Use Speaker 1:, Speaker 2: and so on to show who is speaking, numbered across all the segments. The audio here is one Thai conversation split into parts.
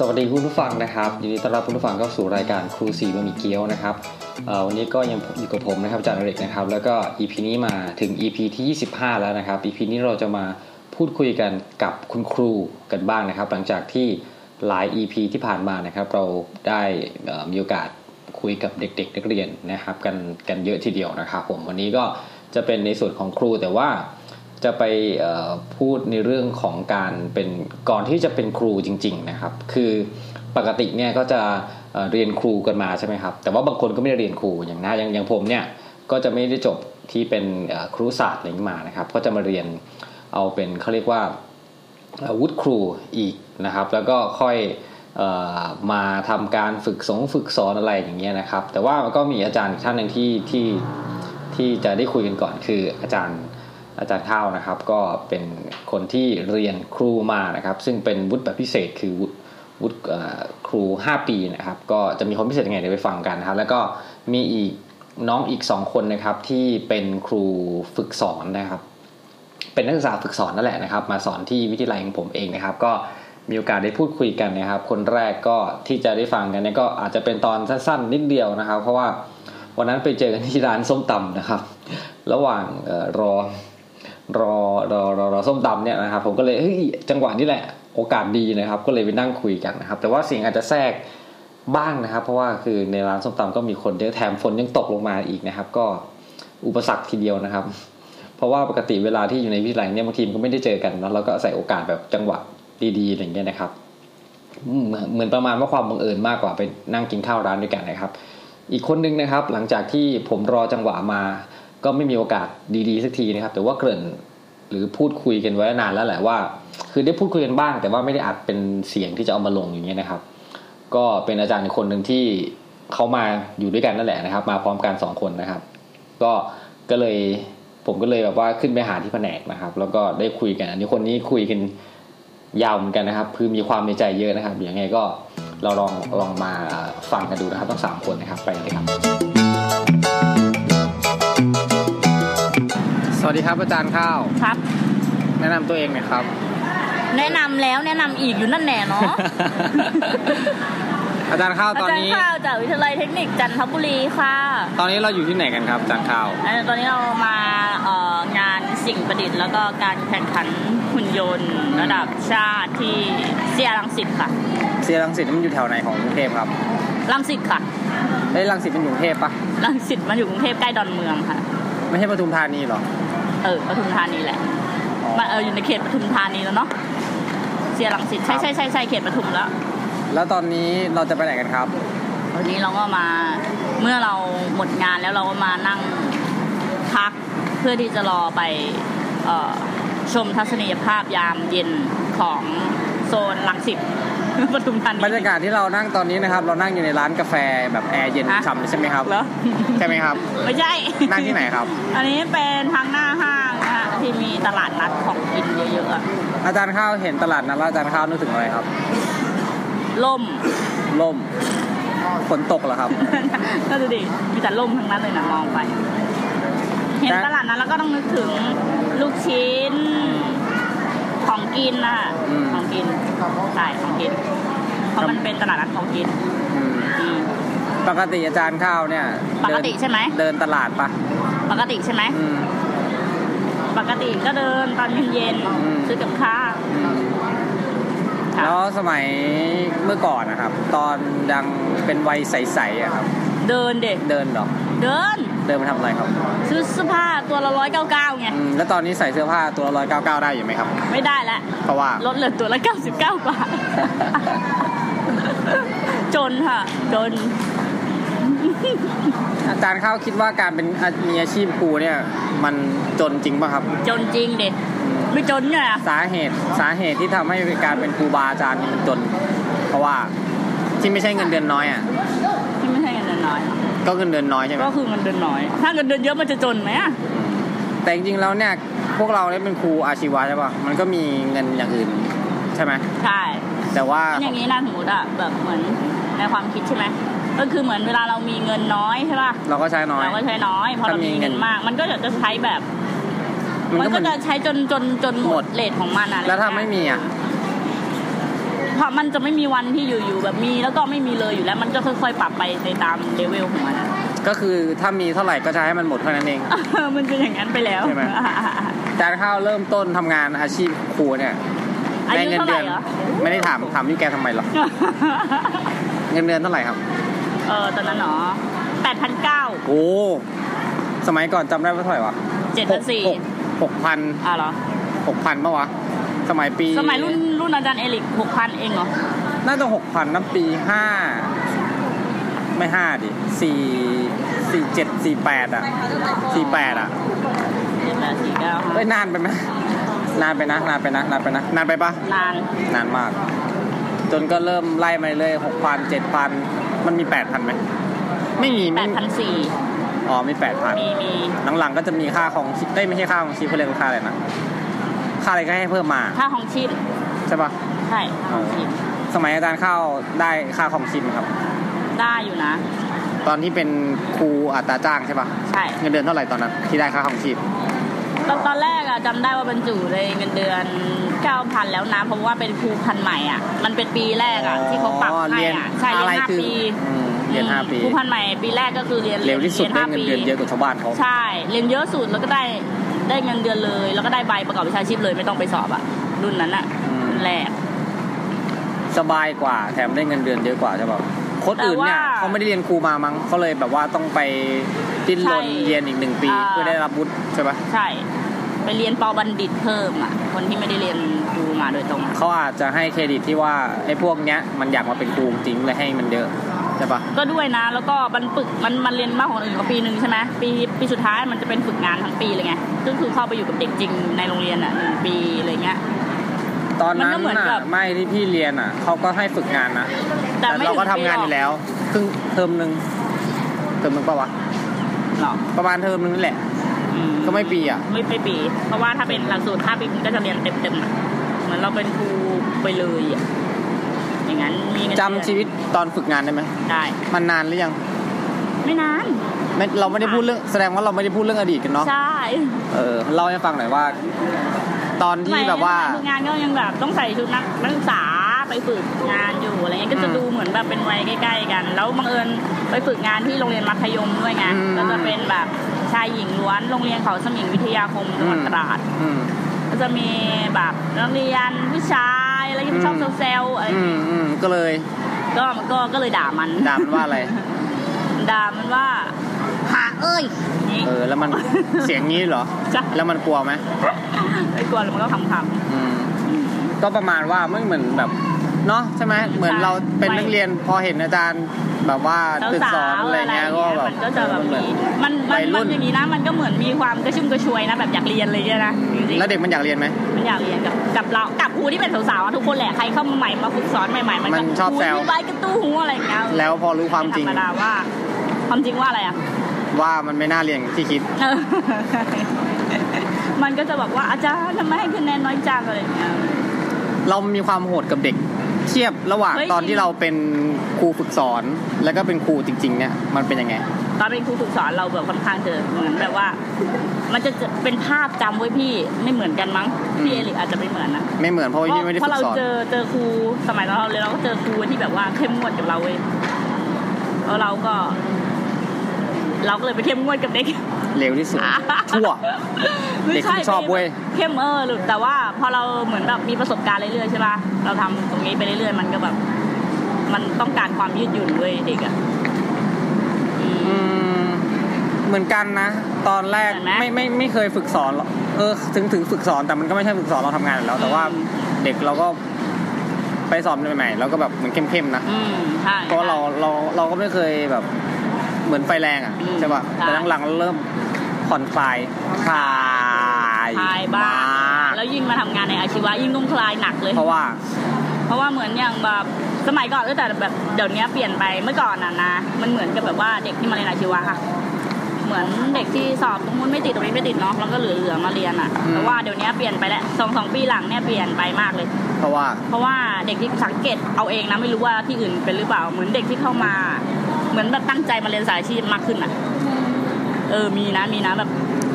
Speaker 1: สวัสดีคุณผู้ฟังนะครับยินดีต้อนรับคุณผู้ฟังเข้าสู่รายการครูสีบะหมี่เกี๊ยวนะครับวันนี้ก็ยังอยู่กับผมนะครับจารย์อกนะครับ แล้วก็ EP นี้มาถึง EP ที่ 25 แล้วนะครับ EP นี้เราจะมาพูดคุยกันกับคุณครูกันบ้างนะครับ หลังจากที่หลาย EP ที่ผ่านมานะครับ เราได้มีโอกาสคุยกับเด็กๆนักเรียนนะครับ กันกันเยอะทีเดียวนะครับ ผมวันนี้ก็จะเป็นในส่วนของครูแต่ว่า จะไปพูดในเรื่องของการเป็นก่อนที่จะเป็นครูจริง ๆนะครับ คือปกติเนี่ยก็จะเรียนครูกันมาใช่ไหมครับ แต่ว่าบางคนก็ไม่ได้เรียนครูอย่างนะอย่างอย่างผมเนี่ยก็จะไม่ได้จบที่เป็นครูศาสตร์อะไรมานะครับ ก็จะมาเรียนเอาเป็นเขาเรียกว่าวุฒิครูอีกนะครับ แล้วก็ค่อยมาทำการฝึกสงฝึกสอนอะไรอย่างเงี้ยนะครับ แต่ว่าก็มีอาจารย์ท่านหนึ่งที่ที่ที่จะได้คุยกันก่อนคืออาจารย์ อาจารย์ข้าวนะครับก็เป็นคนที่เรียนครูมานะครับ ซึ่งเป็นวุฒิแบบพิเศษคือวุฒิครู 5 ปีนะครับ ก็จะมีคนพิเศษยังไงเดี๋ยวไปฟังกันนะครับแล้วก็มีอีกน้องอีก 2 คนนะครับที่เป็นครูฝึกสอนนะครับ เป็นนักศึกษาฝึกสอนนั่นแหละนะครับ มาสอนที่วิทยาลัยของผมเองนะครับ ก็มีโอกาสได้พูดคุยกันนะครับ คนแรกก็ที่จะได้ฟังกันเนี่ยก็อาจจะเป็นตอนสั้นๆ นิดเดียวนะครับ เพราะว่าวันนั้นไปเจอกันที่ร้านส้มตำนะครับ ระหว่างรอ รอรอรอรอส้มตำเนี่ยนะครับผมก็เลยเฮ้ยจังหวะนี้แหละโอกาสดีนะครับ ก็เลยไปนั่งคุยกันนะครับ แต่ว่าเสียงอาจจะแทรกบ้างนะครับ เพราะว่าคือในร้านส้มตำก็มีคนเยอะแถมฝนยังตกลงมาอีกนะครับ ก็อุปสรรคทีเดียวนะครับ เพราะว่าปกติเวลาที่อยู่ในวิทยาลัยเนี่ยบางทีมก็ไม่ได้เจอกันแล้วเราก็ใส่โอกาสแบบจังหวะดีๆอย่างเงี้ยนะครับเหมือนประมาณว่าความบังเอิญมากกว่าไปนั่งกินข้าวร้านด้วยกันนะครับ อีกคนนึงนะครับ หลังจากที่ผมรอจังหวะมา ก็ไม่มีโอกาสดีๆสักทีนะครับ แต่ว่าเกริ่นหรือพูดคุยกันไว้นานแล้วแหละว่า คือได้พูดคุยกันบ้าง แต่ว่าไม่ได้อัดเป็นเสียงที่จะเอามาลงอย่างเงี้ยนะครับ ก็เป็นอาจารย์คนหนึ่งที่เขามาอยู่ด้วยกันนั่นแหละนะครับ มาพร้อมกันสองคนนะครับ ก็ก็เลยผมก็เลยแบบว่าขึ้นไปหาที่แผนกนะครับ แล้วก็ได้คุยกัน อันนี้คนนี้คุยกันยาวเหมือนกันนะครับคือมีความในใจเยอะนะครับอย่างไงก็เราลองลองมาฟังกันดูนะครับทั้งสามคนนะครับไปเลยครับ วัสดีครับอาจารย์ข้าว
Speaker 2: ครับ
Speaker 1: แนะนำตัวเองหน่อยครับ
Speaker 2: แนะนำแล้วแนะนำอีกอยู่นั่นแน่เนาะ
Speaker 1: อาจารย์ข้าวตอนนี้
Speaker 2: อาจารย์ข้าวจากวิทยาลัยเทคนิคจันทบุรีค่ะ
Speaker 1: ตอนนี้เราอยู่ที่ไหนกันครับอาจารย์ข้าว
Speaker 2: ตอนนี้เรามางานสิ่งประดิษฐ์ แล้วก็การแข่งขันหุ่นยนต์ ระดับชาติที่เซียรังสิตค่ะ
Speaker 1: เซียรังสิตมันอยู่แถวไหนของกรุงเทพครับ
Speaker 2: รังสิตค่ะ
Speaker 1: ไอ้รังสิตมันอยู่กรุงเทพปะ
Speaker 2: รังสิตมันอยู่กรุงเทพใกล้ดอนเมืองค่ะ
Speaker 1: ไม่ใช่ปทุมธานีหรอ
Speaker 2: เออปทุมธานีแหละมาเอออยู่ในเขตปทุมธานีแล้วเนาะเสียหลังสิตใช่ใช่ใช่ใช่เขตปทุมแล้ว
Speaker 1: แล้วตอนนี้เราจะไปไหนกันครับ
Speaker 2: วันนี้เราก็มาเมื่อเราหมดงานแล้วเราก็มานั่งพักเพื่อที่จะรอไปชมทัศนียภาพยามเย็นของโซนลังสิต ปทุมธานี
Speaker 1: บรรยากาศที่เรานั่งตอนนี้นะครับ เรานั่งอยู่ในร้านกาแฟแบบแอร์เย็นฉ่ำใช่ไหมครับ
Speaker 2: เหรอ
Speaker 1: ใช่ไหมครับ
Speaker 2: ไม่ใช่
Speaker 1: นั่งที่ไหนครับ
Speaker 2: อันนี้เป็นทางหน้าห้างนะที่มีตลาดนัดของกินเยอะๆ
Speaker 1: อาจารย์ข้าวเห็นตลาดนัดแล้วอาจารย์ข้าวนึกถึงอะไรครับ
Speaker 2: ล่ม
Speaker 1: ล่มฝนตกเหรอครับ
Speaker 2: ก็ดูดิมีแต่ล่มทั้งนั้นเลยนะมองไป เห็นตลาดนั้นแล้วก็ต้องนึกถึงลูกชิ้น ของกินนะของกินใช่ของกินเพราะมันเป็นตลาดนัดของกิน
Speaker 1: ปกติอาจารย์ข้าวเนี่ย
Speaker 2: ปกติใช่ไหม
Speaker 1: เดินตลาดปะ
Speaker 2: ปกติใช่ไหมปกติก็เดินตอนเย็นๆซื้อกับข้าว
Speaker 1: แล้วสมัยเมื่อก่อนนะครับ ตอนยังเป็นวัยใสๆอะครับ
Speaker 2: เดินเด็ก
Speaker 1: เดินหรอ
Speaker 2: เดิน
Speaker 1: เดินมาทำอะไรครับ
Speaker 2: ซื้อเสื้อผ้าตัวละร้อยเก้าเก้าไง
Speaker 1: แล้วตอนนี้ใส่เสื้อผ้าตัวละร้อยเก้าเก้าได้อยู่ไหมครับ
Speaker 2: ไม่ได้แล้ว
Speaker 1: เพราะว่า
Speaker 2: ลดเหลือตัวละเก้าสิบเก้าบาท จนค่ะ จน
Speaker 1: อาจารย์เข้าคิดว่าการเป็นมีอาชีพครูเนี่ย มันจนจริงป่ะครับ
Speaker 2: จนจริงเด็ดไม่จนไง
Speaker 1: สาเหตุสาเหตุที่ทำให้การเป็นครูบาอาจารย์มันจน เพราะว่าที่ไม่ใช่เงินเดือนน้อยอะ
Speaker 2: ที่ไม่ใช่เงินเดือนน้อย
Speaker 1: ก็เงินเดือนน้อยใช่ไหม
Speaker 2: ก็คือเงินเดือนน้อย ถ้าเงินเดือนเยอะมันจะจนไหมอะ
Speaker 1: แต่จริงๆแล้วเนี่ยพวกเราเนี่ยเป็นครูอาชีวะใช่ป่ะมันก็มีเงินอย่างอื่นใช่ไหม
Speaker 2: ใช่
Speaker 1: แต่ว่า
Speaker 2: อย่างนี้นะสมมติอะแบบเหมือนในความคิดใช่ไหมก็คือเหมือนเวลาเรามีเงินน้อยใช่ป่ะ
Speaker 1: เราก็ใช้น้อย
Speaker 2: เราก็ใช้น้อยพอเรามีเงินมาก มันก็จะใช้แบบ มันก็จะใช้จนจนจนหมดเลทของมันอะ
Speaker 1: แล้วถ้าไม่มีอะ
Speaker 2: เพราะ มันจะไม่มีวันที่อยู่ๆแบบมีแล้วก็ไม่มีเลยอยู่แล้ว มันก็ค่อยๆปรับไปในตามเลเวลของมันอะ
Speaker 1: ก็คือถ้ามีเท่าไหร่ก็จะให้มันหมดเท่านั้นเอง
Speaker 2: มันจะอย่างนั้นไปแล้ว
Speaker 1: ใช่ไหมจานข้าวเริ่มต้นทำงานอาชีพครูเนี่ย
Speaker 2: อา
Speaker 1: ได้
Speaker 2: ยุ
Speaker 1: เงิน
Speaker 2: เท่าไห
Speaker 1: เดื
Speaker 2: ร่
Speaker 1: อน
Speaker 2: เหรอ
Speaker 1: ไม่ได้ถามถามที่แกทำไมหรอกเงินเดือนเท่าไหร่ครับ
Speaker 2: เออตอนนั้นเนาะแปดพันเก้า
Speaker 1: โอ้สมัยก่อนจำได้ว่าเท่าไหร่วะ
Speaker 2: เจ็ดพันสี่
Speaker 1: หกหกพัน
Speaker 2: อะเหรอ
Speaker 1: หกพันปะวะสมัยปี
Speaker 2: สมัยรุ่น รุ่นอาจารย์เอริกหกพันเองเหรอ
Speaker 1: น่าจะหกพันนะปีห้าไม่ห้าดิสี่สี่เจ็ดสี่แปดอะสี่แปดอะ
Speaker 2: เจ็ดแปดสี่เก้า
Speaker 1: เฮ้ยนานไปไหมนานไปนะนานไปนะนานไปนะนานไปปะ
Speaker 2: นาน
Speaker 1: นานมาก จนก็เริ่มไล่มาเลยหกพันเจ็ดพันมันมีแปดพันไหมไม่มี
Speaker 2: แป
Speaker 1: ไม่
Speaker 2: ดพันสี่
Speaker 1: อ๋อมีแปดพัน
Speaker 2: มีมี
Speaker 1: หลังๆก็จะมีค่าของชีพได้ยไม่ใช่ค่าของชีพเขาเรียกว่าค่าอะไรนะค่าอะไรก็ให้เพิ่มมา
Speaker 2: ค่าของชีพ
Speaker 1: ใช่ปะ
Speaker 2: ใช่ค่าของชีพ
Speaker 1: สมัยอาจารย์เข้าได้ค่าของชีพไหมครับ
Speaker 2: ได้อยู่นะ
Speaker 1: ตอนที่เป็นครูอัตราจ้างใช่ปะ
Speaker 2: ใช่
Speaker 1: เงินเดือนเท่าไหร่ตอนนั้นที่ได้ค่าของชีพ
Speaker 2: ตอนตอนแรกอะจำได้ว่าบรรจุเลยเงินเดือนเก้าพันแล้วนะเพราะว่าเป็นครูพันใหม่อะ มันเป็นปีแรกอะที่เขาปรับ
Speaker 1: อ๋อ
Speaker 2: ให้
Speaker 1: เรียน
Speaker 2: อะใช่เรียน
Speaker 1: อะไร
Speaker 2: ห้า
Speaker 1: คือ
Speaker 2: ปี
Speaker 1: อืมเรียนห้าปี
Speaker 2: ครูพันใหม่ปีแรกก็คือเรียน
Speaker 1: เร็วที่สุด
Speaker 2: รียน
Speaker 1: ได้
Speaker 2: ห้า
Speaker 1: เงิน
Speaker 2: ปี
Speaker 1: เดือนเยอะกว่าชาวบ้านเขา
Speaker 2: ใช่เรียนเยอะสุดแล้วก็ได้ได้เงินเดือนเลย แล้วก็ได้ใบประกอบวิชาชีพเลยไม่ต้องไปสอบอะรุ่นนั้นอะ
Speaker 1: อืม
Speaker 2: รุ่น แรก
Speaker 1: สบายกว่าแถมได้เงินเดือนเยอะกว่าใช่ปะคนอื่นเนี่ย
Speaker 2: แต่ว่า
Speaker 1: เขาไม่ได้เรียนครูมามั้งเขาเลยแบบว่าต้องไปดิ้นรน
Speaker 2: ใช่
Speaker 1: เรียนอีกหนึ่งปี
Speaker 2: อ่า
Speaker 1: เพื่อได้รับวุฒิใช่ปะ
Speaker 2: ใช่ ไปเรียนปอบัณฑิตเพิ่มอะคนที่ไม่ได้เรียนครูมาโดยตรงอะ
Speaker 1: เขาอาจจะให้เครดิตที่ว่าไอ้พวกเนี้ยมันอยากมาเป็นครูจริงเลยให้มันเยอะใช่ปะ
Speaker 2: ก็ด้วยนะ แล้วก็มันฝึกมันมันเรียนมากกว่าคนอื่นก็ปีหนึ่งใช่ไหมปีปีสุดท้ายมันจะเป็นฝึกงานทั้งปีเลยไงก็คือเข้าไปอยู่กับเด็กจริงในโรงเรียนอะหนึ่งปีอะไรเงี้ย
Speaker 1: ตอนนั้น
Speaker 2: มันก็เหมือนกั
Speaker 1: น่ะ
Speaker 2: บ
Speaker 1: ไม่ที่พี่เรียนอะเขาก็ให้ฝึกงานนะ
Speaker 2: แต่ไม่
Speaker 1: เราก็
Speaker 2: ถึง
Speaker 1: ทำงาน
Speaker 2: ปีหรอก
Speaker 1: อยู่แล้วครึ่งเทอมหนึ่งเทอมหนึ่งปะวะ
Speaker 2: หรอ
Speaker 1: ประมาณเทอมหนึงนั่นแหละ
Speaker 2: อื
Speaker 1: ก็ไม่ปีอะ
Speaker 2: ไม่ไปปี เพราะว่าถ้าเป็นหลักสูตรห้าปีมันก็จะเรียนเต็มเต็มๆอะเหมือนเราเป็นครูไปเลยอะอย่างนั้นมีเงิน
Speaker 1: จำชีวิตตอนฝึกงานได้ไหม
Speaker 2: ได้
Speaker 1: มันนานหรือยัง
Speaker 2: ไม่นาน
Speaker 1: ไม่เราไม่ได้พูดเรื่องแสดงว่าเราไม่ได้พูดเรื่องอดีตกันเนาะ
Speaker 2: ใช่
Speaker 1: เออเล่าให้ฟังหน่อยว่า ตอนที่แบบว่า
Speaker 2: สมัยฝึกงานก็ยังแบบต้องใส่ชุดนักนักศึกษาไปฝึกงานอยู่อะไรเงี้ยก็จะ
Speaker 1: อืม
Speaker 2: ดูเหมือนแบบเป็นวัยใกล้ๆกัน แล้วบังเอิญไปฝึกงานที่โรงเรียนมัธยมด้วยไง
Speaker 1: อืม
Speaker 2: ก็จะเป็นแบบชายหญิงล้วนโรงเรียนเขาสมิงวิทยาคมจังหวัด
Speaker 1: อืม
Speaker 2: ตราด
Speaker 1: อืม
Speaker 2: ก็จะมีแบบนักเรียนผู้ชายอะไรที่มันชอบ
Speaker 1: อืม
Speaker 2: เซลล์อะไร
Speaker 1: อืมอืมก็เลย
Speaker 2: ก็ก็ก็เลยด่ามัน
Speaker 1: ด่ามันว่าอะไร
Speaker 2: ด่ามันว่าหา เอ้ยนี่
Speaker 1: เออแล้วมันเสียงงี้เหรอ
Speaker 2: จ้ะ
Speaker 1: แล้วมันกลัวไหม
Speaker 2: ไม่กลัวแล้วมันก็ขำ
Speaker 1: อืม
Speaker 2: ๆอืม
Speaker 1: ก็ประมาณว่าไม่เหมือนแบบเนาะใช่ไหมเหมือนเราเป็นนักเรียนพอเห็นอาจารย์แบบว่าตึกสอนอะไรเงี้ยก็แบบ
Speaker 2: มันก็จะแบบ
Speaker 1: เหมือน
Speaker 2: มีมันมั
Speaker 1: วั
Speaker 2: น
Speaker 1: ยรุ่
Speaker 2: มันนอย่างนี้นะมันก็เหมือนมีความกระชุ่มกระชวยนะแบบอยากเรียนเลยเนี่ยนะจริงๆ
Speaker 1: แล้วเด็กมันอยากเรียนไหม
Speaker 2: มันอยากเรียนกับกับเรากับครูที่เป็นสาวๆอะทุกคนแหละใครเข้ามาใหม่มาฝึกสอนใหม่ๆ มัน
Speaker 1: มันชอบแซว
Speaker 2: ครูที่ไว้กระตู้หูอะไรอย่างเงี้ย
Speaker 1: แล้วพอรู้ความจริง
Speaker 2: ไธรรมดาว่า ความจริงว่าอะไรอะ
Speaker 1: ว่ามันไม่น่าเรียนอย่างที่คิด
Speaker 2: เออมันก็จะบอกว่าอาจารย์ทำไมให้คะแนนน้อยจังอะไรอย่างเงี้ย
Speaker 1: เรามีความโหดกับเด็ก เทียบระหว่าง
Speaker 2: เฮ้ย
Speaker 1: ตอนที่เราเป็นครูฝึกสอน แล้วก็เป็นครูจริง ๆ เนี่ยมันเป็นยังไง
Speaker 2: ตอนเป็นครูฝึกสอนเราแบบค่อนข้างจะเหมือนแบบว่า มันจะจะเป็นภาพจำไว้พี่ไม่เหมือนกันมั้ง
Speaker 1: อืม
Speaker 2: พี่เอลิกอาจจะไม่เหมือนนะ
Speaker 1: ไม่เหมือนเพราะว่าพี่ไม่ได้
Speaker 2: เพ
Speaker 1: ฝึ
Speaker 2: ราะ
Speaker 1: ก
Speaker 2: เรา
Speaker 1: สอน
Speaker 2: เจอเจอครูสมัยเราเรียนเราก็เจอครูที่แบบว่าเข้มงวดกับเราเว้ยแล้วเราก็ เราก็เลยไปเข้มงวดกับเด็ก
Speaker 1: เร็วที่สุดชั่ว
Speaker 2: ไม่
Speaker 1: เด็ก
Speaker 2: ใช่
Speaker 1: ที่ชอบเว้ย
Speaker 2: เข้มเออหรือแต่ว่าพอเราเหมือนแบบมีประสบการณ์เรื่อยๆใช่ป่ะเราทำตรงนี้ไปเรื่อยๆมันก็แบบ มันต้องการความยืดหยุ่นเว้ยเด็กอะอืม
Speaker 1: อืมเหมือนกันนะ ตอนแรก
Speaker 2: เหมือนไหม
Speaker 1: ไม่ไม่ไม่เคยฝึกสอนหรอกเออ ถึงถึงฝึกสอนแต่มันก็ไม่ใช่ฝึกสอนเราทำงานอยู่แล้ว แต่ว่า
Speaker 2: อืม
Speaker 1: เด็กเราก็ไปสอนใหม่ๆเราก็แบบเหมือนเข้มๆนะ
Speaker 2: อืมใช่
Speaker 1: เพราะเราเราเราก็ไม่เคยแบบ เหมือนไฟแรงอะ
Speaker 2: อืม
Speaker 1: ใช่ป่ะ
Speaker 2: ใช่
Speaker 1: แต่หลังๆเราเริ่มผ่อนคลายคลาย
Speaker 2: คลายบ้าง
Speaker 1: มาก
Speaker 2: แล้วยิ่งมาทำงานในอาชีวะยิ่งต้องคลายหนักเลย
Speaker 1: เพราะว่า
Speaker 2: เพราะว่าเหมือนอย่างแบบสมัยก่อนเออแต่แบบเดี๋ยวนี้เปลี่ยนไปเมื่อก่อนน่ะนะ มันเหมือนกับแบบว่าเด็กที่มาเรียนอาชีวะค่ะเหมือนเด็กที่สอบตรงนู้นไม่ติดตรงนี้ไม่ติดเนาะแล้วก็เหลือๆมาเรียนอะ
Speaker 1: อืม
Speaker 2: แต่ว่าเดี๋ยวนี้เปลี่ยนไปแล้วสองสองปีหลังเนี่ยเปลี่ยนไปมากเลย
Speaker 1: เพราะว่า
Speaker 2: เพราะว่าเด็กที่สังเกตเอาเองนะไม่รู้ว่าที่อื่นเป็นหรือเปล่าเหมือนเด็กที่เข้ามา เหมือนแบบตั้งใจมาเรียนสายอาชีพมากขึ้นอะ เออมีนะมีนะแบบ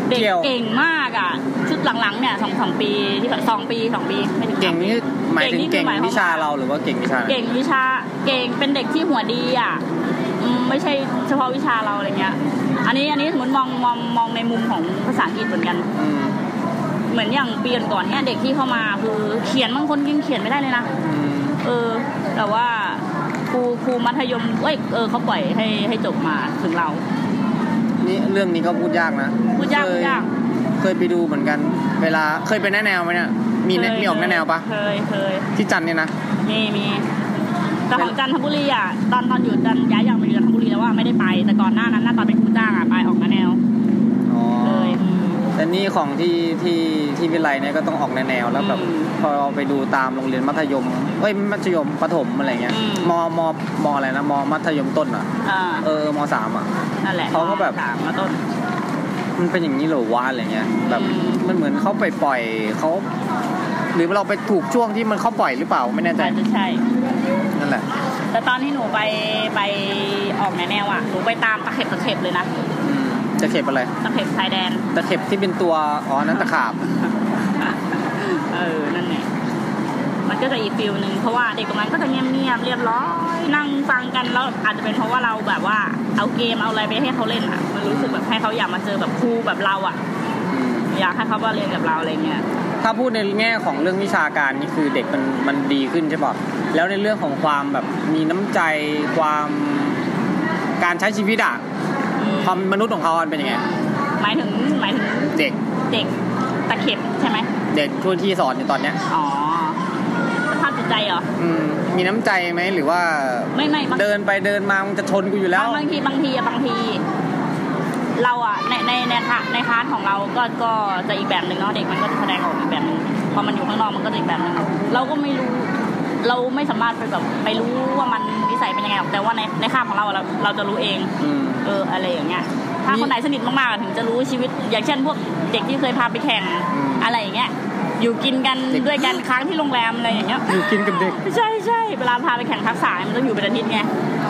Speaker 2: เด็ก
Speaker 1: เกี่ยว
Speaker 2: เก่งมากอะชุดหลังๆเนี่ยสองสองปีที่แบบสองปีสองปีไม่ถึง
Speaker 1: เก่งนี่หมายถึง
Speaker 2: นี่คื
Speaker 1: เก่
Speaker 2: องหมายความ
Speaker 1: วิชาเราหรือว่าเก่งวิชาไหน
Speaker 2: เก่งวิชาเก่งเป็นเด็กที่หัวดีอะอืมไม่ใช่เฉพาะวิชาเราอะไรเงี้ย อันนี้อันนี้สมมติมองมองมองในมุมของภาษาอังกฤษเหมือนกัน
Speaker 1: อืม
Speaker 2: เหมือนอย่างปีก่อนๆเนี่ยเด็กที่เข้ามาคือเขียนบางคนยังเขียนไม่ได้เลยนะ
Speaker 1: อืม
Speaker 2: เออ แต่ว่า ครูครูมัธยมเอ้ยเออเขาปล่อยให้ให้จบมาถึงเรา
Speaker 1: นี่เรื่องนี้ก็พูดยากนะ
Speaker 2: พูดยาก
Speaker 1: เค
Speaker 2: พูดยาก
Speaker 1: เคยไปดูเหมือนกัน เวลาเคยเป็นแน่แนวไหมเนี่ยมีแน
Speaker 2: เคย
Speaker 1: มีออกแน่แนวปะ
Speaker 2: เคยเคย
Speaker 1: ที่จันทร์เนี่ยนะ
Speaker 2: มีมีแต่ของจันทบุรีอะตอนตอนอยู่จันย้ายอย่างมาอยู่จันทบุรีแล้วว่าไม่ได้ไป แต่ก่อนหน้านั้นน่ะตอนเป็นครูจ้างอะไปออกมาแนว
Speaker 1: อ๋อ
Speaker 2: เลยอืม
Speaker 1: แต่นี่ของที่ที่ที่วิไลเนี่ยก็ต้องออกแนวๆแล้วแบบ
Speaker 2: อืม
Speaker 1: พอเราไปดูตามโรงเรียนมัธยม เอ้ยมัธยมประถมอะไรเงี้ย
Speaker 2: อืม
Speaker 1: มมมอะไรนะมมัธยมต้นอะ
Speaker 2: อ่า
Speaker 1: เออมสามอะ
Speaker 2: นั่นแหละ
Speaker 1: เขาก็แบบ
Speaker 2: สามมาต้น
Speaker 1: มันเป็นอย่างนี้เหรอวะอะไรเงี้ยแบบ
Speaker 2: อืม
Speaker 1: มันเหมือนเขาไปปล่อยเขาหรือเราไปถูกช่วงที่มันเขาปล่อยหรือเปล่าไม่แน่ใจ
Speaker 2: อาจจะใช่
Speaker 1: นั่นแหละ
Speaker 2: แต่ตอนที่หนูไปไปออกแนวๆอะหนูไปตามตะเข็บตะเข็บเลยนะ
Speaker 1: อืมจะเข็บอะไร
Speaker 2: ตะเข็บชายแดน
Speaker 1: ตะเข็บที่เป็นตัวอ๋อนั่นตะขาบ
Speaker 2: เออนั่นไงมัน ก็จะอีกฟิลหนึ่งเพราะว่าเด็กตรงนั้นก็จะเงียบๆเรียบร้อยนั่งฟังกันแล้วอาจจะเป็นเพราะว่าเราแบบว่าเอาเกมเอาอะไรไปให้เขาเล่นอะมันรู้สึกแบบให้เขาอยากมาเจอแบบครูแบบเราอะ
Speaker 1: อืม
Speaker 2: อยากให้เขามาเรียนกับเราอะไรเงี้ย
Speaker 1: ถ้าพูดในแง่ของเรื่องวิชาการนี่คือเด็กมันมันดีขึ้นใช่ป่ะแล้วในเรื่องของความแบบมีน้ำใจความการใช้ชีวิตอะ
Speaker 2: อืม
Speaker 1: ความมนุษย์ของเขาเป็นยังไง
Speaker 2: หมายถึงหมายถึง
Speaker 1: เด็ก
Speaker 2: เด็กตะเข็บใช่ไหม
Speaker 1: เด็กช่วที่สอนอยู่ตอนเนี้ย
Speaker 2: อ๋อสภาพจิต ใจเหรอ
Speaker 1: อืมมีน้ำใจไหมหรือว่า
Speaker 2: ไม่ไม่บาง
Speaker 1: เดินไปเดินมามันจะชนกูอยู่แล้ว
Speaker 2: บางทีบางทีอะบางที เราอะในในในคลาในคลาสของเราก็ก็จะอีกแบบหนึ่งเนาะเด็กมันก็จะแสดงออกอีกแบบหนึ่งพอมันอยู่ข้างนอกมันก็จะอีกแบบหนึ่งเราก็ไม่รู้ เราไม่สามารถไปแบบไปรู้ว่ามันนิสัยเป็นยังไงหรอกแต่ว่าในในคาบของเราอะเราเราจะรู้เอง
Speaker 1: อืม
Speaker 2: เอออะไรอย่างเงี้ยถ้าคนไหนสนิทมากๆอะถึงจะรู้ชีวิต อย่างเช่นพวกเด็กที่เคยพาไปแข่ง
Speaker 1: อืม
Speaker 2: อะไรอย่างเงี้ย อยู่กินกัน
Speaker 1: เด็ก
Speaker 2: ด้วยกันค้างที่โรงแรมอะไรอย่างเงี้ย
Speaker 1: อยู่กินกับเด็ก
Speaker 2: ใช่ใช่เวลาพาไปแข่งทักษะมันต้องอยู่เป็นอาทิตย์ไง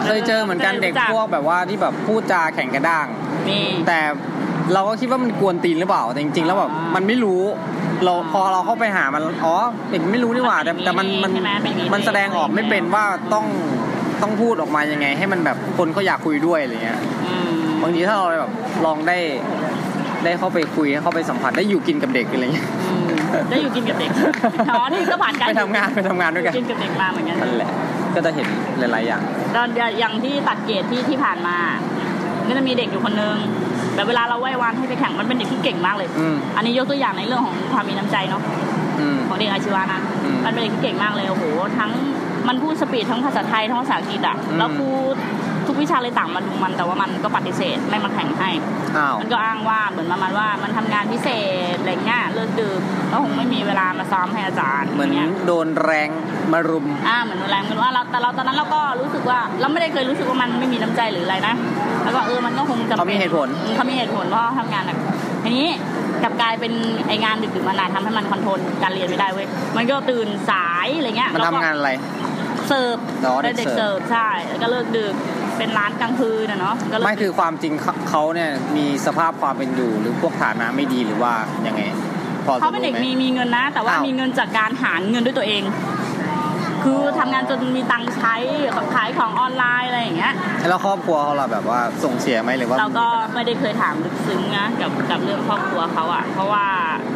Speaker 1: เคยเจอเหมือนกันเด็กพวกแบบว่าที่แบบพูดจาแข่งกระด้าง
Speaker 2: มี
Speaker 1: แต่เราก็คิดว่ามันกวนตีนหรือเปล่าแต่จริงๆแล้วแบบ
Speaker 2: อ่ามั
Speaker 1: มันไม่รู้เราพอเราเข้าไปหามันอ๋อเด็กไม่รู้นี่หว่าแต่แต่มันมัน
Speaker 2: ใช่ไหมเป็นอย่างนี้
Speaker 1: มันแสดงออกไม่เป็นว่าต้องต้องพูดออกมายังไง ให้มันแบบคนเขาอยากคุยด้วยอะไรเงี้ย
Speaker 2: อืม
Speaker 1: บางทีถ้าเราแบบลองได้ได้เข้าไปคุยเข้าไปสัมผัสได้อยู่กินกับเด็กอะไรเงี้ย
Speaker 2: อืม ได้อยู่กินกับเด็กอ๋อนี่ก็ผ่านการ
Speaker 1: ไปทำงานไปทำงานด้วยกัน
Speaker 2: กินกับเด็กมาเหมือนกัน
Speaker 1: นั่นแหละก็จะเห็นหลาย ๆ อย่าง
Speaker 2: ตอนอย่างที่ตัดเกรดที่ที่ผ่านมาก็จะมีเด็กอยู่คนนึงแบบเวลาเราไหว้วานให้ไปแข่งมันเป็นเด็กที่เก่งมากเลย
Speaker 1: อืม
Speaker 2: อันนี้ยกตัวอย่างในเรื่องของความมีน้ำใจเนาะ
Speaker 1: อืม
Speaker 2: ของเด็กอาชีวะนะ
Speaker 1: อืม
Speaker 2: มันเป็นเด็กที่เก่งมากเลยโอ้โหทั้งมันพูดสปีดทั้งภาษาไทยทั้งภาษาอังกฤษอะ
Speaker 1: อืม
Speaker 2: แล้วครู ทุกวิชาเลยต่างมาดูมันแต่ว่ามันก็ปฏิเสธไม่มาแข่งให้
Speaker 1: อ้าว
Speaker 2: มันก็อ้างว่าเหมือนประมาณว่ามันทำงานพิเศษอะไรเงี้ยเลิกดึกแล้วคงไม่มีเวลามาซ้อมให้อาจารย์
Speaker 1: เหมือน
Speaker 2: ย่างเงี้ย
Speaker 1: โดนแรงมารุม
Speaker 2: อ่าเหมือนแรงกันว่าเราแต่เราตอนนั้นเราก็รู้สึกว่าเราไม่ได้เคยรู้สึกว่ามันไม่มีน้ำใจหรืออะไรนะแล้วก็เออมันก็คงจำเป็น
Speaker 1: เขามีเหตุผล
Speaker 2: อืมเขามีเหตุผลเพราะเขาทำงานหนักทีนี้กลับกลายเป็นไองานดึกๆมานานทำให้มันคอนโทรลการเรียนไม่ได้เว้ยมันก็ตื่นสายอะไรเงี้ย
Speaker 1: มัน
Speaker 2: แล้ว
Speaker 1: ทำ
Speaker 2: ก็
Speaker 1: งานอะไร
Speaker 2: เสิร์ฟ
Speaker 1: อ๋อเด็
Speaker 2: เป็น
Speaker 1: ก
Speaker 2: เด็ก
Speaker 1: เสิ
Speaker 2: เสิ
Speaker 1: ร์
Speaker 2: ร์
Speaker 1: ฟ
Speaker 2: ฟใช่แล้วก็เลิกดึก เป็นร้านกลางคืนนะเนาะก็เลิก
Speaker 1: ไม่
Speaker 2: ดึก
Speaker 1: คือความจริงเขาเขาเนี่ยมีสภาพความเป็นอยู่ หรือพวกฐานะไม่ดีหรือว่ายังไงพอจะ
Speaker 2: เขาเป็น
Speaker 1: รู้
Speaker 2: เด็ก
Speaker 1: ไหม
Speaker 2: มีมีเงินนะ แต่ว่า
Speaker 1: อ้าว
Speaker 2: มีเงินจากการหาเงินด้วยตัวเอง คือทำงานจนมีตังค์ใช้แบบขายของออนไลน์อะไรอย่างเงี้ย
Speaker 1: แล้วครอบครัวเขาล่ะแบบว่าส่งเสียไหมหรือว่า
Speaker 2: เราก็ไม่ได้เคยถามลึกซึ้งนะกับกับเรื่องครอบครัวเขาอะเพราะว่า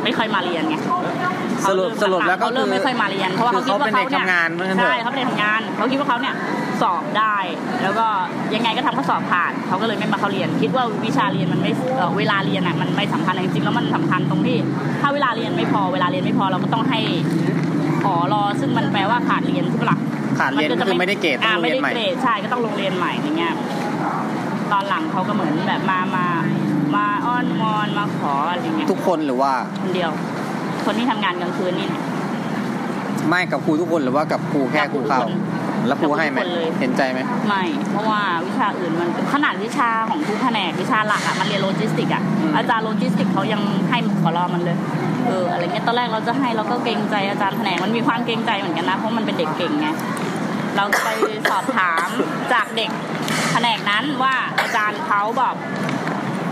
Speaker 2: ไม่ค่อยมาเรียนไง
Speaker 1: สรุปสรุปแล้วก็
Speaker 2: เขา
Speaker 1: คื
Speaker 2: เริ่ม
Speaker 1: อ
Speaker 2: ไม่ค่อยมาเรียนเพราะว่า
Speaker 1: คือ
Speaker 2: เขาคิด
Speaker 1: เขา
Speaker 2: ว่า
Speaker 1: เป็น
Speaker 2: เขา
Speaker 1: เด็ก
Speaker 2: เนี่ย
Speaker 1: ทำงานว่างั้นเถอะ
Speaker 2: ใช่เขาเป็นเด็กทำงานเขาคิดว่าเขาเนี่ยสอบได้ แล้วก็ยังไงก็ทำข้อสอบผ่านเขาก็เลยไม่มาเขาเรียน คิดว่าวิชาเรียนมันไม่เอ่อเวลาเรียนอะมันไม่สำคัญจริงๆแล้วมันสำคัญตรงที่ ถ้าเวลาเรียนไม่พอเวลาเรียนไม่พอเราก็ต้องให้ ขอรอ ซึ่งมันแปลว่าขาดเรียนใช่ปะล่ะ
Speaker 1: ขาดเรียน
Speaker 2: ก็จะ
Speaker 1: คือไม่ได้เกรดต้
Speaker 2: อ่า
Speaker 1: อง
Speaker 2: ไม่
Speaker 1: เรียน
Speaker 2: ได้
Speaker 1: ใหม่
Speaker 2: เกรดใช่ก็ต้องลงเรียนใหม่อย่างเงี้ยตอนหลังเขาก็เหมือนแบบมามามาอ้อนวอนมาขออะไรเงี้ย
Speaker 1: ทุกคนหรือว่า
Speaker 2: คนเดียว คนที่ทำงานกลางคืนนี่เนี่ย
Speaker 1: ไม่กับครูทุกคนหรือว่ากับครูแค่ครูเข้า
Speaker 2: กับครูทุกคน
Speaker 1: แล้วครูให้ไหม
Speaker 2: กับครูทุกคนเลย
Speaker 1: เห็นใจไหม
Speaker 2: ไม่ เพราะว่าวิชาอื่นมันขนาดวิชาของทุกแผนกวิชาหลักอะมันเรียนโลจิสติกอะอาจารย์โลจิสติกเขายังให้ขอรอมันเลย เอออะไรเงี้ยตอนแรกเราจะให้เราก็เกรงใจอาจารย์แผนกมันมีความเกรงใจเหมือนกันนะเพราะมันเป็นเด็กเก่งไงเราไปสอบถามจากเด็กแผนกนั้นว่าอาจารย์เขาบอก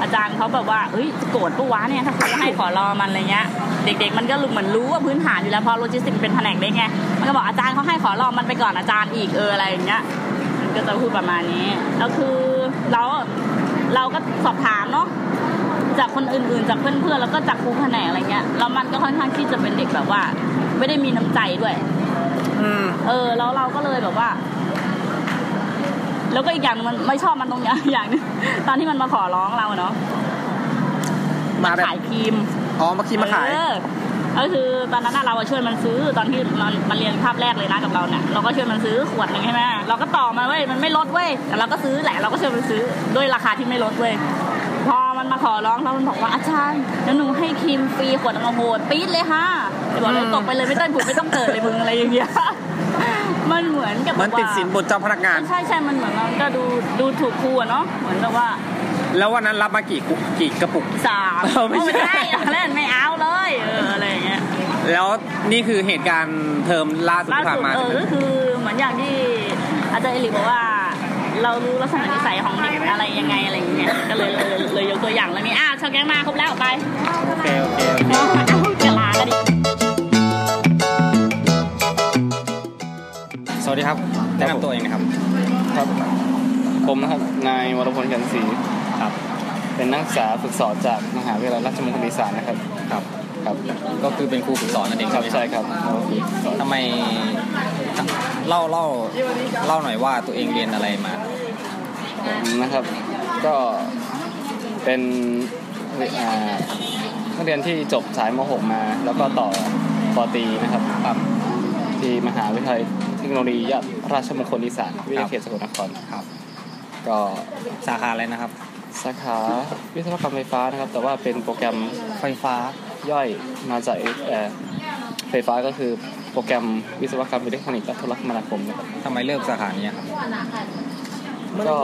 Speaker 2: อาจารย์เขาแบบว่าเอ้ยโกรธปะวะเนี่ยถ้าครูให้ขอรอมันอะไรเงี้ย เด็ก ๆ มันก็รู้เหมือนรู้ว่าพื้นฐานอยู่แล้วพราะโลจิสติกเป็นแผนกเล็กไงมันก็บอกอาจารย์เขาให้ขอรอมันไปก่อนอาจารย์อีกเอออะไรอย่างเงี้ยมันก็จะพูดประมาณนี้แล้วคือเราเราก็สอบถามเนาะ จากคนอื่นๆ จากเพื่อนๆ แล้วก็จากครูแผนกอะไรเงี้ย แล้วมันก็ค่อนข้างที่จะเป็นเด็กแบบว่า ไม่ได้มีน้ำใจด้วย
Speaker 1: อืม
Speaker 2: เออ แล้วเราก็เลยแบบว่า แล้วก็อีกอย่างหนึ่งมันไม่ชอบมันตรงเนี้ยอย่างหนึงตอนที่มันมาขอร้องเราอะเนาะ
Speaker 1: มาแบบ
Speaker 2: ขายครีม
Speaker 1: อ๋อมาคีมาขาย
Speaker 2: เออก็คือตอนนั้นน่ะเราอะช่วยมันซื้อตอนที่มันมันเรียนภาพแรกเลยนะกับเราเนี่ยเราก็ช่วยมันซื้อขวดหนึ่งใช่ไหมเราก็ต่อมาเว้ยมันไม่ลดเว้ยแต่เราก็ซื้อแหละเราก็ช่วยมันซื้อด้วยราคาที่ไม่ลดเว้ยพอ มันมาขอร้องแล้วมันบอกว่าอาจารย์เดี๋ยวหนูให้ครีมฟรีขวดละโหดปี๊ดเลยค่ะเดี๋ยวบอกเลย
Speaker 1: อืม
Speaker 2: ตกไปเลยไม่ต้องผุดไม่ต้องเกิดเลยมึงอะไรอย่างเงี้ยมันเหมือนกับ
Speaker 1: เหมือน
Speaker 2: แบบว่า
Speaker 1: ติดสินบนเจ้าพนักงาน
Speaker 2: ใช่ใช่มันเหมือนมันก็ดูดูถูกครูอะเนาะเหมือนแบบว่า
Speaker 1: แล้ววันนั้นรับมากี่กุกี่กระปุก
Speaker 2: สาม
Speaker 1: เออไม่ใช่
Speaker 2: เล่นไม่เอาเลยเอออะไรอย่างเงี้ย
Speaker 1: แล้วนี่คือเหตุการณ์เทอมล่าสุด
Speaker 2: ล่า
Speaker 1: ที่ผ่า
Speaker 2: สุ
Speaker 1: น
Speaker 2: ด
Speaker 1: มา
Speaker 2: เอ
Speaker 1: ใช่
Speaker 2: อ
Speaker 1: ไหม
Speaker 2: ก็คือเหมือนอย่างที่อาจารย์เอลิบอกว่า เรารู้ลักษณะนิสัยของเด็กอะไรยังไงอะไรอย่างเงี้ยก็เลยเลยเลยยกตัวอย่างแล้วนี่อะชาวแก๊งมาครบแล้วไป
Speaker 1: โอเคโอเคโอเค
Speaker 2: จะลากันดิ
Speaker 1: สวัสดีครับแนะนำตัวเองนะครับ
Speaker 3: ครับ ผมนะครับนายวรพลกันศรี
Speaker 1: ครับ
Speaker 3: เป็นนักศึกษาฝึกสอนจากมหาวิทยาลัยราชมงคลอีสานนะครับ
Speaker 1: ครับ
Speaker 3: ครับ
Speaker 1: ก็คือเป็นครูฝึกสอนนั่นเอง
Speaker 3: ครับ
Speaker 1: ไหม
Speaker 3: ใช่ครับ
Speaker 1: ทำไมเล่าเล่าเล่าหน่อยว่าตัวเองเรียนอะไรมา
Speaker 3: ผมนะครับก็เป็นอ่านักเรียนที่จบสายม .6 มา แล้วก็ต่อปอตรีนะครับครับที่มหาวิทยาลัยเทคโนโลยีราชมงคลอีสานวิทยาเขตสกลนคร
Speaker 1: ครับ
Speaker 3: ก็
Speaker 1: สาขาอะไรนะครับ
Speaker 3: สาขาวิศวกรรมไฟฟ้านะครับ แต่ว่าเป็นโปรแกรม
Speaker 1: ไฟฟ้า
Speaker 3: ย่อยมาจากเอ่อไฟฟ้าก็คือโปรแกรมวิศวกรรมอิเล็กทรอนิกส์และโทรคมนาคมนะครับ
Speaker 1: ทำไมเลือกสาขานี้ครับ
Speaker 3: ก็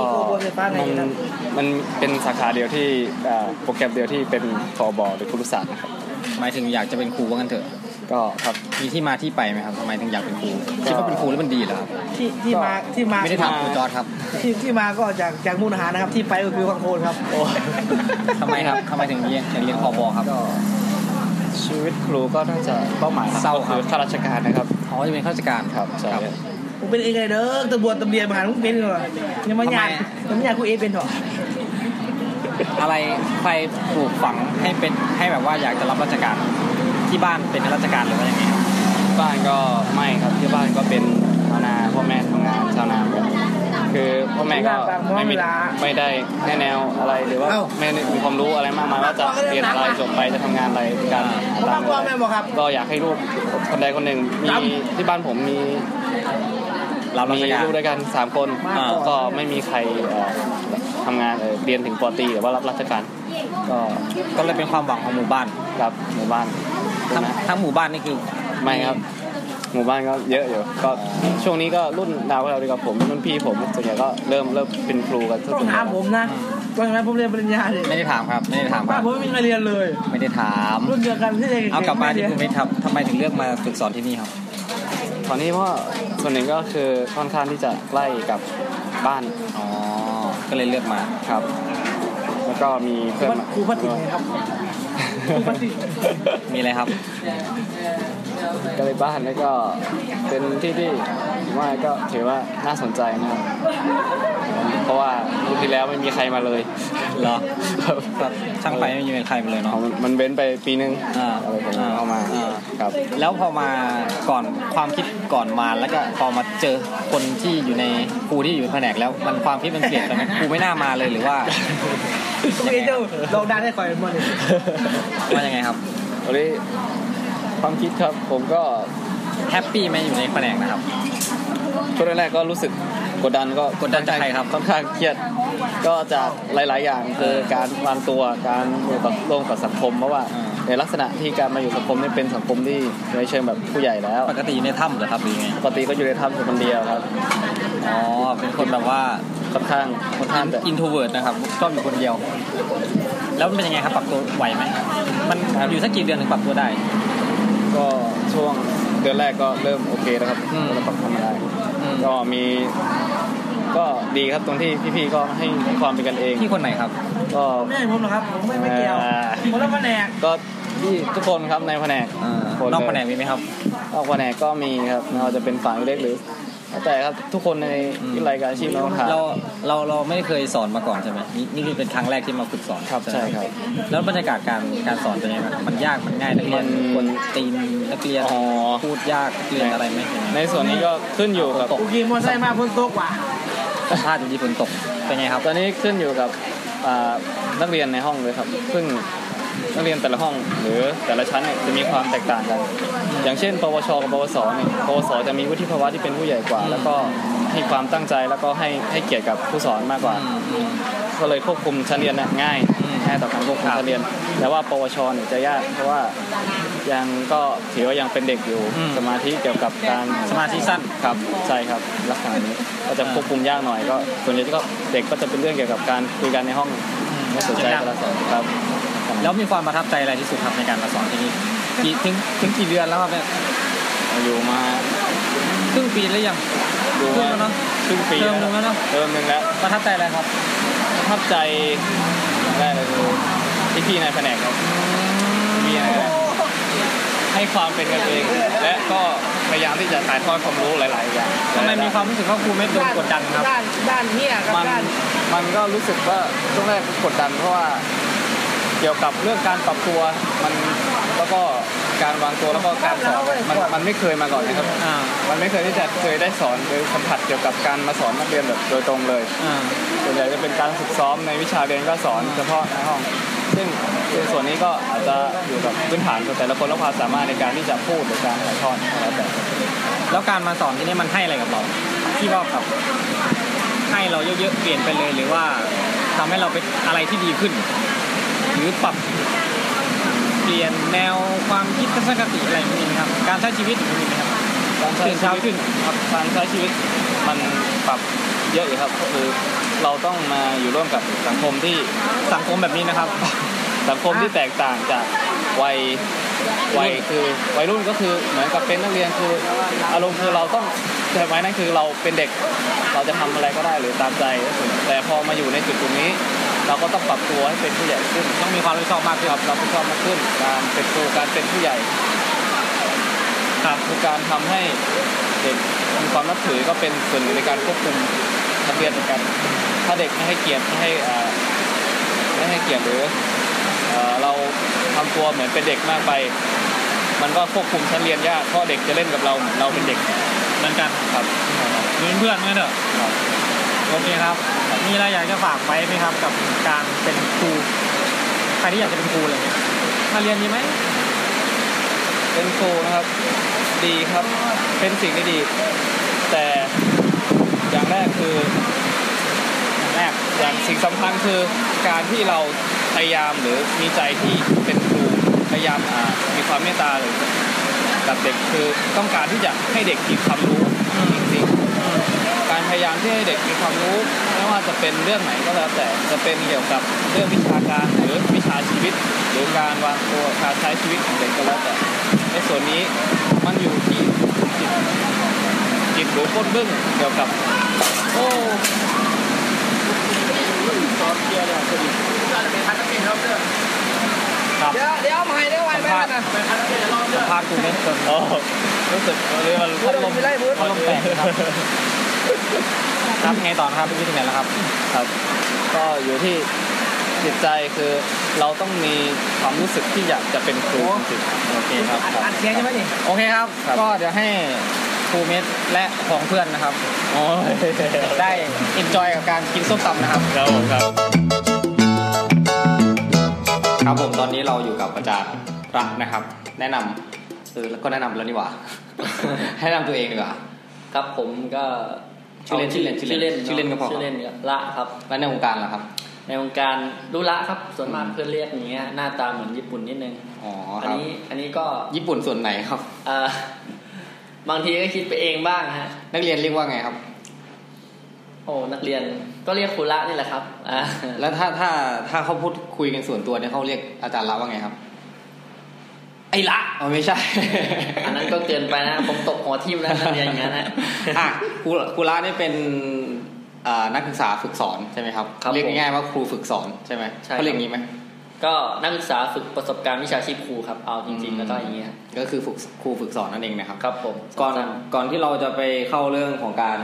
Speaker 3: มันมันเป็นสาขาเดียวที่เอ่อโปรแกรมเดียวที่เป็นฟอบอหรือครุศาสตร์นะครับ
Speaker 1: หมายถึงอยากจะเป็นครูว่างั้นเถอะ
Speaker 3: ก็ครับ
Speaker 1: มีที่มาที่ไปไหมครับทำไมถึงอยากเป็นครูคิดว่าเป็นครูแล้วมันดีเหรอครับ
Speaker 4: ที่ที่มาที่มา
Speaker 1: ไม่ได้ถามครูจอร์ดครับ
Speaker 4: ที่ที่มาก็จากจากมุกดาหารนะครับที่ไปก็คือพังโคนครับ
Speaker 1: ทำไมครับทำไมถึงเรียนถึงเรียนคอบอครับ
Speaker 3: ก็ ชีวิตครูก็น่าจะเป้าหมายหลัก
Speaker 1: เศร้า
Speaker 3: ก็
Speaker 1: ครับ
Speaker 3: คือข้าราชการนะครับ
Speaker 1: อ๋อจะเป็นข้าราชการ
Speaker 3: ครับใช่
Speaker 1: ครับ
Speaker 4: ผมเป็นเองไงเด้อตำรวจตำเรียนมหาลุงเป็นเหรอยังไม่ยาก
Speaker 1: ทำไม
Speaker 4: ยังไม่ยากกูเอเป็นเหรอ
Speaker 1: อะไรใครปลูกฝังให้เป็นให้แบบว่าอยากจะรับราชการที่บ้านเป็นข้าราชการหรือว่ายังไงครับ
Speaker 3: บ้านก็ไม่ครับที่บ้านก็เป็นชาวนาพ่อแม่ทำงานชาวนา ครับคือพ่อแม่ก็ไม่มีไม่ได้แนะแนวอะไรหรือว่าไม่ได้มีความรู้อะไรมากมายว่าจะเรียนอะไรจบไปจะทำงานอะไรการ
Speaker 4: พ่อ
Speaker 3: ตาม
Speaker 4: พ่อแม่บอกครับ
Speaker 3: ก็อยากให้ลูกคนใดคนหนึ่งมีที่บ้านผมมี
Speaker 1: รับรา
Speaker 3: มี
Speaker 1: ชการ
Speaker 3: ลูกด้วยกันสามคน
Speaker 1: อ่า
Speaker 3: ก็ไม่มีใครเอ่อทำงานเอ่อเรียนถึงปอตรีหรือว่ารับราชการก็
Speaker 1: ก็เลยเป็นความหวังของหมู่บ้าน
Speaker 3: รับหมู่บ้าน
Speaker 1: ทั้ง
Speaker 3: นะ
Speaker 1: ทั้งหมู่บ้านนี่คือ
Speaker 3: ไม่ครับ หมู่บ้านก็เยอะอยู่ก็ช่วงนี้ก็รุ่นดาวเราดีกว่าผมรุ่นพี่ผมส่วนใหญ่ก็เริ่มเริ่มเป็นครูกันซะ
Speaker 4: ต้อ
Speaker 3: ส่
Speaker 4: ง
Speaker 3: วนใหญ่
Speaker 4: ถามผมนะตอนนั้นผมเรียนปริญญาเลย
Speaker 1: ไม่ได้ถามครับไม่ได้ถามค
Speaker 4: บ้า
Speaker 1: รั
Speaker 4: น
Speaker 1: บ
Speaker 4: ผมไม่มีใครเรียนเลย
Speaker 1: ไม่ได้ถาม
Speaker 4: รุ่นเดียวกันที่เรียน
Speaker 1: เอากลับมาที่
Speaker 4: เรีย
Speaker 1: คุณไม่ทำทำไมถึงเลือกมาฝึกสอนที่นี่ครับ
Speaker 3: ตอนนี้เพราะว่าส่วนหนึ่งก็คือค่อนข้างที่จะใกล้กับบ้าน
Speaker 1: อ๋อก็เลยเลือกมา
Speaker 3: ครับ แล้วก็มีเพื่อนมา
Speaker 4: ครูพัฒน์ไงครับครูพัฒน์
Speaker 1: มีอะไรครับ
Speaker 3: ก็เลยบ้านแล้วก็เป็นที่ที่ผมว่าก็ถือว่าน่าสนใจนะครับเพราะว่ารุ่นที่แล้วไม่มีใครมาเลย
Speaker 1: เหรอ
Speaker 3: ครับ
Speaker 1: ครับช่างไฟไม่มีเป็นใครมาเลยเนาะ
Speaker 3: เอามันมันเว้นไปปีนึง
Speaker 1: อ่า
Speaker 3: อะไรผมเอามา
Speaker 1: อ่า
Speaker 3: ครับ
Speaker 1: แล้วพอมาก่อนความคิดก่อนมาแล้วก็พอมาเจอคนที่อยู่ในครูที่อยู่ในแผนกแล้วมันความคิดมันเปลี่ยนไปไหมครูไม่น่ามาเลยหรือว่า
Speaker 4: ครูเอเจ้าลองดันให้คอยมาเลย
Speaker 1: ว่ายังไงครับ
Speaker 3: วันนี้ ความคิดครับผมก็
Speaker 1: แฮปปี้ไหมอยู่ในแผนกนะครับ
Speaker 3: ช่วงแรกๆก็รู้สึกกดดันก็
Speaker 1: กดดันจากใครครับ
Speaker 3: ค่อนข้างเครียดก็จากหลาย ๆ อย่างคือการวางตัวการอยู่กับร่วมกับสังคมเพราะว่า
Speaker 1: อ่า
Speaker 3: ในลักษณะที่การมาอยู่สังคมนี่เป็นสังคมที่ในเชิงแบบผู้ใหญ่แล้ว
Speaker 1: ปกติอยู่ในถ้ำเหรอครับหรือไง
Speaker 3: ปกติก็อยู่ในถ้ำอยู่คนเดียวครับ
Speaker 1: อ๋อเป็นคนแบบว่า
Speaker 3: ค่อนข้างค่อนข้างจะ
Speaker 1: introvert นะครับชอบอยู่คนเดียว แล้วมันเป็นยังไงครับปรับตัวไหวไหมมันอยู่สักกี่เดือนถึงปรับตัวได้
Speaker 3: ก็ช่วงเดือนแรกก็เริ่มโอเคแล้วครับ
Speaker 1: อืม
Speaker 3: ก็ปรับทำมาได้
Speaker 1: อืม
Speaker 3: ก็มีก็ดีครับตรงที่พี่ๆก็ให้ความเป็นกันเอง
Speaker 1: พี่คนไหนครับ
Speaker 3: ก็
Speaker 4: ไม่ใช่ผมหรอกครับผมไม่ไม่เกี่ยว
Speaker 3: อ่า
Speaker 4: คนละแผนก
Speaker 3: ก็ที่ทุกคนครับในแผนกคนเลย
Speaker 1: นอกแผนกมีไหมครับ
Speaker 3: นอกแผนกก็มีครับไม่ว่าจะเป็นฝ่ายเล็กหรือ แล้วแต่ครับทุกคนในวิทยาลัยการอาชีพเราต้องทำ
Speaker 1: เราเราเราไม่เคยสอนมาก่อนใช่ไหมนี่นี่คือเป็นครั้งแรกที่มาฝึกสอน
Speaker 3: ครับ
Speaker 1: ไหม
Speaker 3: ใช่ครับ
Speaker 1: แล้วบรรยากาศการการสอนเป็นยังไงครับมันยากมันง่ายนักเรียน
Speaker 3: มัน
Speaker 1: คนตีนนักเรียน
Speaker 3: อ๋อ
Speaker 1: พูดยากนักเรียนอะไรไหม
Speaker 3: ในส่วนนี้ก็ขึ้นอยู่กับ
Speaker 4: กูขี่มอเตอร์ไซค์มาพ้นโต๊ะกว่า
Speaker 1: สัมภาษณ์อยู่ที่ฝนตกเป็นไงครับ
Speaker 3: ตอนนี้ขึ้นอยู่กับอ่านักเรียนในห้องเลยครับ ซึ่ง นักเรียนแต่ละห้องหรือแต่ละชั้นเนี่ยจะมีความแตกต่างกัน อย่างเช่น ปวช กับปวสเนี่ยปวส จะมีวุฒิภาวะที่เป็นผู้ใหญ่กว่า แล้วก็ให้ความตั้งใจแล้วก็ให้ให้เกียรติกับผู้สอนมากกว่า ก็เลยควบคุมชั้นเรียนน่ะง่าย
Speaker 1: อืม
Speaker 3: ง่ายต่อการควบคุมชั้นเรียน แต่ว่าปวช เนี่ยจะยากเพราะว่ายังก็ถือว่ายังเป็นเด็กอยู่สมาธิเกี่ยวกับการ
Speaker 1: สมาธิสั้น
Speaker 3: ครับใช่ครับลักษณะนี้ก็จะควบคุมยากหน่อยก็ส่วนใหญ่ก็เด็กก็จะเป็นเรื่องเกี่ยวกับการคุยกันในห้องไม่สนใจการสอนครับ
Speaker 1: แล้วมีความประทับใจอะไรที่สุดครับในการมาสอนที่นี่กี่ถึงถึงกี่เดือนแล้วครับเนี่ย
Speaker 3: อยู่มา
Speaker 1: ครึ่งปีแล้วยัง
Speaker 3: ดู
Speaker 1: ครึ่ง
Speaker 3: มา
Speaker 1: แล้วเนาะ
Speaker 3: ครึ่งปี
Speaker 1: เทอมนึงแล้วเนอะ
Speaker 3: เทอมหนึ่งแล้ว
Speaker 1: ประทับใจอะไรครับ
Speaker 3: ประทับใจอย่างแรกเลยคือที่พี่ในแผนกครับพี่ในแผนกให้ความเป็นกันเอง และก็พยายามที่จะถ่ายทอดความรู้หลาย ๆ อย่าง
Speaker 1: ทำไมมีความรู้สึกว่าครูไม่โดนกดดันครับ
Speaker 4: ด้านด้านเนี่ยกับ
Speaker 3: มัน
Speaker 4: ด้าน
Speaker 3: มันก็รู้สึกว่าช่วงแรกกดดันเพราะว่า เกี่ยวกับเรื่องการปรับตัวมันแล้วก็การวางตัวแล้วก็การสอนมันมันไม่เคยมาก่อนนะครับ
Speaker 1: อ่า
Speaker 3: มันไม่เคยที่จะเคยได้สอนโดยสัมผัสเกี่ยวกับการมาสอนนักเรียนแบบโดยตรงเลย
Speaker 1: อ่า
Speaker 3: ส่วนใหญ่จะเป็นการฝึกซ้อมในวิชาเรียนก็สอนเฉพาะในห้อง ซึ่งในส่วนนี้ก็อาจจะอยู่กับพื้นฐานของแต่ละคนและความสามารถในการที่จะพูดหรือการถ่ายทอดแล้วแต่
Speaker 1: แล้วการมาสอนที่นี่มันให้อะไรกับเราที่ว่าแบบให้เราเยอะๆเปลี่ยนไปเลยหรือว่าทำให้เราเป็นอะไรที่ดีขึ้น หรือปรับเปลี่ยนแนวความคิดทัศนคติอะไรอย่างนี้ไหมครับ การใช้ชีวิตอย่างนี้ไหมครับ
Speaker 3: การใช้
Speaker 1: ตื่นเช้า
Speaker 3: ชีวิต
Speaker 1: ขึ้น
Speaker 3: ครับการใช้ชีวิตมันปรับเยอะอยู่ครับก็คือเราต้องมาอยู่ร่วมกับสังคมที่
Speaker 1: สังคมแบบนี้นะครับ
Speaker 3: สังคมที่แตกต่างจากวัยวัยคือวัยรุ่นก็คือเหมือนกับเป็นนักเรียนคืออารมณ์คือเราต้องแต่ไว้นั่นคือเราเป็นเด็กเราจะทำอะไรก็ได้หรือตามใจก็คือแต่พอมาอยู่ในจุดตรงนี้ เราก็ต้องปรับตัวให้เป็นผู้ใหญ่ขึ้น
Speaker 1: ต้องมีความรับผิดชอบมากขึ้น
Speaker 3: ครับเราผิดชอบมากขึ้น การเป็นครูการเป็นผู้ใหญ่ครับคือการทำให้เด็กมีความนับถือก็เป็นส่วนหนึ่งในการควบคุมนักเรียนเหมือนกัน ถ้าเด็กไม่ให้เกียรติไม่ให้อ่าไม่ให้เกียรติหรือเอ่อเราทำตัวเหมือนเป็นเด็กมากไป มันก็ควบคุมชั้นเรียนยากเพราะเด็กจะเล่นกับเราเหมือนเราเป็นเด็ก
Speaker 1: เหมือนกัน
Speaker 3: ครับ
Speaker 1: เหมือนเพื่อนกันเถอะ
Speaker 3: ครับ
Speaker 1: โอเคครับ มีอะไรอยากจะฝากไว้ไหมครับ กับการเป็นครูใครที่อยากจะเป็นครูเลยมาเรียนดีไหม
Speaker 3: เป็นครูนะครับ ดีครับ เป็นสิ่งที่ดี แต่อย่างแรกคือ
Speaker 1: อย่างแรก
Speaker 3: อย่างสิ่งสำคัญคือการที่เราพยายามหรือมีใจที่เป็นครูพยายามอ่ามีความเมตตาหรือกับเด็กคือต้องการที่จะให้เด็กมีความรู้จริงๆการ พยายามที่ให้เด็กมีความรู้ไม่ว่าจะเป็นเรื่องไหนก็แล้วแต่จะเป็นเกี่ยวกับเรื่องวิชาการหรือวิชาชีวิต หรือการวางตัวการใช้ชีวิตของเด็กก็แล้วแต่ ในส่วนนี้มันอยู่ที่จิตจิตหรือก้นบึ้งเกี่ยวกับโอ้
Speaker 1: ครับ
Speaker 4: เดี๋ยวเดี๋ยวเอามาให้ได้ไวไปกันนะ
Speaker 1: สัมภาษณ์ครูไม่จน
Speaker 3: โอ้รู้สึกวันนี้มัน
Speaker 4: พัดลมไม่ได้พื้น
Speaker 1: พัดลมแตกครับ ครับไงต่อนะครับพี่ถึงไหนแล้วครับ
Speaker 3: ครับ ก็อยู่ที่จิตใจคือเราต้องมีความรู้สึกที่อยากจะเป็นครูจริงๆโอเคครับครับ
Speaker 4: อัดเสียงใช่ไหมนี่
Speaker 1: โอเคครับ
Speaker 3: ครับ
Speaker 1: ก็เดี๋ยวให้ครูเมธและของเพื่อนนะครับ
Speaker 3: โอ้ย
Speaker 1: ได้อินจอยกับการกินส้มตำนะครับ
Speaker 3: ครับผมครับ
Speaker 1: ครับผมตอนนี้เราอยู่กับอาจารย์รักนะครับ แนะนำเออแล้วก็แนะนำแล้วนี่หว่าให้แนะนำตัวเองดีกว่า
Speaker 5: ครับผมก็
Speaker 1: ชื่อเล่นชื่อเล่นชื่
Speaker 5: ชื่
Speaker 1: อ
Speaker 5: อ
Speaker 1: เล่
Speaker 5: เล่
Speaker 1: น
Speaker 5: น
Speaker 1: ชื่อเล่นก็พอ
Speaker 5: ชื่อเล่นก็ละครับ
Speaker 1: แล้วในวงการล่ะครับ
Speaker 5: ในวงการดูละครับส่วนมากเพื่อนเรียกอย่างเงี้ยหน้าตาเหมือนญี่ปุ่นนิดนึง
Speaker 1: อ๋อ
Speaker 5: อั
Speaker 1: คนรับ
Speaker 5: นี้อันนี้ก็
Speaker 1: ญี่ปุ่นส่วนไหนครับ
Speaker 5: เอ่อบางทีก็คิดไปเองบ้างฮะ
Speaker 1: นักเรียนเรียกว่าไงครับ
Speaker 5: โอ้นักเรียนก็เรียกครูละนี่แหละครับอ่า
Speaker 1: แล้วถ้าถ้าถ้าเขาพูดคุยกันส่วนตัวเนี่ยเขาเรียกอาจารย์ละว่าไงครับ ไอ้ละอ๋อไม่ใช่
Speaker 5: อันนั้นก็เกินไปนะ ผมตกหัวทิ่มแล้วนักเรียนอย่างนั้นนะ
Speaker 1: อะครูครูละนี่เป็นอ่านักศึกษาฝึกสอนใช่ไหมครับ
Speaker 5: ครับ
Speaker 1: เรียก
Speaker 5: ผม
Speaker 1: ง่ายๆว่าครูฝึกสอนใช่ไหม
Speaker 5: ใช่
Speaker 1: เขาเรียกอย่างนี้ไหม
Speaker 5: ก็นักศึกษาฝึกประสบการณ์วิชาชีพครูครับเอาจริง
Speaker 1: อืม
Speaker 5: ๆแล้วก็อย่างเงี้ย
Speaker 1: ก็คือฝึกครูฝึกสอนนั่นเองนะครับ
Speaker 5: ครับผม
Speaker 1: ก่อน
Speaker 5: สั้น
Speaker 1: ก่อนที่เราจะไปเข้าเรื่องของการ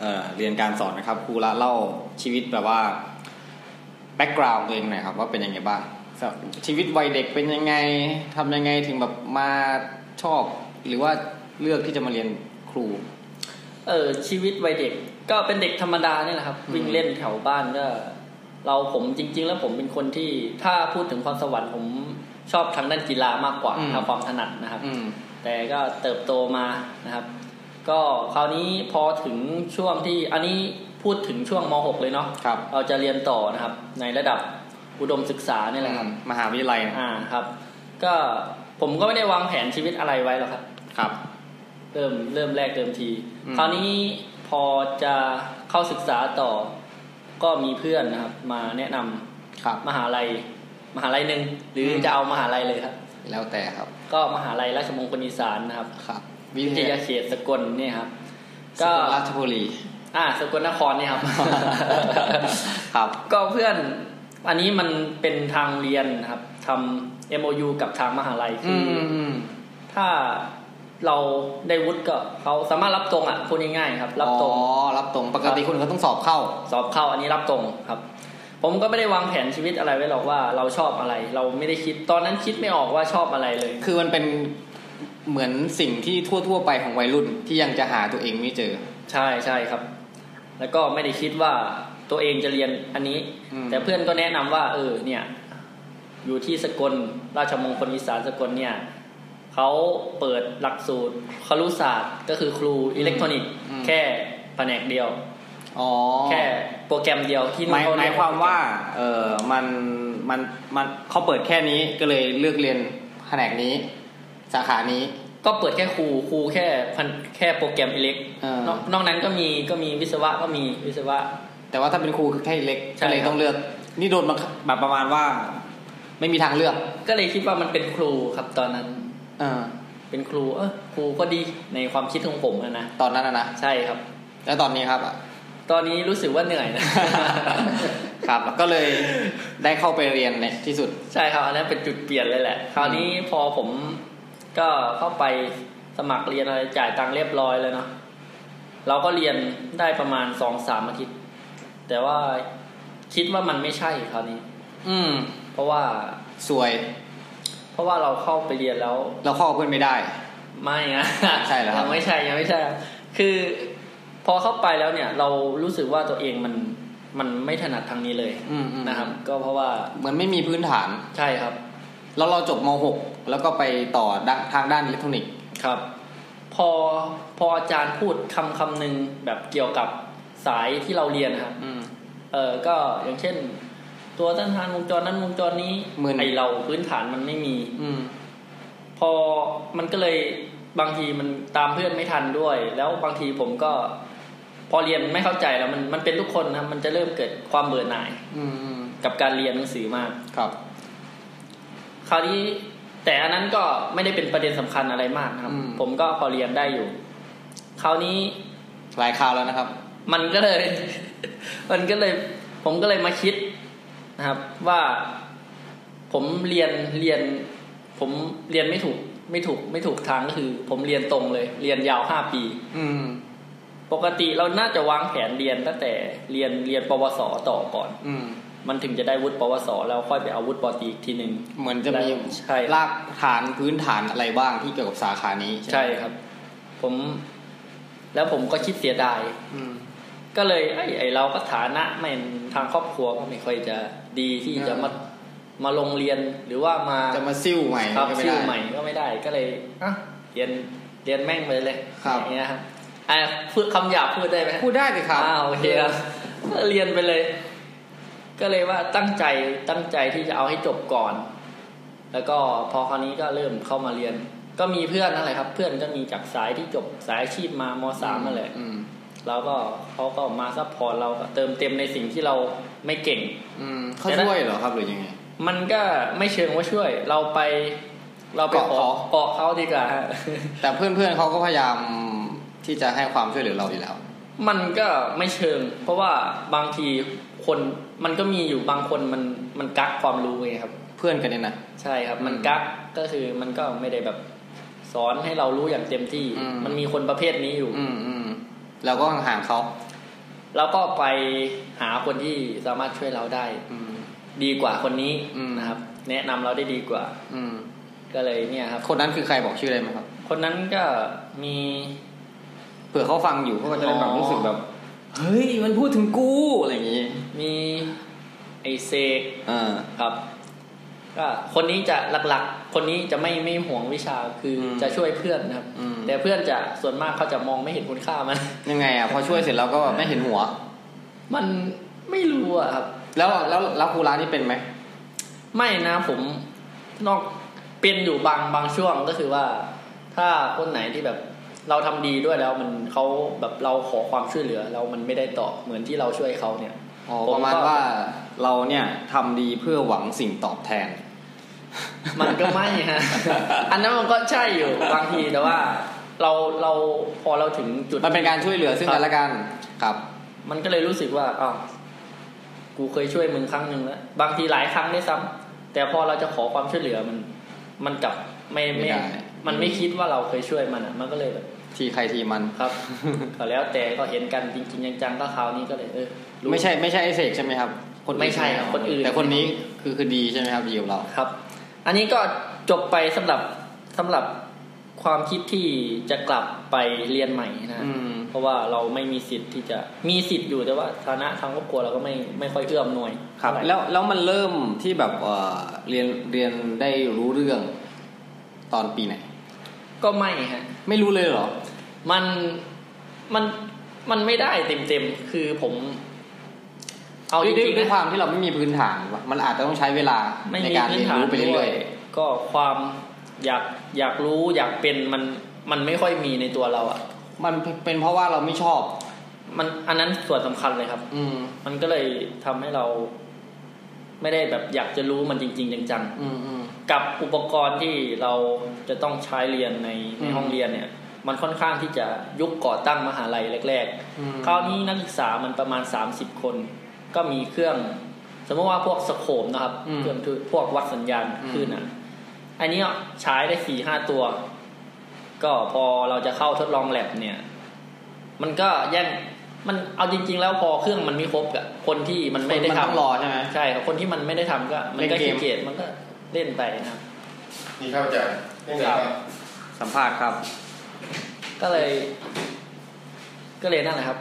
Speaker 1: เอ่อเรียนการสอนนะครับครูละเล่าชีวิตแบบว่าแบ็กกราวด์ตัวเองหน่อยครับว่าเป็นยังไงบ้างสำหรับ ชีวิตวัยเด็กเป็นยังไงทำยังไงถึงแบบมาชอบ หรือว่าเลือกที่จะมาเรียนครู
Speaker 5: ๆเออชีวิตวัยเด็กก็เป็นเด็กธรรมดานี่แหละครับ
Speaker 1: อืม
Speaker 5: วิ่งเล่นแถวบ้านก็ เราผมจริง ๆ แล้วผมเป็นคนที่ถ้าพูดถึงความสวรรค์ผมชอบทางด้านกีฬามากกว่าทางความถนัดนะครับ
Speaker 1: อืม
Speaker 5: แต่ก็เติบโตมานะครับ ก็คราวนี้พอถึงช่วงที่อันนี้พูดถึงช่วงม .6 เลยเนาะ
Speaker 1: ครับ
Speaker 5: เราจะเรียนต่อนะครับ ในระดับ อุดมศึกษาเนี่ยแหละครับ
Speaker 1: มหาวิทยาลัยนะ
Speaker 5: อ่าครับ ก็ผมก็ไม่ได้วางแผนชีวิตอะไรไว้หรอกครับ
Speaker 1: ครับ
Speaker 5: เริ่มเริ่มแรกเดิมที
Speaker 1: อืม
Speaker 5: คราวนี้พอจะเข้าศึกษาต่อ ก็มีเพื่อนนะครับ มาแนะนำ
Speaker 1: ครับ
Speaker 5: มหาลัย มหาลัยหนึ่งหรืออ
Speaker 1: ม
Speaker 5: จะเอามหาลัยเลยครับ
Speaker 1: แล้วแต่ครับ
Speaker 5: ก็มหาลัยราชมงคลอีสานนะครับ
Speaker 1: ครับวิ
Speaker 5: วิ
Speaker 1: ท
Speaker 5: ท
Speaker 1: ยายา
Speaker 5: เขตสกลเนี่ยครับ
Speaker 1: ก็
Speaker 5: ก็
Speaker 1: ราชบุรี
Speaker 5: อ่า สกลนครเนี่ยครับ
Speaker 1: ครับ
Speaker 5: ก็เพื่อน อันนี้มันเป็นทางเรียนนะครับทำ MOU กับทางมหาลัย
Speaker 1: อื
Speaker 5: คือ
Speaker 1: ม
Speaker 5: อ
Speaker 1: อืม
Speaker 5: ถ้าเราได้วุฒิก็เขาสามารถรับตรงอะพูดง่ายๆครับ รับตรง
Speaker 1: อ๋อรับตรงปกติคนเขาต้องสอบเข้า
Speaker 5: สอบเข้าอันนี้รับตรงครับ ผมก็ไม่ได้วางแผนชีวิตอะไรไว้หรอกว่าเราชอบอะไร เราไม่ได้คิดตอนนั้นคิดไม่ออกว่าชอบอะไรเลย
Speaker 1: คือมันเป็นเหมือนสิ่งที่ทั่ว ๆ ไปของวัยรุ่นที่ยังจะหาตัวเองไม่เจอ
Speaker 5: ใช่ใช่ครับ แล้วก็ไม่ได้คิดว่า ตัวเองจะเรียนอันนี้
Speaker 1: อืม
Speaker 5: แต่เพื่อนก็แนะนำว่า เออ เนี่ย อยู่ที่สกลราชมงคลอีสานสกลเนี่ยเขาเปิดหลักสูตรครุศาสตร์ก็คือครูอิเล็กทรอนิกส์แค่แผนกเดียว
Speaker 1: อ๋อ
Speaker 5: แค่โปรแกรมเดียวที่
Speaker 1: หมาย
Speaker 5: เข
Speaker 1: ห
Speaker 5: เรี
Speaker 1: มาย
Speaker 5: ก
Speaker 1: ความว่า เออมันมันมันเขาเปิดแค่นี้ก็เลยเลือกเรียนแผนกนี้ สาขานี้
Speaker 5: ก็เปิดแค่ครูครูแค่พันแค่โปรแกรมอิเล็ก
Speaker 1: เออน
Speaker 5: อกนอกนั้นก็มีก็มีวิศวะก็มีวิศวะ
Speaker 1: แต่ว่าถ้าเป็นครูคือแค่เล็ก
Speaker 5: ใช่
Speaker 1: ก็เลย
Speaker 5: ครับ
Speaker 1: ต้องเลือก นี่โดนบังคับแบบประมาณว่า ไม่มีทางเลือก
Speaker 5: ก็เลยคิดว่ามันเป็นครูครับตอนนั้น
Speaker 1: เออ
Speaker 5: เป็นครูเออครูก็ดีในความคิดของผมนะนะ
Speaker 1: ตอนนั้นนะนะ
Speaker 5: ใช่ครับ
Speaker 1: แล้วตอนนี้ครับอะ
Speaker 5: ตอนนี้รู้สึกว่าเหนื่อยนะ
Speaker 1: ครับก็เลยได้เข้าไปเรียนในที่สุด
Speaker 5: ใช่ครับอันนั้นเป็นจุดเปลี่ยนเลยแหละ คราวนี้พอผมก็เข้าไปสมัครเรียนอะไรจ่ายตังค์เรียบร้อยเลยเนาะเราก็เรียนได้ประมาณสองสามอาทิตย์ แต่ว่าคิดว่ามันไม่ใช่คราวนี้
Speaker 1: อืม
Speaker 5: เพราะว่า
Speaker 1: สวย
Speaker 5: เพราะว่าเราเข้าไปเรียนแล้ว
Speaker 1: เราเข้ากับเพื่อนไม่ได้
Speaker 5: ไม่นะ
Speaker 1: ใช่เหรอครับ
Speaker 5: ยังไม่ใช่ยังไม่ใช่ คือพอเข้าไปแล้วเนี่ย เรารู้สึกว่าตัวเองมันมันไม่ถนัดทางนี้เลย
Speaker 1: อืมอืม
Speaker 5: นะครับ ก็เพราะว่า
Speaker 1: เหมือนไม่มีพื้นฐาน
Speaker 5: ใช่ครับ
Speaker 1: แล้วเราจบม .6 แล้วก็ไปต่อด้านทางด้านอิเล็กทรอนิกส์
Speaker 5: ครับ พอพออาจารย์พูดคำคำหนึ่งแบบเกี่ยวกับสายที่เราเรียนนะครับ
Speaker 1: อืม
Speaker 5: เออก็อย่างเช่น ตัวต้านทานวงจรนั้นวงจรนี้
Speaker 1: เหมือน
Speaker 5: ไอเราพื้นฐานมันไม่มี
Speaker 1: อืม
Speaker 5: พอมันก็เลยบางทีมันตามเพื่อนไม่ทันด้วย แล้วบางทีผมก็ พอเรียนไม่เข้าใจแล้วมันมันเป็นทุกคนนะมันจะเริ่มเกิดความเบื่อหน่าย
Speaker 1: อืมอืม
Speaker 5: กับการเรียนหนังสือมาก
Speaker 1: ครับ
Speaker 5: คราวนี้แต่อันนั้นก็ไม่ได้เป็นประเด็นสำคัญอะไรมากนะครับ
Speaker 1: อืม
Speaker 5: ผมก็พอเรียนได้อยู่ คราวนี้
Speaker 1: หลายคราวแล้วนะครับ
Speaker 5: มันก็เลย มันก็เลย ผมก็เลยมาคิดนะครับ ว่าผมเรียนเรียน ผมเรียนไม่ถูก ไม่ถูก ไม่ถูกทางก็คือ ผมเรียนตรงเลย เรียนยาวห้าปี
Speaker 1: อืม
Speaker 5: ปกติเราน่าจะวางแผนเรียนตั้งแต่เรียนเรียนปวสต่อก่อน
Speaker 1: อืม
Speaker 5: มันถึงจะได้วุฒิปวสแล้วค่อยไปเอาวุฒิปตรีอีกทีหนึ่ง
Speaker 1: เหมือนจะมี
Speaker 5: ใช่
Speaker 1: รากฐานพื้นฐานอะไรบ้างที่เกี่ยวกับสาขานี้ ใช่ไหม
Speaker 5: ใช่ครับ ผม แล้วผมก็คิดเสียดาย
Speaker 1: อืม
Speaker 5: ก็เลยไอ้ไอ้เราก็ฐานะไม่ทางครอบครัวก็ไม่ค่อยจะดีที่จะมามาลงเรียนหรือว่ามา
Speaker 1: จะมาซิ่วใหม่
Speaker 5: ครับ
Speaker 1: ก็ไม่
Speaker 5: ซิ่ว
Speaker 1: ได้
Speaker 5: ใหม่ก็ไม่ได้ก็เลยอะเรียนเรียนแม่งไปเลย
Speaker 1: ครับ
Speaker 5: อย่างเงี้ยครับอะพูดคำหยาบพูดได้ไหม
Speaker 1: พูดได้สิครับ
Speaker 5: อ่าโอเคครับก็เรียนไปเลย ก็เลยว่าตั้งใจตั้งใจที่จะเอาให้จบก่อน แล้วก็พอคราวนี้ก็เริ่มเข้ามาเรียน ก็มีเพื่อนนั่นแหละครับ เพื่อนก็มีจากสายที่จบสายอาชีพมามสามนั่นแหละ
Speaker 1: อืม
Speaker 5: แล้วก็เขาก็มา support เราก็เติมเต็มในสิ่งที่เราไม่เก่ง
Speaker 1: อืมเขาช่วยเหรอครับหรือยังไง
Speaker 5: มันก็ไม่เชิงว่าช่วย เราไป เราไปขอ
Speaker 1: เกาะเขา
Speaker 5: เกาะเขาดีกว่าฮะ
Speaker 1: แต่เพื่อนๆเขาก็พยายามที่จะให้ความช่วยเหลือเราอยู่แล้ว
Speaker 5: มันก็ไม่เชิง เพราะว่าบางทีคนมันก็มีอยู่บางคนมันมันกักความรู้ไงครับ
Speaker 1: เพื่อนกันเนี่ยนะ
Speaker 5: ใช่ครับ มันกักก็คือมันก็ไม่ได้แบบสอนให้เรารู้อย่างเต็มที่
Speaker 1: อืม
Speaker 5: มันมีคนประเภทนี้อยู่
Speaker 1: อืมอืม เราก็ห่างๆเขา
Speaker 5: แล้วก็ไปหาคนที่สามารถช่วยเราได้
Speaker 1: อืม
Speaker 5: ดีกว่าคนนี้
Speaker 1: อืม
Speaker 5: นะครับ แนะนำเราได้ดีกว่า
Speaker 1: อืม
Speaker 5: ก็เลยเนี่ยครับ
Speaker 1: คนนั้นคือใครบอกชื่อได้ไหมครับ
Speaker 5: คนนั้นก็มี
Speaker 1: เผื่อเขาฟังอยู่เขาก็จะได้แบบ
Speaker 5: อ๋อ
Speaker 1: รู้สึกแบบเฮ้ยมันพูดถึงกูอะไรอย่างงี้
Speaker 5: มีไอเซก
Speaker 1: อ่า
Speaker 5: ครับ ก็คนนี้จะหลักๆ คนนี้จะไม่ไม่ห่วงวิชาคืออ
Speaker 1: ม
Speaker 5: จะช่วยเพื่อนนะครับ
Speaker 1: อืม
Speaker 5: แต่เพื่อนจะส่วนมากเขาจะมองไม่เห็นคุณค่ามัน
Speaker 1: ยังไงอะพอช่วยเสร็จแล้วก็แบบไม่เห็นหัว
Speaker 5: มันไม่รู้อะครับ
Speaker 1: แล้วแล้วแล้วครูร้านนี่เป็นไหม
Speaker 5: ไม่นะผมนอกเป็นอยู่บางบางช่วงก็คือว่า ถ้าคนไหนที่แบบเราทำดีด้วยแล้วมันเขาแบบเราขอความช่วยเหลือแล้วมันไม่ได้ตอบเหมือนที่เราช่วยเขาเนี่ย
Speaker 1: อ๋อ
Speaker 5: ผมก็
Speaker 1: ประมาณว่าเราเนี่ยทำดีเพื่อหวังสิ่งตอบแทน
Speaker 5: มันก็ไม่ฮะอันนั้นมันก็ใช่อยู่บางทีแต่ว่า เราเราพอเราถึงจุด
Speaker 1: มันเป็นการช่วยเหลือซึ่งกันและกันครับ
Speaker 5: มันก็เลยรู้สึกว่าอ้าวกูเคยช่วยมึงครั้งหนึ่งแล้วบางทีหลายครั้งได้วยซ้ำแต่พอเราจะขอความช่วยเหลือมัน มันกลับไม่
Speaker 1: ไม่
Speaker 5: ไม่
Speaker 1: ได้
Speaker 5: มันไม่คิดว่าเราเคยช่วยมันอะ มันก็เลยแบบ
Speaker 1: ทีใครทีมัน
Speaker 5: ครับก็แล้วแต่ก็เห็นกันจริงๆจังๆก็คราวนี้ก็เลยเออรู้
Speaker 1: ไม่ใช่ไม่ใช่ไอเสกใช่ไหมครับคนอื่น
Speaker 5: ไม่ใช่ครับคนอื่น
Speaker 1: แต่คนนี้คือคือดีใช่ไหมครับดีกับเรา
Speaker 5: ครับ อันนี้ก็จบไปสำหรับสำหรับความคิดที่จะกลับไปเรียนใหม่นะ
Speaker 1: อืม
Speaker 5: เพราะว่าเราไม่มีสิทธิ์ที่จะมีสิทธิ์อยู่แต่ว่าฐานะทางครอบครัวเราก็ไม่ไม่ค่อยเอื้อมหน่วย
Speaker 1: ครับ
Speaker 5: เท่าไห
Speaker 1: แล้วแล้วมันเริ่มที่แบบเอ่อเรียนเรียนได้รู้เรื่องตอนปีไหน
Speaker 5: ก็ไม่ฮะ
Speaker 1: ไม่รู้เลยเหรอ
Speaker 5: มันมันมันไม่ได้เต็มเต็มๆคือผม เอาจ
Speaker 1: ด้วยด้วย
Speaker 5: ริงๆ
Speaker 1: ด้วย
Speaker 5: นะ
Speaker 1: ความที่เราไม่มีพื้นฐานวะมันอาจจะต้องใช้เวลา
Speaker 5: ไม่
Speaker 1: ใน
Speaker 5: มี
Speaker 1: การ
Speaker 5: พื้
Speaker 1: เรี
Speaker 5: น
Speaker 1: ยน
Speaker 5: ฐาน
Speaker 1: รู้ไป
Speaker 5: ด้
Speaker 1: เรื่
Speaker 5: ว
Speaker 1: อยย
Speaker 5: ก็ความอยากอยากรู้อยากเป็นมันมันไม่ค่อยมีในตัวเราอะ
Speaker 1: ๆมันเป็นเพราะว่าเราไม่ชอบ
Speaker 5: มันอันนั้นส่วนสำคัญเลยครับ
Speaker 1: อืม
Speaker 5: มันก็เลยทำให้เรา ไม่ได้แบบอยากจะรู้มันจริง ๆ จัง
Speaker 1: อืมอืม
Speaker 5: ๆกับอุปกรณ์ที่เราจะต้องใช้เรียนในใน
Speaker 1: อืม
Speaker 5: ห้องเรียนเนี่ย มันค่อนข้างที่จะยุคก่อตั้งมหาลัยแรก
Speaker 1: อืม
Speaker 5: ๆคราวนี้นักศึกษามันประมาณ30คน ก็มีเครื่อง สมมติว่าพวกสโคปนะครับ
Speaker 1: อืม
Speaker 5: เครื่องที่พวกวัดสัญญาณ
Speaker 1: อืม
Speaker 5: คลื่นอะ อันเนี้ยใช้ได้สี่ห้าตัว ก็พอเราจะเข้าทดลองแลบเนี่ย มันก็แย่งมันเอาจริง ๆ แล้วพอเครื่องมันไม่ครบกับคนที่มันไม่ได้
Speaker 1: มัน
Speaker 5: ทำ
Speaker 1: ต้องรอใช่ไหม
Speaker 5: ใช่ครับคนที่มันไม่ได้ทำก็ มันก็
Speaker 1: เล่นเกม
Speaker 5: ขี้เกียจมันก็เล่นไปนะครับ
Speaker 6: นี่ครับอาจารย์นี่ไงครับ
Speaker 1: สัมภาษณ์ครับ
Speaker 5: ก็เลย ก็เลยนั่นแหละครับ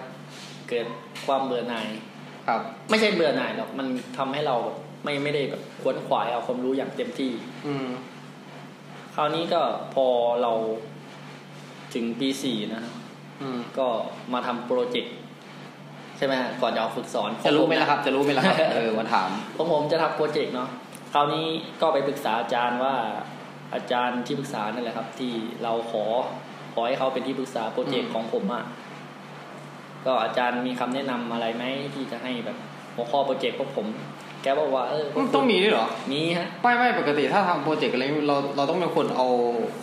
Speaker 5: เกิดความเบื่อหน่าย
Speaker 1: ครับ
Speaker 5: ไม่ใช่เบื่อหน่ายหรอกมันทำให้เราแบบไม่ไม่ได้แบบขวนขวายเอาความรู้อย่างเต็มที่
Speaker 1: อืม
Speaker 5: คราวนี้ก็พอเราถึงปีสี่นะครับ
Speaker 1: อืม
Speaker 5: ก็มาทำโปรเจกต์ใช่ไหมฮะก่อนจะเอาฝึกสอน
Speaker 1: จะรู้ไหมล่ะครับ จะรู้ไหมล่ะครับเออมาถาม
Speaker 5: ผมผมจะทำโปรเจกต์เนาะคราวนี้ก็ไปปรึกษาอาจารย์ว่าอาจารย์ที่ปรึกษานั่นแหละครับ ที่เราขอขอให้เขาเป็นที่ปรึกษาโปรเจกต์อื
Speaker 1: ม
Speaker 5: ของผมอะ ก็อาจารย์มีคำแนะนำอะไรไหมที่จะให้แบบหัวข้อโปรเจกต์พวกผม แกบอกว่าเออพวก
Speaker 1: มันต้องมีด้วยเหรอ
Speaker 5: มีฮะ
Speaker 1: ไม่ไม่ปกติถ้าทำโปรเจกต์อะไรเราเราต้องเป็นคนเอา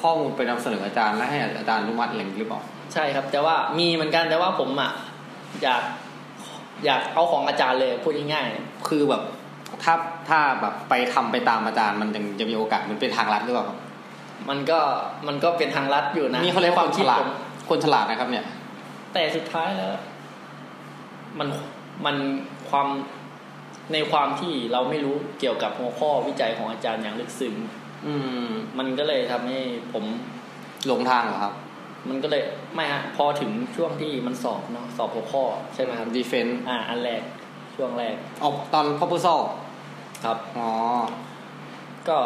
Speaker 1: ข้อมูลไปนำเสนออาจารย์และให้อาจารย์อนุมัติอะไรอย่างนี้หรือเปล่า
Speaker 5: ใช่ครับ แต่ว่ามีเหมือนกันแต่ว่าผมอะอยากอยากเอาของอาจารย์เลยพูดง่ายๆ
Speaker 1: คือแบบถ้าถ้าแบบไปทำไปตามอาจารย์มันยังจะมีโอกาสมันเป็นทางลัดหรือเปล่าครับ
Speaker 5: มันก็มันก็เป็นทางลัดอยู่นะ
Speaker 1: นี่เขาเรียกว่า
Speaker 5: ใน
Speaker 1: คนฉ
Speaker 5: คิด
Speaker 1: ลา
Speaker 5: ผ
Speaker 1: ด
Speaker 5: ม
Speaker 1: คนฉลาดนะครับเนี่ย
Speaker 5: แต่สุดท้ายแล้ว มันมันความในความที่เราไม่รู้เกี่ยวกับหัวข้อวิจัยของอาจารย์อย่างลึกซึ้ง
Speaker 1: อืม
Speaker 5: มันก็เลยทำให้ผม
Speaker 1: หลงทางเหรอครับ
Speaker 5: มันก็เลยไม่ฮะพอถึงช่วงที่มันสอบเนาะสอบหัวข้อ ใช่ไหมครับ
Speaker 1: ดีเฟนต์
Speaker 5: อ่า อันแรกช่วงแรก
Speaker 1: ออกตอนพอพูซอล
Speaker 5: ครับ
Speaker 1: อ๋อ
Speaker 5: ก็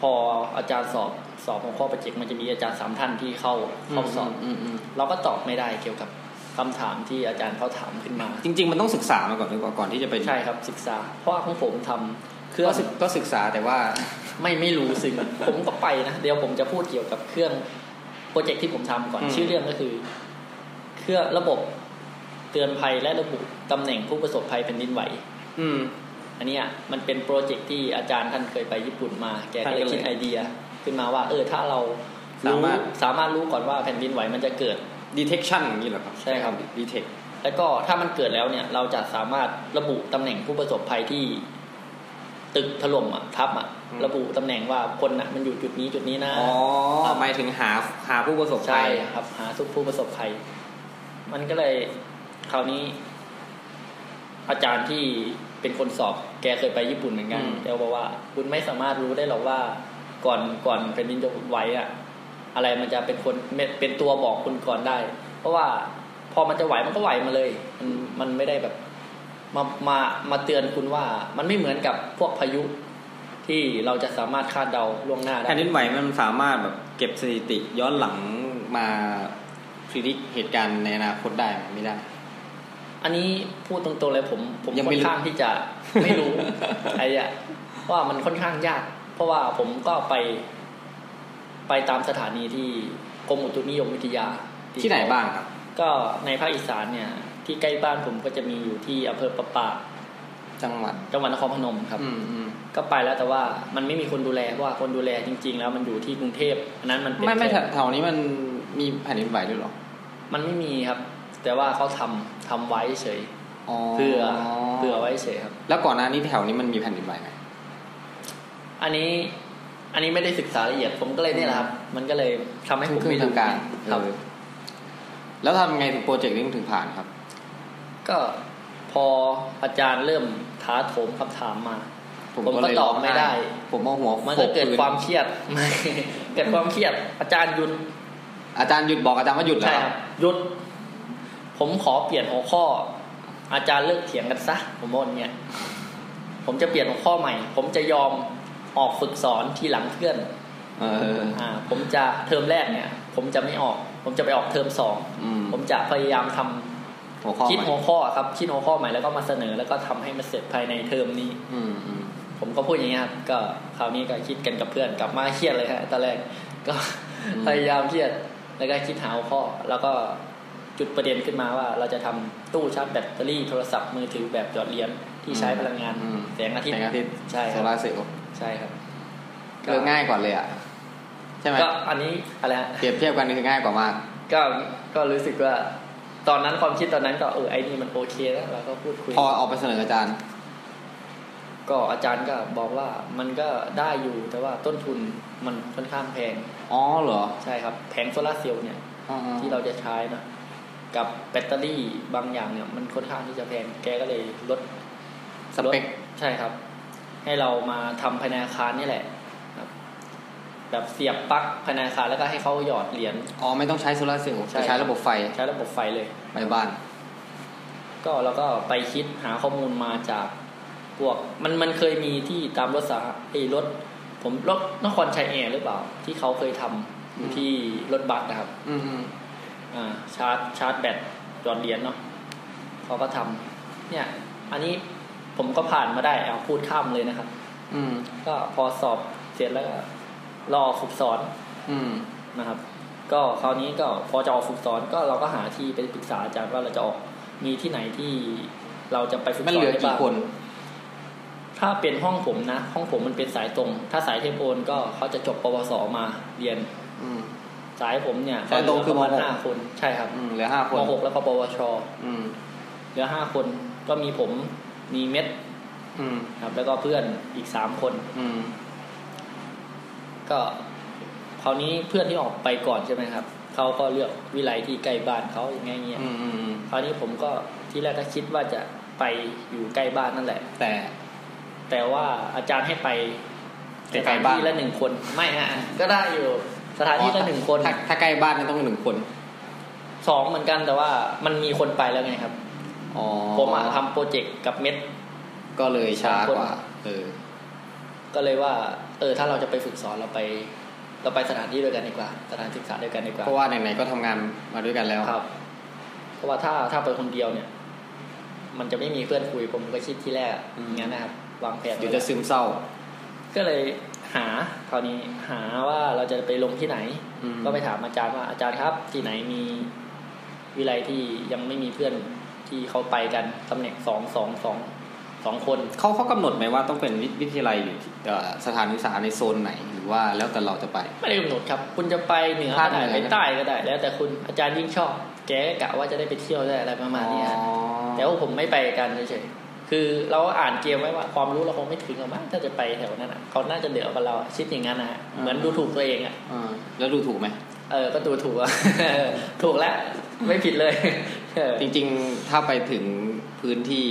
Speaker 5: พออาจารย์สอบสอบหัวข้อโปรเจกต์มันจะมีอาจารย์สามท่านที่เข้าเข้าสอบ
Speaker 1: อืมอืม
Speaker 5: เราก็ตอบไม่ได้เกี่ยวกับ คำถามที่อาจารย์เขาถามขึ้นมา
Speaker 1: จริง ๆ มันต้องศึกษามาก่อนดีกว่าก่อนที่จะไป
Speaker 5: ใช่ครับศึกษา เพราะว่าของผมทำเครื่อ
Speaker 1: ก็
Speaker 5: ง
Speaker 1: ศึกก็ศึกษาแต่ว่า
Speaker 5: ไม่ไม่รู้ซึ่งผมก็ไปนะเดี๋ยวผมจะพูดเกี่ยวกับเครื่องโปรเจกต์ที่ผมทำก่อน
Speaker 1: อืม
Speaker 5: ชื่อเรื่องก็คือ เครื่องระบบเตือนภัยและระบุตำแหน่งผู้ประสบภัยแผ่นดินไหว
Speaker 1: อืม
Speaker 5: อันเนี้ยมันเป็นโปรเจกต์ที่อาจารย์ท่านเคยไปญี่ปุ่นมา แกก็เลย
Speaker 1: ท่านก็เลย
Speaker 5: คิดไอเดีย ขึ้นมาว่า เออถ้าเรา
Speaker 1: สามารถ
Speaker 5: สามารถรู้ก่อนว่าแผ่นดินไหวมันจะเกิด
Speaker 1: detection อย่างนี้เหรอครับ
Speaker 5: ใช่ครับ
Speaker 1: detect
Speaker 5: แล้วก็ถ้ามันเกิดแล้วเนี่ย เราจะสามารถระบุตำแหน่งผู้ประสบภัยที่ ตึกถล่มอะทับอะ
Speaker 1: อืม
Speaker 5: ระบุตำแหน่งว่าคนอะ มันอยู่จุดนี้จุดนี้นะ
Speaker 1: อ๋อหมายถึงหาหาผู้ประสบภั
Speaker 5: ใช่
Speaker 1: ย
Speaker 5: ครับ หาทุกผู้ประสบภัย มันก็เลยคราวนี้ อาจารย์ที่เป็นคนสอบ แกเคยไปญี่ปุ่นเหมือนกัน
Speaker 1: อืม
Speaker 5: แกบอกว่า คุณไม่สามารถรู้ได้หรอกว่า ก่อนก่อนเป็นดินจะไหวอะ อะไรมันจะเป็นคนเป็นตัวบอกคุณก่อนได้ เพราะว่าพอมันจะไหวมันก็ไหวมาเลย มันมันไม่ได้แบบมามามาเตือนคุณว่า มันไม่เหมือนกับพวกพายุที่เราจะสามารถคาดเดาล่วงหน้าได้
Speaker 1: แผ่นดินไหวมันสามารถแบบเก็บสถิติย้อนหลังมาพิจิตเหตุการณ์ในอนาคตได้ไหมไม่ได้
Speaker 5: อันนี้พูดตรงๆเลยผมผม
Speaker 1: ยัง
Speaker 5: ค่
Speaker 1: ไม่
Speaker 5: อน
Speaker 1: รู้
Speaker 5: ข้างที่จะไม่รู้ไอ้อะว่ามันค่อนข้างยาก เพราะว่าผมก็ไป ไปตามสถานีที่กรมอุตุนิยมวิทยา
Speaker 1: ที่ไหนบ้างครับ
Speaker 5: ก็ในภาคอีสานเนี่ย ที่ใกล้บ้านผมก็จะมีอยู่ที่อำเภอประปา
Speaker 1: จังหวัด
Speaker 5: จังหวัดนครพนมครับ
Speaker 1: อืมอืม
Speaker 5: ก็ไปแล้วแต่ว่ามันไม่มีคนดูแลเพราะว่าคนดูแลจริง ๆ แล้วมันอยู่ที่กรุงเทพอันนั้นมันเป็น
Speaker 1: ไม่ไม่
Speaker 5: แค่
Speaker 1: แถวนี้มันมีแผ่นดินไหวด้วยเหรอ
Speaker 5: มันไม่มีครับ แต่ว่าเขาทำทำไว้เฉย
Speaker 1: อ๋อ
Speaker 5: เพื่อเพื่อไว้เฉยครับ
Speaker 1: แล้วก่อนหน้านี้แถวนี้มันมีแผ่นดินไหวไหม
Speaker 5: อันนี้ อันนี้ไม่ได้ศึกษาละเอียด ผมก็เลยนี่แหละครับ มันก็เลยทำให้ผม
Speaker 1: ครึ่
Speaker 5: ไม่
Speaker 1: งๆ
Speaker 5: รู้
Speaker 1: กลาง
Speaker 5: ครับ
Speaker 1: เออแล้วทำยังไงถึงโปรเจกต์นี้ถึงผ่านครับ
Speaker 5: ก็พออาจารย์เริ่มท้าโถมคำถามมา ผม
Speaker 1: ก็
Speaker 5: ก็
Speaker 1: เลย
Speaker 5: ต
Speaker 1: ร้
Speaker 5: อ
Speaker 1: อบง
Speaker 5: ไม่
Speaker 1: ไห้
Speaker 5: ได้
Speaker 1: ผมเอาหัว
Speaker 5: มันก็เกิด
Speaker 1: โขพื้
Speaker 5: ความเครียดไม่เกิดความเครียด อาจารย์หยุด
Speaker 1: อาจารย์หยุดบอกอาจารย์ว่าหยุดแล้
Speaker 5: ใช่
Speaker 1: ว
Speaker 5: ครับหยุด ผมขอเปลี่ยนหัวข้อ อาจารย์เลิกเถียงกันซะผมว่าเนี่ยผมจะเปลี่ยนหัวข้อใหม่ ผมจะยอม ออกฝึกสอนทีหลังเพื่อน
Speaker 1: เออ
Speaker 5: อ่าผมจะเทอมแรกเนี่ย ผมจะไม่ออก ผมจะไปออกเทอมสอง
Speaker 1: อืม
Speaker 5: ผมจะพยายามทำ
Speaker 1: หัวข้อ
Speaker 5: คิด
Speaker 1: ใหม่
Speaker 5: หัวข้อครับคิดหัวข้อใหม่แล้วก็มาเสนอแล้วก็ทำให้มันเสร็จภายในเทอมนี้
Speaker 1: อืมอืม
Speaker 5: ผมก็พูดอย่างนี้ยครับก็คราวนี้ก็คิดกันกับเพื่อนกลับมาเครียดเลยฮะตอนแรกก็พยายามเครียดแล้วก็คิดหาหัวข้อ แล้วก็จุดประเด็นขึ้นมาว่าเราจะทำตู้ชาร์จแบตเตอรี่โทรศัพท์มือถือแบบหยอดเหรียญที่ใช้พลังงาน
Speaker 1: อืม
Speaker 5: แสงอาทิตย์
Speaker 1: แสงอาทิตย์
Speaker 5: ใช่ค
Speaker 1: โซ
Speaker 5: รับ
Speaker 1: ลาร์เซลล์
Speaker 5: ใช่ครับ
Speaker 1: เลือกง่ายกว่าเลยอะใช่ไหม
Speaker 5: ก็อันนี้อะไรฮะ
Speaker 1: เปรียบเทียบกันนี่คือง่ายกว่ามาก
Speaker 5: ก็ก็รู้สึกว่า ตอนนั้นความคิดตอนนั้นก็เออไอ้นี่มันโอเคแล้วเราก็พูดคุย
Speaker 1: พอออกไปเสนออาจารย์
Speaker 5: ก็อาจารย์ก็บอกว่ามันก็ได้อยู่แต่ว่าต้นทุนมันค่อนข้างแพง
Speaker 1: อ๋อเหรอ
Speaker 5: ใช่ครับแผงโซลาร์เซลล์เนี่ย
Speaker 1: อ๋อ
Speaker 5: ที่เราจะใช้นะกับแบตเตอรี่บางอย่างเนี่ย มันค่อนข้างที่จะแพงแกก็เลยลด
Speaker 1: สเปค
Speaker 5: ลดใช่ครับ ให้เรามาทำภายในอาคารนี่แหละครับแบบเสียบปลั๊กภายในอาคารแล้วก็ให้เขาหยอดเหรียญ
Speaker 1: อ๋อไม่ต้องใช้โซลาร์เซลล์
Speaker 5: ใช่
Speaker 1: จะใช้ระบบไฟ
Speaker 5: ใช้ระบบไฟเลย
Speaker 1: ไปบ้าน
Speaker 5: ก็เราก็ไปคิดหาข้อมูลมาจากพวกมันมันเคยมีที่ตามรถสาไอ้รถ ผมรถนครชัยแอร์หรือเปล่า ที่เขาเคยทำอยู่ที่รถบัสนะครับ
Speaker 1: อืมอืม
Speaker 5: อ่า ชาร์จชาร์จแบตหยอดเหรียญเนาะเขาก็ทำเนี่ย อันนี้ ผมก็ผ่านมาได้เอาพูดข้ามเลยนะครับ
Speaker 1: อืม
Speaker 5: ก็พอสอบเสร็จแล้วก็รอฝึกสอน
Speaker 1: อืม
Speaker 5: นะครับ ก็คราวนี้ก็พอจะออกฝึกสอนก็เราก็หาที่ไปปรึกษาอาจารย์ว่าเราจะออกมีที่ไหนที่เราจะไปฝึก
Speaker 1: มัน
Speaker 5: สอน
Speaker 1: เหลือ
Speaker 5: ได้
Speaker 1: กี่
Speaker 5: บ้าง
Speaker 1: คน
Speaker 5: ถ้าเป็นห้องผมนะ ห้องผมมันเป็นสายตรง ถ้าสายเทปโอนก็เขาจะจบปวสมาเรียน
Speaker 1: อืม
Speaker 5: สายผมเนี่ย
Speaker 1: สายตรงคือ
Speaker 5: ประมาณ
Speaker 1: มหก
Speaker 5: ห้าคนใช่ครับ
Speaker 1: อืมเหลือห้าคน
Speaker 5: มหกแล้วก็ปวช
Speaker 1: อืม
Speaker 5: เหลือห้าคนก็มีผม มีเม็ด
Speaker 1: อืม
Speaker 5: ครับ แล้วก็เพื่อนอีกสามคน
Speaker 1: อืม
Speaker 5: ก็คราวนี้เพื่อนที่ออกไปก่อนใช่ไหมครับเขาก็เลือกวิไลที่ใกล้บ้านเขาอย่างเงี้ยเงี้ย
Speaker 1: อืมอืมอืม
Speaker 5: คราวนี้ผมก็ที่แรกก็คิดว่าจะไปอยู่ใกล้บ้านนั่นแหละ
Speaker 1: แต่
Speaker 5: แต่ว่าอาจารย์ให้ไป
Speaker 1: ไกล
Speaker 5: สถาน
Speaker 1: ๆบ้าน
Speaker 5: ที่ละหนึ่งคนไม่ฮะก็ได้อยู่สถานที่ละหนึ่งคน
Speaker 1: ถ้าถ้าใกล้บ้านก็ต้องหนึ่งคน
Speaker 5: สองเหมือนกันแต่ว่ามันมีคนไปแล้วไงครับ
Speaker 1: อ๋อ
Speaker 5: ผมอะทำโปรเจกต์กับเม็ด
Speaker 1: ก็เลยช้ากว่า เออ
Speaker 5: ก็เลยว่า เออ ถ้าเราจะไปฝึกสอนเราไป เราไปสถานที่ด้วยกันดีกว่า สถานศึกษาด้วยกันดีกว่า
Speaker 1: เพราะว่าไหนๆก็ทำงานมาด้วยกันแล้ว
Speaker 5: ครับ เพราะว่าถ้าถ้าไปคนเดียวเนี่ย มันจะไม่มีเพื่อนคุย ผมก็คิดที่แรก
Speaker 1: อืม
Speaker 5: อย่างนั้นนะครับ วางแผน
Speaker 1: เดี๋ยวจะซึมเศร้า
Speaker 5: ก็เลยหาคราวนี้หาว่าเราจะไปลงที่ไหน
Speaker 1: อืม
Speaker 5: ก็ไปถามอาจารย์ว่าอาจารย์ครับ ที่ไหนมีวิไลที่ยังไม่มีเพื่อน ที่เขาไปกันตำแหน่งสองสองสองสองคน
Speaker 1: เขาเขากำหนดไหมว่าต้องเป็นวิวิทยาลัยอยู่ที่เอ่อสถานศึกษาในโซนไหนหรือว่าแล้วแต่เราจะไป
Speaker 5: ไม่ได้กำหนดครับ คุณจะไปเหนือ
Speaker 1: ภา
Speaker 5: ก็
Speaker 1: ค
Speaker 5: ได้
Speaker 1: เหนือ
Speaker 5: ไปใต้ก็ได้ แล้วแต่คุณอาจารย์ยิ่งชอบ แกก็กะว่าจะได้ไปเที่ยวได้อะไรประมาณเนี้ย
Speaker 1: อ๋อ
Speaker 5: แต่ว่าผมไม่ไปกันเฉยๆคือเราอ่านเกมไว้ว่าความรู้เราคงไม่ถึงหรอกมั้งถ้าจะไปแถวนั้นอะเขาน่าจะเหนือกว่าเราอะคิดอย่างนั้นนะฮะเหมือนดูถูกตัวเองอะ
Speaker 1: อ่าแล้วดูถูกไหม
Speaker 5: เออก็ดูถูกอะถูกแล้วไม่ผิดเลยเออ
Speaker 1: จริงๆ ถ้าไปถึงพื้นที่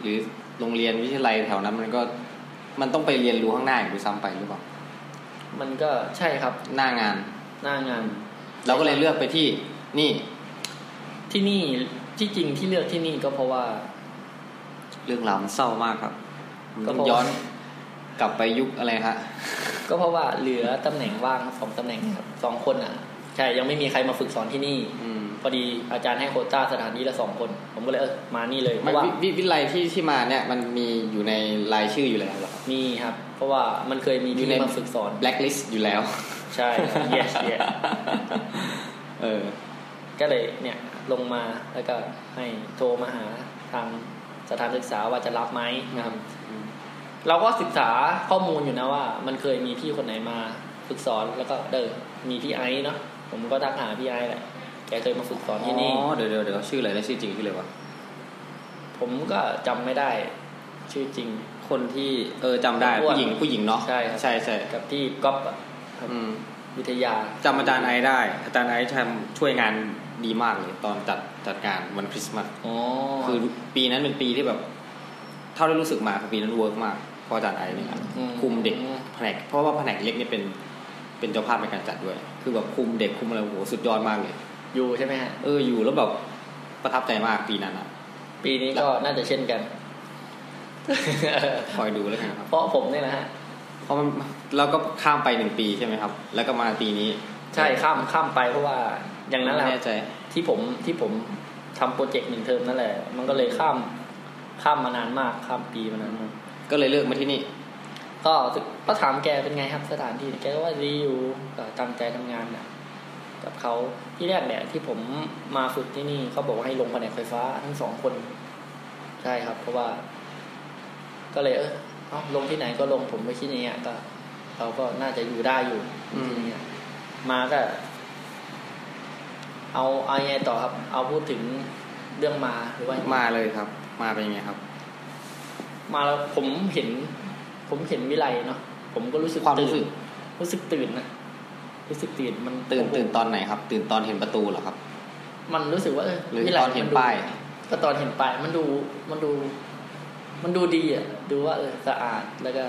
Speaker 1: หรือโรงเรียนวิทยาลัยแถวนั้นมันก็มันต้องไปเรียนรู้ข้างหน้าอยู่ด้วยซ้ำไปหรือเปล่า
Speaker 5: มันก็ใช่ครับ
Speaker 1: หน้างาน
Speaker 5: หน้างาน
Speaker 1: เราก็เลยเลือกไปที่นี่
Speaker 5: ที่นี่ที่จริงที่เลือกที่นี่ก็เพราะว่า
Speaker 1: เรื่องราวมันเศร้ามากครับมัน
Speaker 5: ก็
Speaker 1: ต้อง
Speaker 5: เพราะ
Speaker 1: ย้อนกลับไปยุคอะไรฮะ
Speaker 5: ก็เพราะว่าเหลือตำแหน่งว่างสองตำแหน่งครับสองคนอะ ใช่ยังไม่มีใครมาฝึกสอนที่นี่
Speaker 1: อืม
Speaker 5: พอดีอาจารย์ให้โควต้าสถานที่ละสองคน ผมก็เลยเออมานี่เลยเพ
Speaker 1: ไม่
Speaker 5: ราะว่า
Speaker 1: วิวิวิไลที่ที่มาเนี่ยมันมีอยู่ในรายชื่ออยู่แล้วเหรอ
Speaker 5: มีครับ เพราะว่ามันเคยมี
Speaker 1: อยู่
Speaker 5: ที่
Speaker 1: ใน
Speaker 5: มาฝึกสอน
Speaker 1: blacklist อยู่แล้ว
Speaker 5: ใช่ yes yes
Speaker 1: เออ
Speaker 5: ก็เลยเนี่ยลงมาแล้วก็ให้โทรมาหาทางสถานศึกษาว่าจะรับไหมนะครับ
Speaker 1: อืม
Speaker 5: เราก็ศึกษาข้อมูลอยู่นะว่า มันเคยมีพี่คนไหนมาฝึกสอนแล้วก็เดินมีพี่ไอซ์เนาะ ผมก็ทักหาพี่ไอซ์แหละ แกเคยมาฝึกสอนที่นี่
Speaker 1: อ๋อ เดี๋ยวเดี๋ยวเดี๋ยวชื่ออะไรนะชื่อจริงชื่ออะไรวะ
Speaker 5: ผมก็จำไม่ได้ ชื่อจริง
Speaker 1: คนที่เออจำได้
Speaker 5: อ้วน
Speaker 1: ผู้หญิงผู้หญิงเนาะ
Speaker 5: ใช่ครับ
Speaker 1: ใช่ใช่
Speaker 5: กับที่ก๊อฟอะครับ
Speaker 1: อืม
Speaker 5: วิทยา
Speaker 1: จำอาจารย์ไอซ์ได้ อาจารย์ไอซ์ทำช่วยงานดีมากเลยตอนจัดจัดงานวันคริสต์มาส
Speaker 5: อ๋อ
Speaker 1: คือปีนั้นเป็นปีที่แบบ เท่าที่รู้สึกมาคือปีนั้น work มากเพราะอาจารย์ไอซ์เนี่ยคุมเด็กแผนกเพราะว่าแผนกเล็กเนี่ยเป็นเป็นเจ้าภาพในการจัดด้วย คือแบบคุมเด็กคุมอะไรโอ้โหสุดยอดมากเลย
Speaker 5: อยู่ใช่ไหมฮะ
Speaker 1: เอออยู่แล้วแบบประทับใจมากปีนั้นอะ
Speaker 5: ปีนี้ก็น่าจะเช่นกัน
Speaker 1: คอยดูแล้วกันครับ
Speaker 5: เพราะผมเนี่ยนะฮะ
Speaker 1: เพราะมันเราก็ข้ามไปหนึ่งปีใช่ไหมครับ แล้วก็มาปีนี้
Speaker 5: ใช่ข้ามข้ามไปเพราะว่าอย่างนั้นแหละ
Speaker 1: ไม่
Speaker 5: ครับ
Speaker 1: แน่ใจ
Speaker 5: ที่ผมที่ผมทำโปรเจกต์หนึ่งเทอมนั่นแหละ มันก็เลยข้ามข้ามมานานมาก ข้ามปีมานานมาก
Speaker 1: ก็เลยเลือกมาที่นี่
Speaker 5: ก็ก็ถามแกเป็นไงครับสถานที่แกก็ว่าดีอยู่ก็ตั้งใจทำงานนะกับเขาที่แรกเนี่ยที่ผมมาฝึกที่นี่เขาบอกว่าให้ลงแผนกไฟฟ้าทั้งสองคน ใช่ครับ เพราะว่า ก็เลยเออเอาลงที่ไหนก็ลงผมไปคิดอย่างเงี้ยก็เราก็น่าจะอยู่ได้อยู่
Speaker 1: อืม
Speaker 5: ที่นี่มาก็ เอาเอายังไงต่อครับ เอาพูดถึงเรื่องมาหรือว่า
Speaker 1: มาเลยครับ มาเป็นยังไงครับ
Speaker 5: มาแล้วผมเห็น ผมเห็นวิไลเนาะผมก็รู้สึก
Speaker 1: ความรู้
Speaker 5: ตื่
Speaker 1: สึ
Speaker 5: น
Speaker 1: ก
Speaker 5: รู้สึกตื่นนะรู้สึกตื่นมัน
Speaker 1: ตื่น
Speaker 5: โอ้โห
Speaker 1: ตื่นตอนไหนครับ ตื่นตอนเห็นประตูเหรอครับ
Speaker 5: มันรู้สึกว่าเออ
Speaker 1: หรือ
Speaker 5: วิไล
Speaker 1: ตอนเห็น
Speaker 5: มัดู
Speaker 1: ป้าย
Speaker 5: ก็ตอนเห็นป้ายมันดูมันดู มันดูดีอะ ดูว่าเออสะอาดแล้วก็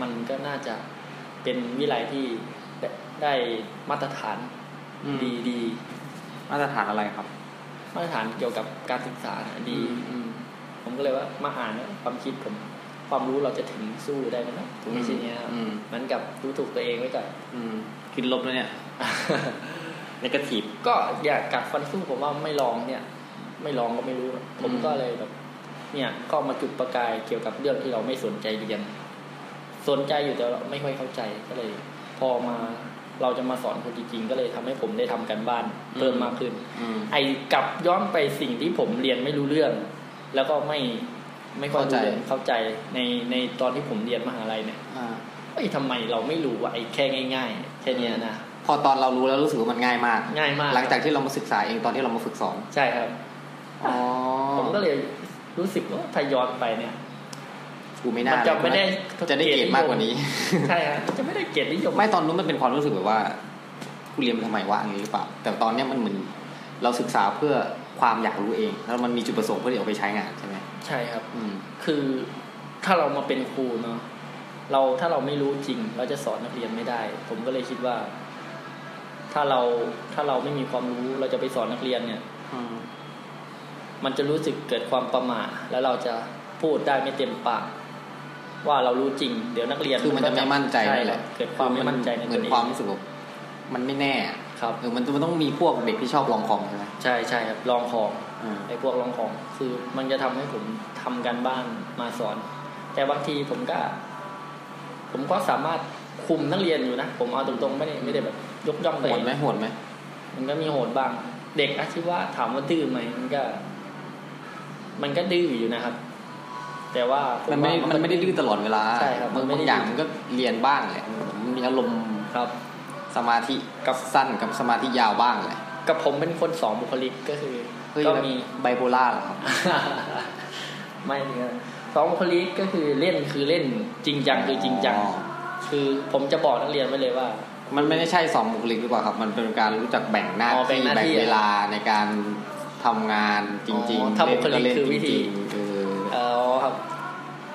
Speaker 5: มันก็น่าจะเป็นวิไลที่ได้ได้มาตรฐาน
Speaker 1: อืม
Speaker 5: ดีดี
Speaker 1: มาตรฐานอะไรครับ
Speaker 5: มาตรฐานเกี่ยวกับการศึกษาน่ะดี
Speaker 1: อืม
Speaker 5: ผมก็เลยว่ามาอ่านแล้วความคิดผม ความรู้เราจะถึงสู้ได้ไหมนะถึงไม่ใช่เนี้ยครับ
Speaker 1: อืม
Speaker 5: เหมือนกับรู้ถูกตัวเองไว้ก่อน
Speaker 1: อืมคิดลบแล้วเนี่ยในกระถีบ
Speaker 5: ก็อยากกัดฟันสู้ผมว่าไม่ลองเนี่ย ไม่ลองก็ไม่รู้ผม
Speaker 1: อืม
Speaker 5: ก็เลยแบบ เนี่ยก็มาจุดประกายเกี่ยวกับเรื่องที่เราไม่สนใจเรียนสนใจอยู่แต่เราไม่ค่อยเข้าใจก็เลย พอมาเราจะมาสอนคนจริงๆก็เลยทำให้ผมได้ทำกันบ้านเพิ่มมากขึ้น
Speaker 1: อืม
Speaker 5: ไอ้กลับย้อนไปสิ่งที่ผมเรียนไม่รู้เรื่อง แล้วก็ไม่ ไม่ค่อยรู้เรื่องเข้าใจในในตอนที่ผมเรียนมหาลัยเนี่ย
Speaker 1: อ่า
Speaker 5: เอ้ยทำไมเราไม่รู้ว่าไอ้แค่ง่าย ๆ แค่เนี้ยนะ
Speaker 1: พอตอนเรารู้แล้วรู้สึกว่ามันง่ายมาก
Speaker 5: ง่ายมาก
Speaker 1: หลังจากที่เรามาศึกษาเองตอนที่เรามาฝึกสอน
Speaker 5: ใช่ครับ
Speaker 1: อ๋อ
Speaker 5: ผมก็เลยรู้สึกว่าถ้าย้อนไปเนี่ย
Speaker 1: กูไม่น่า
Speaker 5: มันจะไม่ได้
Speaker 1: จะได้เกรดมากกว่านี้
Speaker 5: ใช่ครับจะไม่ได้เกียรตินิยม
Speaker 1: ไม่ตอนนู้นมันเป็นความรู้สึกแบบว่ากูเรียนมาทำไมวะอย่างนี้หรือเปล่า แต่ตอนเนี้ยมันเหมือนเราศึกษาเพื่อความอยากรู้เอง แล้วมันมีจุดประสงค์เพื่อที่เอาไปใช้งานใช่ไหม
Speaker 5: ใช่ครับ
Speaker 1: อืม
Speaker 5: คือถ้าเรามาเป็นครูเนาะเราถ้าเราไม่รู้จริง เราจะสอนนักเรียนไม่ได้ ผมก็เลยคิดว่า ถ้าเราถ้าเราไม่มีความรู้เราจะไปสอนนักเรียนเนี่ย
Speaker 1: อืม
Speaker 5: มันจะรู้สึกเกิดความประมาทแล้วเราจะพูดได้ไม่เต็มปากว่าเรารู้จริง เดี๋ยวนักเรียน
Speaker 1: คือมันจะไม่มั่นใจ
Speaker 5: ช่
Speaker 1: นั่นแหละ
Speaker 5: เกิดความไม่มั่นใจใน
Speaker 1: เห
Speaker 5: ตั
Speaker 1: มื
Speaker 5: ว
Speaker 1: อน
Speaker 5: เอง
Speaker 1: ความรู้สึกว่ามันไม่แน่อะ
Speaker 5: ครับ
Speaker 1: เออมันมันต้องมีพวกเด็กที่ชอบลองของใช่ไหม
Speaker 5: ใช่ใช่ครับลองของ
Speaker 1: อืม
Speaker 5: ไอ้พวกลองของคือมันจะทำให้ผมทำการบ้านมาสอน แต่บางทีผมก็ ผมก็สามารถคุมนักเรียนอยู่นะ ผมเอาตรงๆไม่ได้ไม่ได้แบบ ยกย่อง
Speaker 1: โห
Speaker 5: ตัวเอ
Speaker 1: ด
Speaker 5: ง
Speaker 1: ไหมโหดไหม
Speaker 5: มันก็มีโหดบ้าง เด็กอาชีวะถามว่าดื้อไหมมันก็ มันก็ดื้ออยู่นะครับ แต่ว่าผ
Speaker 1: มันไม่
Speaker 5: ว่า
Speaker 1: มันไม่ได้ดื้อตลอดเวลา
Speaker 5: ใช่ครับมันไม่
Speaker 1: บาง
Speaker 5: ได้
Speaker 1: อย่างมันก็เรียนบ้างแหละมันมีอารมณ์
Speaker 5: ครับ
Speaker 1: สมาธิกับสั้นกับสมาธิยาวบ้างแหละ
Speaker 5: กับผมเป็นคนสองบุคลิกก็คือ
Speaker 1: เฮ้ย
Speaker 5: ก็มี
Speaker 1: ไบโพล่าเหรอครับ
Speaker 5: ไม่เนี่ยสองบุคลิกก็คือเล่นคือเล่นจริงจังคือจริงจัง
Speaker 1: อ๋อ
Speaker 5: คือผมจะบอกนักเรียนไว้เลยว่า
Speaker 1: มันไม่ได้ใช่สองบุคลิกหรือเปล่าครับ มันเป็นการรู้จักแบ่งหน้า
Speaker 5: อ๋อแบ่ง
Speaker 1: ที่
Speaker 5: หน้า
Speaker 1: แบ่ง
Speaker 5: ที่
Speaker 1: เวลาในการทำงานจริง
Speaker 5: อ๋อ
Speaker 1: ๆ
Speaker 5: ถ้าบุคลิก
Speaker 1: เน
Speaker 5: คือวิธี
Speaker 1: จริงๆเออ
Speaker 5: เออครับ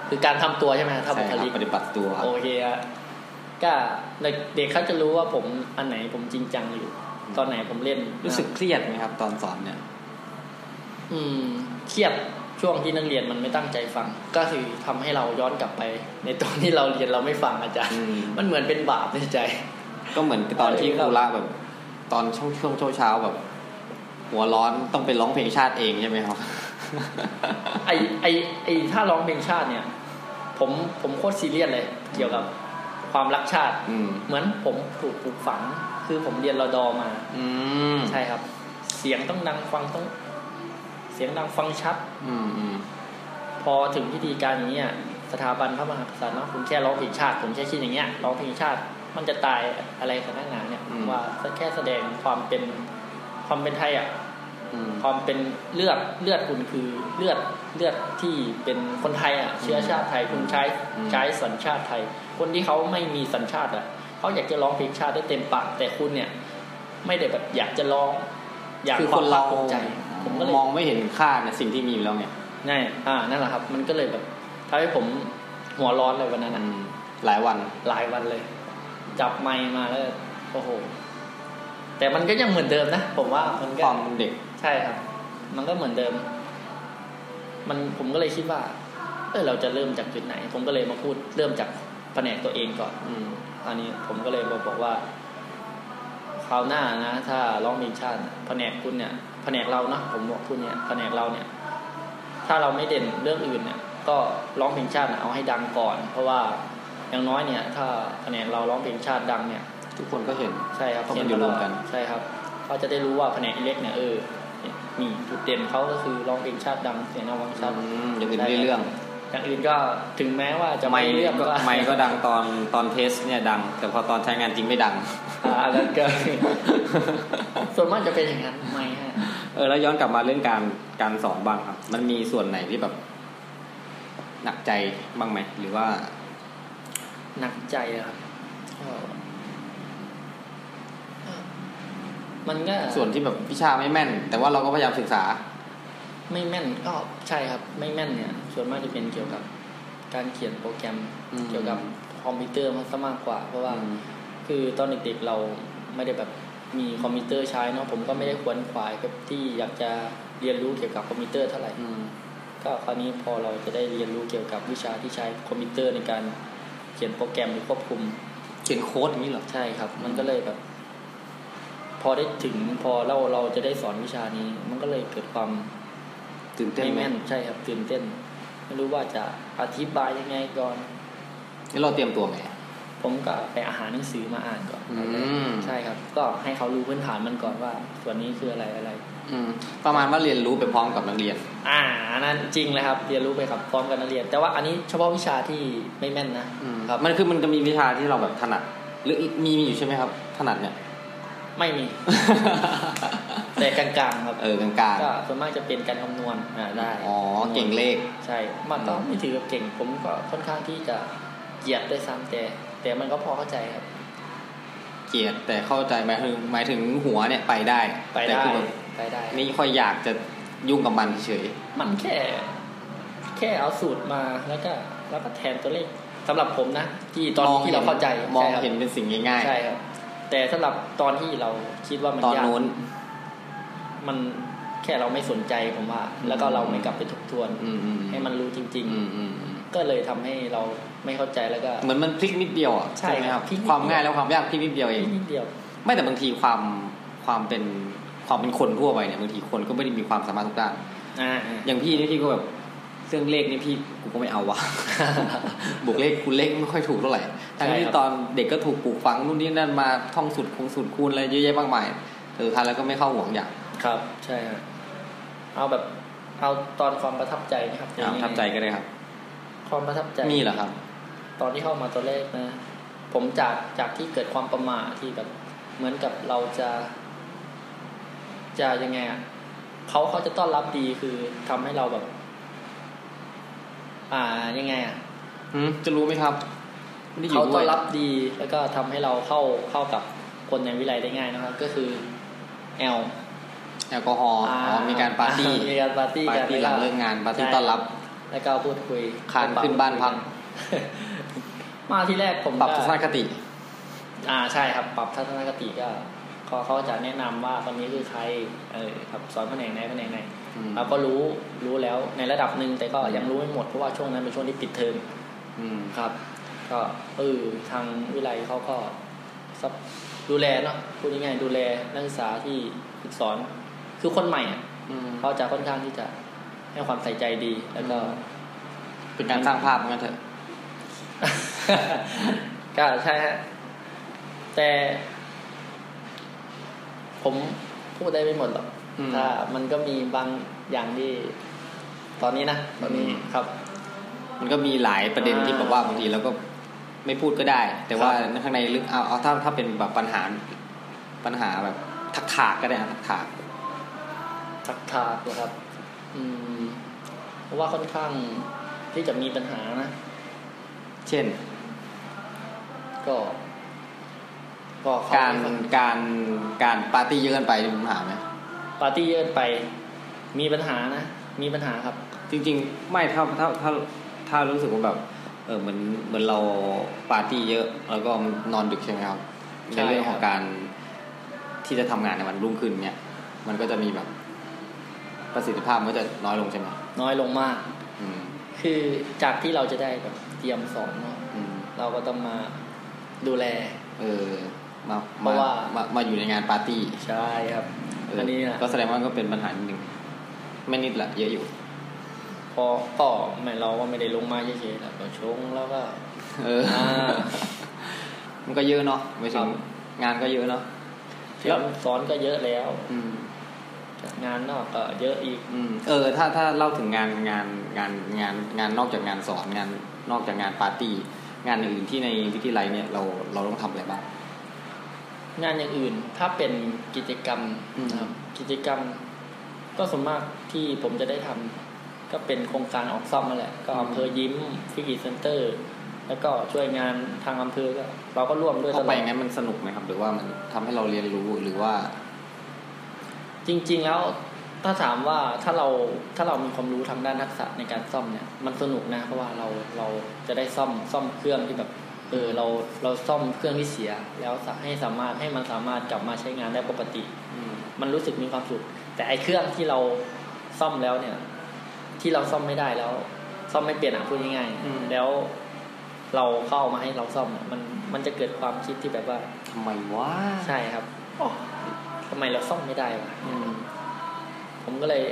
Speaker 5: คือการทำตัวใช่ไหมถ้า
Speaker 1: ใช่
Speaker 5: บุ
Speaker 1: ค
Speaker 5: ครับลิก
Speaker 1: ปฏิบัติตัวครับ
Speaker 5: โอเคอะก็เด็กเขาจะรู้ว่าผมอันไหนผมจริงจังอยู่ ตอนไหนผมเล่น
Speaker 1: รู้สึกเครียดไหมครับ ตอนสอนเนี่ย
Speaker 5: อืมเครียดช่วงที่นักเรียนมันไม่ตั้งใจฟัง ก็คือทำให้เราย้อนกลับไป ในตอนที่เราเรียนเราไม่ฟังอาจารย์
Speaker 1: อืม
Speaker 5: มันเหมือนเป็นบาปในใจ
Speaker 1: ก็เหมือนตอนที่
Speaker 5: เออ
Speaker 1: ครูละแบบ ตอนช่วงช่วงเช้าๆแบบ หัวร้อนต้องไปร้องเพลงชาติเองใช่ไหมครับ
Speaker 5: ไอไอไอถ้าร้องเพลงชาติเนี่ย ผมผมโคตรซีเรียสเลย เกี่ยวกับความรักชาติ
Speaker 1: อืม
Speaker 5: เหมือนผมถูกปลูกฝัง คือผมเรียนรอดอมา
Speaker 1: อืม
Speaker 5: ใช่ครับ เสียงต้องดังฟังต้อง เสียงดังฟังชัด
Speaker 1: อืมอืม
Speaker 5: พอถึงพิธีการอย่างเงี้ยสถาบันพระมหากษัตริย์เนาะคุณแค่ร้องเพลงชาติผมแค่คิดอย่างเงี้ยร้องเพลงชาติมันจะตายอะไรขนาดนั้นเนี่ยว่าแค่แสดงความเป็นความเป็นไทยอะ
Speaker 1: อืม
Speaker 5: ความเป็นเลือดเลือดคุณคือเลือดเลือดที่เป็นคนไทยอะ เชื้อชาติไทยคุณใช้ใช้สัญชาติไทย คนที่เขาไม่มีสัญชาติอะเขาอยากจะร้องเพลงชาติได้เต็มปากแต่คุณเนี่ย ไม่ได้แบบอยากจะร้อง อยาก
Speaker 1: คือ
Speaker 5: ค
Speaker 1: คน
Speaker 5: วาม
Speaker 1: เรา
Speaker 5: ภาคภูมิใจ ผมก็เลย
Speaker 1: มองไม่เห็นค่าในสิ่งที่มีอยู่แล้วไง
Speaker 5: ง่ายอ่านั่นแหละครับ มันก็เลยแบบทำให้ผมหัวร้อนเลยวันนั้น
Speaker 1: อื
Speaker 5: นะ
Speaker 1: มหลายวัน
Speaker 5: หลายวันเลย จับไมค์มาแล้วโอ้โหแต่มันก็ยังเหมือนเดิมนะผมว่ามัน
Speaker 1: ค
Speaker 5: ก็
Speaker 1: วามเป็นเด็ก
Speaker 5: ใช่ครับ มันก็เหมือนเดิม มันผมก็เลยคิดว่า เออเราจะเริ่มจากจุดไหน ผมก็เลยมาพูดเริ่มจากแผนกตัวเองก่อน
Speaker 1: อืม
Speaker 5: อันนี้ผมก็เลยบอกบอกว่าคราวหน้านะ ถ้าร้องเพลงชาติแผนกคุณเนี่ย แผนกเรานะผมบอกคุณเนี่ยแผนกเราเนี่ย ถ้าเราไม่เด่นเรื่องอื่นเนี่ย ก็ร้องเพลงชาติน่ะเอาให้ดังก่อน เพราะว่าอย่างน้อยเนี่ย ถ้าแผนกเราร้องเพลงชาติดังเนี่ย
Speaker 1: ทุกคนก็เห็น
Speaker 5: ใช่ครับ
Speaker 1: เพราะมันอยู่รวมกัน
Speaker 5: ใช่ครับเขาจะได้รู้ว่าแผนกอิเล็กเนี่ยเออเนี่ยนี่จุดเด่นเขาก็คือร้องเพลงชาติดังเสียงนวังชาติ
Speaker 1: อืมอย่างอื่นไม่ได้เรื่อง
Speaker 5: อย่างอื่นก็ถึงแม้ว่าจะ
Speaker 1: ไม่
Speaker 5: ไม่เรื่อง
Speaker 1: ก็
Speaker 5: ก็
Speaker 1: ไม่ก็ดังตอนตอนเทสเนี่ยดัง แต่พอตอนใช้งานจริงไม่ดัง
Speaker 5: อ่าอันนั้นก็ส่วนมากจะเป็นอย่างนั้นไม่ฮะ
Speaker 1: เออแล้วย้อนกลับมาเรื่องการการสอนบ้างครับ มันมีส่วนไหนที่แบบหนักใจบ้างไหมหรือว่า
Speaker 5: หนักใจอะครับก็มันก็
Speaker 1: ส่วนที่แบบวิชาไม่แม่น แต่ว่าเราก็พยายามศึกษา
Speaker 5: ไม่แม่นก็ใช่ครับ ไม่แม่นเนี่ย ส่วนมากจะเป็นเกี่ยวกับ การเขียนโปรแกรม
Speaker 1: อืม
Speaker 5: เกี่ยวกับคอมพิวเตอร์มันซะมากกว่า เพราะว่า คือตอนเด็กๆเราไม่ได้แบบ มีคอมพิวเตอร์ใช้เนาะผมก็ไม่ได้ควนขวายแบบที่อยากจะเรียนรู้เกี่ยวกับคอมพิวเตอร์เท่าไหร่
Speaker 1: อืม
Speaker 5: ก็คราวนี้พอเราจะได้เรียนรู้เกี่ยวกับวิชาที่ใช้คอมพิวเตอร์ในการเขียนโปรแกรมหรือควบคุม
Speaker 1: เขียนโค้ดอย่างนี้เหรอ
Speaker 5: ใช่ครับ มันก็เลยแบบพอได้ถึงพอเราเราจะได้สอนวิชานี้ มันก็เลยเกิดความ
Speaker 1: ตื่นเต้น
Speaker 5: ไม่
Speaker 1: ไหม
Speaker 5: แม่นใช่ครับตื่นเต้น ไม่รู้ว่าจะอธิบายยังไงก่อน
Speaker 1: แล้วเราเตรียมตัวไง
Speaker 5: ผมก็ไปอาหารหนังสือมาอ่านก่อน
Speaker 1: อืม
Speaker 5: ใช่ครับ ก็ให้เขารู้พื้นฐานมันก่อนว่าส่วนนี้คืออะไรอะไร
Speaker 1: อืมประมาณว่าเรียนรู้ไปพร้อมกับนักเรียน
Speaker 5: อ่าอันนั้นจริงเลยครับ เรียนรู้ไปครับพร้อมกันนักเรียน แต่ว่าอันนี้เฉพาะวิชาที่ไม่แม่นนะครับ
Speaker 1: มันคือมันจะมีวิชาที่เราแบบถนัด หรือมีมีอยู่ใช่ไหมครับ ถนัดเนี่ย
Speaker 5: ไม่มี แต่กลางๆครับ
Speaker 1: เออกลาง
Speaker 5: ก็ส่วนมากจะเป็นการคำนวณอ่าได้
Speaker 1: ๆอ๋อ เก่งเลข
Speaker 5: ใช่มันก็ไม่ถือกับเก่ง ผมก็ค่อนข้างที่จะเกลียดด้วยซ้ำแต่ แต่มันก็พอเข้าใจครับ
Speaker 1: เกลียดแต่เข้าใจหมายถึงหมายถึงหัวเนี่ยไปได้
Speaker 5: ไป
Speaker 1: แต่
Speaker 5: ได้
Speaker 1: คือแบบ
Speaker 5: ไปได้
Speaker 1: ไม่ค่อยอยากจะยุ่งกับมันเฉย
Speaker 5: มันแค่ แค่เอาสูตรมาแล้วก็ แล้วก็แทนตัวเลขสำหรับผมนะที่ตอน
Speaker 1: มอง
Speaker 5: ที่เราเข้าใจ
Speaker 1: มอง
Speaker 5: ใช่ครับ
Speaker 1: เห็นเป็นสิ่งง่าย
Speaker 5: ใช่ครับ แต่สำหรับตอนที่เราคิดว่ามัน
Speaker 1: ๆตอน
Speaker 5: ยาก
Speaker 1: นู้น
Speaker 5: มันแค่เราไม่สนใจผมว่า แล้วก็เราไม่กลับไปทบทวน
Speaker 1: อืมอืม
Speaker 5: ให้มันรู้จริง
Speaker 1: อืมอืมอืม
Speaker 5: ๆ ก็เลยทำให้เราไม่เข้าใจแล้วก็
Speaker 1: เหมือนมันพลิกนิดเดียวอะ
Speaker 5: ใช่
Speaker 1: ไหมครับ
Speaker 5: พลิกนิดเดียว
Speaker 1: ความง่ายแล้วความยากพลิกนิดเดียวเอง
Speaker 5: นิดเดียว
Speaker 1: ไม่แต่บางทีความความเป็นความเป็นคนทั่วไปเนี่ยบางทีคนก็ไม่ได้มีความสามารถทุกด้าน
Speaker 5: อ่า
Speaker 1: อย่างพี่นี่พี่ก็แบบเรื่องเลขนี่พี่กูก็ไม่เอาวะบวกเลขคูณเลขไม่ค่อยถูกเท่าไหร่ทั้ง
Speaker 5: ใช่
Speaker 1: ที่
Speaker 5: ครับ
Speaker 1: ตอนเด็กก็ถูกปลูกฝังนู่นนี่นั่นมาท่องสุดคงสุดคูณอะไรเยอะแยะมากมายเออท้ายแล้วก็ไม่เข้าห่วงอย่าง
Speaker 5: ครับ ใช่ครับเอาแบบเอาตอนความประทับใจนะครับ
Speaker 1: อ่าประทับใจก็ได้ครับ
Speaker 5: ความประทับใจ
Speaker 1: มีเหรอครับ
Speaker 5: ตอนที่เข้ามาตัวแรกนะ ผมจากจากที่เกิดความประมาทที่แบบ เหมือนกับเราจะ จะยังไงอะเขาเขาจะต้อนรับดีคือทำให้เราแบบ อ่ายังไงอะ
Speaker 1: อืมจะรู้ไหมครับไม่ได้อยู่
Speaker 5: เขา
Speaker 1: ด้
Speaker 5: ต้
Speaker 1: ว
Speaker 5: อยนรับดีแล้วก็ทำให้เราเข้าเข้ากับคนในวิไลได้ง่ายนะครับ ก็คือแอล
Speaker 1: แอลกอฮอล์อ๋อมีการปาร์ตี้
Speaker 5: มีการปาร์ตี้
Speaker 1: ปาร์ตี้กันหลังเลิกงานปาร์ตี้
Speaker 5: ใช่
Speaker 1: ต้อนรับ
Speaker 5: แล้วก็พูดคุย
Speaker 1: คานขึ้นบ้านพัก
Speaker 5: มาที่แรกผมก็
Speaker 1: ปรับทัศนคติ
Speaker 5: อ่าใช่ครับ ปรับทัศนคติก็เขาเขาจะแนะนำว่าคนนี้คือใครเออครับสอนแผนกไหนแผนกไหน
Speaker 1: อืม
Speaker 5: เราก็รู้รู้แล้วในระดับหนึ่งแต่ก็ยังรู้ไม่หมดเพราะว่าช่วงนั้นเป็นช่วงที่ปิดเทอม
Speaker 1: อืม
Speaker 5: ครับ ก็เออทางวิไลเขาก็ซับดูแลเนาะพูดง่ายๆดูแลนักศึกษาที่ฝึกสอนคือคนใหม่อะ
Speaker 1: อืม
Speaker 5: เขาจะค่อนข้างที่จะ ให้ความใส่ใจดี แล้วก็
Speaker 1: เป็นการสร้างภาพเหมือนกันเถอะ
Speaker 5: ก็ใช่ฮะแต่ ผมพูดได้ไม่หมดหรอก
Speaker 1: อืม
Speaker 5: ถ้ามันก็มีบางอย่างที่ ตอนนี้นะตอนนี้
Speaker 1: อืม
Speaker 5: ครับ
Speaker 1: มันก็มีหลายประเด็น
Speaker 5: อ่า
Speaker 1: ที่แบบว่าบางทีเราก็ไม่พูดก็ได้ แต่ว่าข้างในลึกเอาเอาถ้าถ้าเป็นแบบปัญหาปัญหาแบบทักถากก็ได้นะทักถาก
Speaker 5: ทักทากนะครับอืม เพราะว่าค่อนข้างที่จะมีปัญหานะ
Speaker 1: เช่น
Speaker 5: ก็ก็เข
Speaker 1: การการการปาร์ตี้เยอะเกันไปมีปัญหาไหม
Speaker 5: ปาร์ตี้เยอะไป มีปัญหานะ มีปัญหาครับ
Speaker 1: จริง ๆ ไม่ถ้าถ้าถ้าถ้ารู้สึกว่าแบบ เออเหมือนเหมือนเราปาร์ตี้เยอะ แล้วก็นอนดึกใช่ไหมครับ
Speaker 5: ใช่
Speaker 1: ในเรื่อง
Speaker 5: ค
Speaker 1: ข
Speaker 5: รั
Speaker 1: อบงการที่จะทำงานในวันรุ่งขึ้นเนี่ย มันก็จะมีแบบ ประสิทธิภาพมันก็จะน้อยลงใช่ไหม
Speaker 5: น้อยลงมาก
Speaker 1: อืม
Speaker 5: คือจากที่เราจะได้แบบเตรียมสอนเนาะ
Speaker 1: อืม
Speaker 5: เราก็ต้องมาดูแล
Speaker 1: เออมา
Speaker 5: เพ
Speaker 1: มา
Speaker 5: ราะว่า
Speaker 1: มามาอยู่ในงานปาร์ตี้
Speaker 5: ใช่ครับ
Speaker 1: เอั
Speaker 5: นนี้นะ
Speaker 1: ก็แสดงว่าก็เป็นปัญหาหนึ่งไม่นิดละเยอะอยู่
Speaker 5: พอก็ไม่เราก็ไม่ได้ลงมาเฉยๆแล้วก็ชงแล้วก็
Speaker 1: เออ
Speaker 5: อ่า
Speaker 1: มันก็เยอะเนาะไม่ถึ
Speaker 5: ครั
Speaker 1: ง
Speaker 5: บ
Speaker 1: งานก็เยอะเนาะ
Speaker 5: เตรียมสอนก็เยอะแล้ว
Speaker 1: อืม
Speaker 5: งานนอกก็เยอะอีก
Speaker 1: อืมเออ ถ้าถ้าเล่าถึงงานงานงานงานงานนอกจากงานสอนงานนอกจากงานปาร์ตี้งานอื่นที่ในวิทยาลัยเนี่ยเราเราต้องทำอะไรบ้าง
Speaker 5: งานอย่างอื่นถ้าเป็นกิจกรรม
Speaker 1: อืม
Speaker 5: นะครับ กิจกรรม ก็ส่วนมากที่ผมจะได้ทำก็เป็นโครงการออกซ่อมมาแหละ ก็อำเภอยิ้มฟิกิเซ็นเตอร์ แล้วก็ช่วยงานทางอำเภอก็เราก็ร่วมด้วยต
Speaker 1: เข้า
Speaker 5: ล
Speaker 1: ไป
Speaker 5: อด
Speaker 1: อย่างนั้นมันสนุกไหมครับ หรือว่ามันทำให้เราเรียนรู้หรือว่า
Speaker 5: จริง ๆ แล้วถ้าถามว่าถ้าเราถ้าเรามีความรู้ทางด้านทักษะในการซ่อมเนี่ยมันสนุกนะเพราะว่าเราเราจะได้ซ่อมซ่อมเครื่องที่แบบเออเราเราซ่อมเครื่องที่เสีย แล้วให้สามารถให้มันสามารถกลับมาใช้งานได้ปกติ
Speaker 1: อืม
Speaker 5: มันรู้สึกมีความสุข แต่ไอ้เครื่องที่เราซ่อมแล้วเนี่ย ที่เราซ่อมไม่ได้แล้ว ซ่อมไม่เปลี่ยนอะพูดง่าย
Speaker 1: อืม
Speaker 5: ๆแล้ว เราเข้ามาให้เราซ่อมเนี่ยมันมันจะเกิดความคิดที่แบบว่า
Speaker 1: ทำไมวะ
Speaker 5: ใช่ครับโอ้ ทำไมเราซ่อมไม่ได้วะ
Speaker 1: อืม
Speaker 5: ผมก็เลย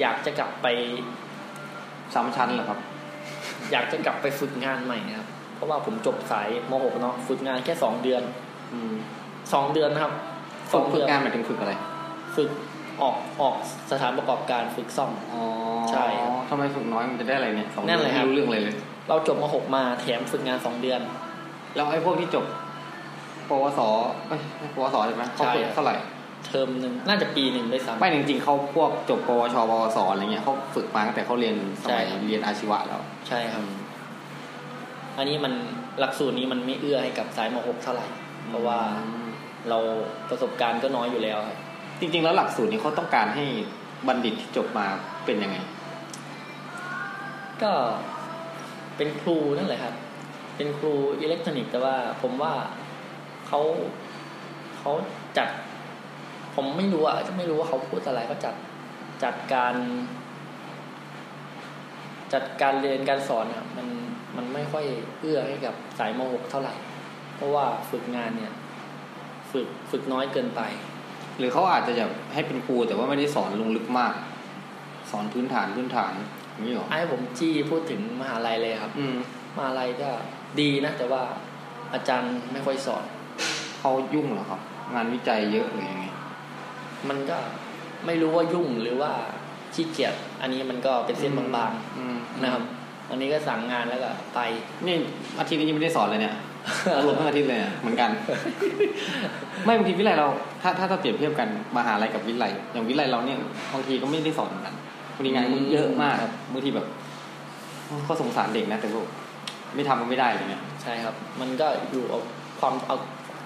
Speaker 5: อยากจะกลับไป
Speaker 1: ซ้ำชั้นเหรอครับ
Speaker 5: อยากจะกลับไปฝึกงานใหม่นะครับ เพราะว่าผมจบสายม .6 เนาะฝึกงานแค่สองเดือน
Speaker 1: อืม
Speaker 5: สองเดือนนะครับส
Speaker 1: ฝึ
Speaker 5: อกง
Speaker 1: ฝึ
Speaker 5: เดื
Speaker 1: ก
Speaker 5: อน
Speaker 1: งานหมายถึงฝึกอะไร
Speaker 5: ฝึกออกออกสถานประกอบการฝึกซ่อม
Speaker 1: อ๋อ
Speaker 5: ใช่ครับ
Speaker 1: ทำไมฝึกน้อยมันจะได้อะไรเนี่ยสอง
Speaker 5: นั่นแหละครับ
Speaker 1: ไม่รู้เรื่องเลยเลย
Speaker 5: เราจบม .6 มาแถมฝึกงานสองเดือน
Speaker 1: แล้วไอ้พวกที่จบป วสเอ้ยปวสใช่ไหมเขาฝึก
Speaker 5: ใช่ครับ
Speaker 1: เท่าไหร่
Speaker 5: เทอมหนึ่งน่าจะปีหนึ่งด้วยซ้ำ
Speaker 1: ไม่จริงๆเขาพวกจบปวชปวสอะไรเงี้ยเขาฝึกมาตั้งแต่เขาเรียนสมัย
Speaker 5: ใช่ครับ
Speaker 1: เรียนอาชีวะแล้ว
Speaker 5: ใช่ครับ อันนี้มันหลักสูตรนี้มันไม่เอื้อให้กับสายม .6 เท่าไหร่ เพราะว่าเราประสบการณ์ก็น้อยอยู่แล้วครับ
Speaker 1: จริง ๆ แล้วหลักสูตรนี้เขาต้องการให้บัณฑิตที่จบมาเป็นยังไง
Speaker 5: ก็เป็นครูนั่นแหละครับ เป็นครูอิเล็กทรอนิกส์แต่ว่าผมว่า เขาเขาจัด ผมไม่รู้อะไม่รู้ว่าเขาพูดอะไรเขาจัดจัดการ จัดการเรียนการสอนอะมันมันไม่ค่อยเอื้อให้กับสายม .6 เท่าไหร่ เพราะว่าฝึกงานเนี่ย ฝึกฝึกน้อยเกินไป
Speaker 1: หรือเขาอาจจะแบบให้เป็นครูแต่ว่าไม่ได้สอนลงลึกมาก สอนพื้นฐานพื้นฐานอย่างนี้หรอ
Speaker 5: ให้ผมจี้พูดถึงมหาลัยเลยครับ
Speaker 1: อืม
Speaker 5: มหาลัยก็ดีนะ แต่ว่าอาจารย์ไม่ค่อยสอน
Speaker 1: เขายุ่งเหรอครับ งานวิจัยเยอะหรือยังไง
Speaker 5: มันก็ไม่รู้ว่ายุ่งหรือว่าขี้เกียจอันนี้มันก็เป็นเส้นบาง
Speaker 1: อืม
Speaker 5: ๆนะครับวันนี้ก็สั่งงานแล้วก็ไป
Speaker 1: นี่อาทิตย์นี้ยังไม่ได้สอนเลยเนี่ยเรารวมทั้งอาทิตย์เลยอะเหมือนกัน ไม่บางทีวิไลเรา ถ้าถ้าถ้าเปรียบเทียบกันมหาลัยกับวิไลอย่างวิไลเราเนี่ยบางทีก็ไม่ได้สอนเหมือนกันบางทีงานมันเยอะมากครับบางทีแบบก็สงสารเด็กนะแต่พวกไม่ทำก็ไม่ได้อะไรเงี้ย
Speaker 5: ใช่ครับ มันก็อยู่เอาความเอา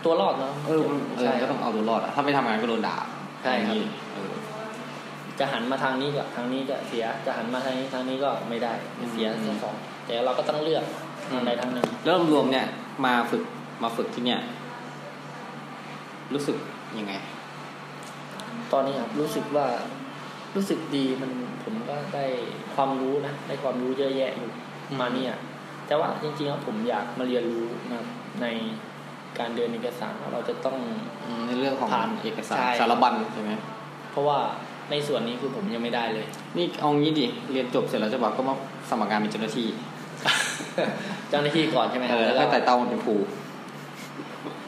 Speaker 5: ตัวรอดเนาะ
Speaker 1: เออมันเออ
Speaker 5: ใช่ค
Speaker 1: ก็
Speaker 5: รับ
Speaker 1: ต้องเอาตัวรอดอะถ้าไม่ทำงานก็โดนด่า
Speaker 5: ใช่ครับ
Speaker 1: อย่างนี้เออ
Speaker 5: จะหันมาทางนี้ก็ทางนี้ก็เสีย จะหันมาทางนี้ทางนี้ก็ไม่ได้เสีย
Speaker 1: อืม
Speaker 5: ทั้งสองแต่เราก็ต้องเลือกทางใดทางหนึ่ง
Speaker 1: แล้วรวมๆเนี่ย มาฝึกมาฝึกที่เนี่ย รู้สึกยังไง
Speaker 5: ตอนนี้ครับรู้สึกว่ารู้สึกดีมันผมก็ได้ความรู้นะได้ความรู้เยอะแยะอยู่มาเนี่ยแต่ว่าจริงๆแล้วผมอยากมาเรียนรู้นะครับใน การเดินเอกสารว่าเราจะต้อง
Speaker 1: อืมในเรื่องของ
Speaker 5: ผ่าน
Speaker 1: เอกสาร
Speaker 5: ใช่
Speaker 1: สารบัญใช่ไหม
Speaker 5: เพราะว่าในส่วนนี้คือผมยังไม่ได้เลย
Speaker 1: นี่เอางี้ดิเรียนจบเสร็จแล้วจะบอกก็มาสมัครงานเป็นเจ้าหน้าที่
Speaker 5: เจ้าหน้าที่ก่อนใช่ไหมค
Speaker 1: เอ
Speaker 5: รับ
Speaker 1: อแล้ว
Speaker 5: ก็
Speaker 1: ก็ไต่เต้ามันเป็นครู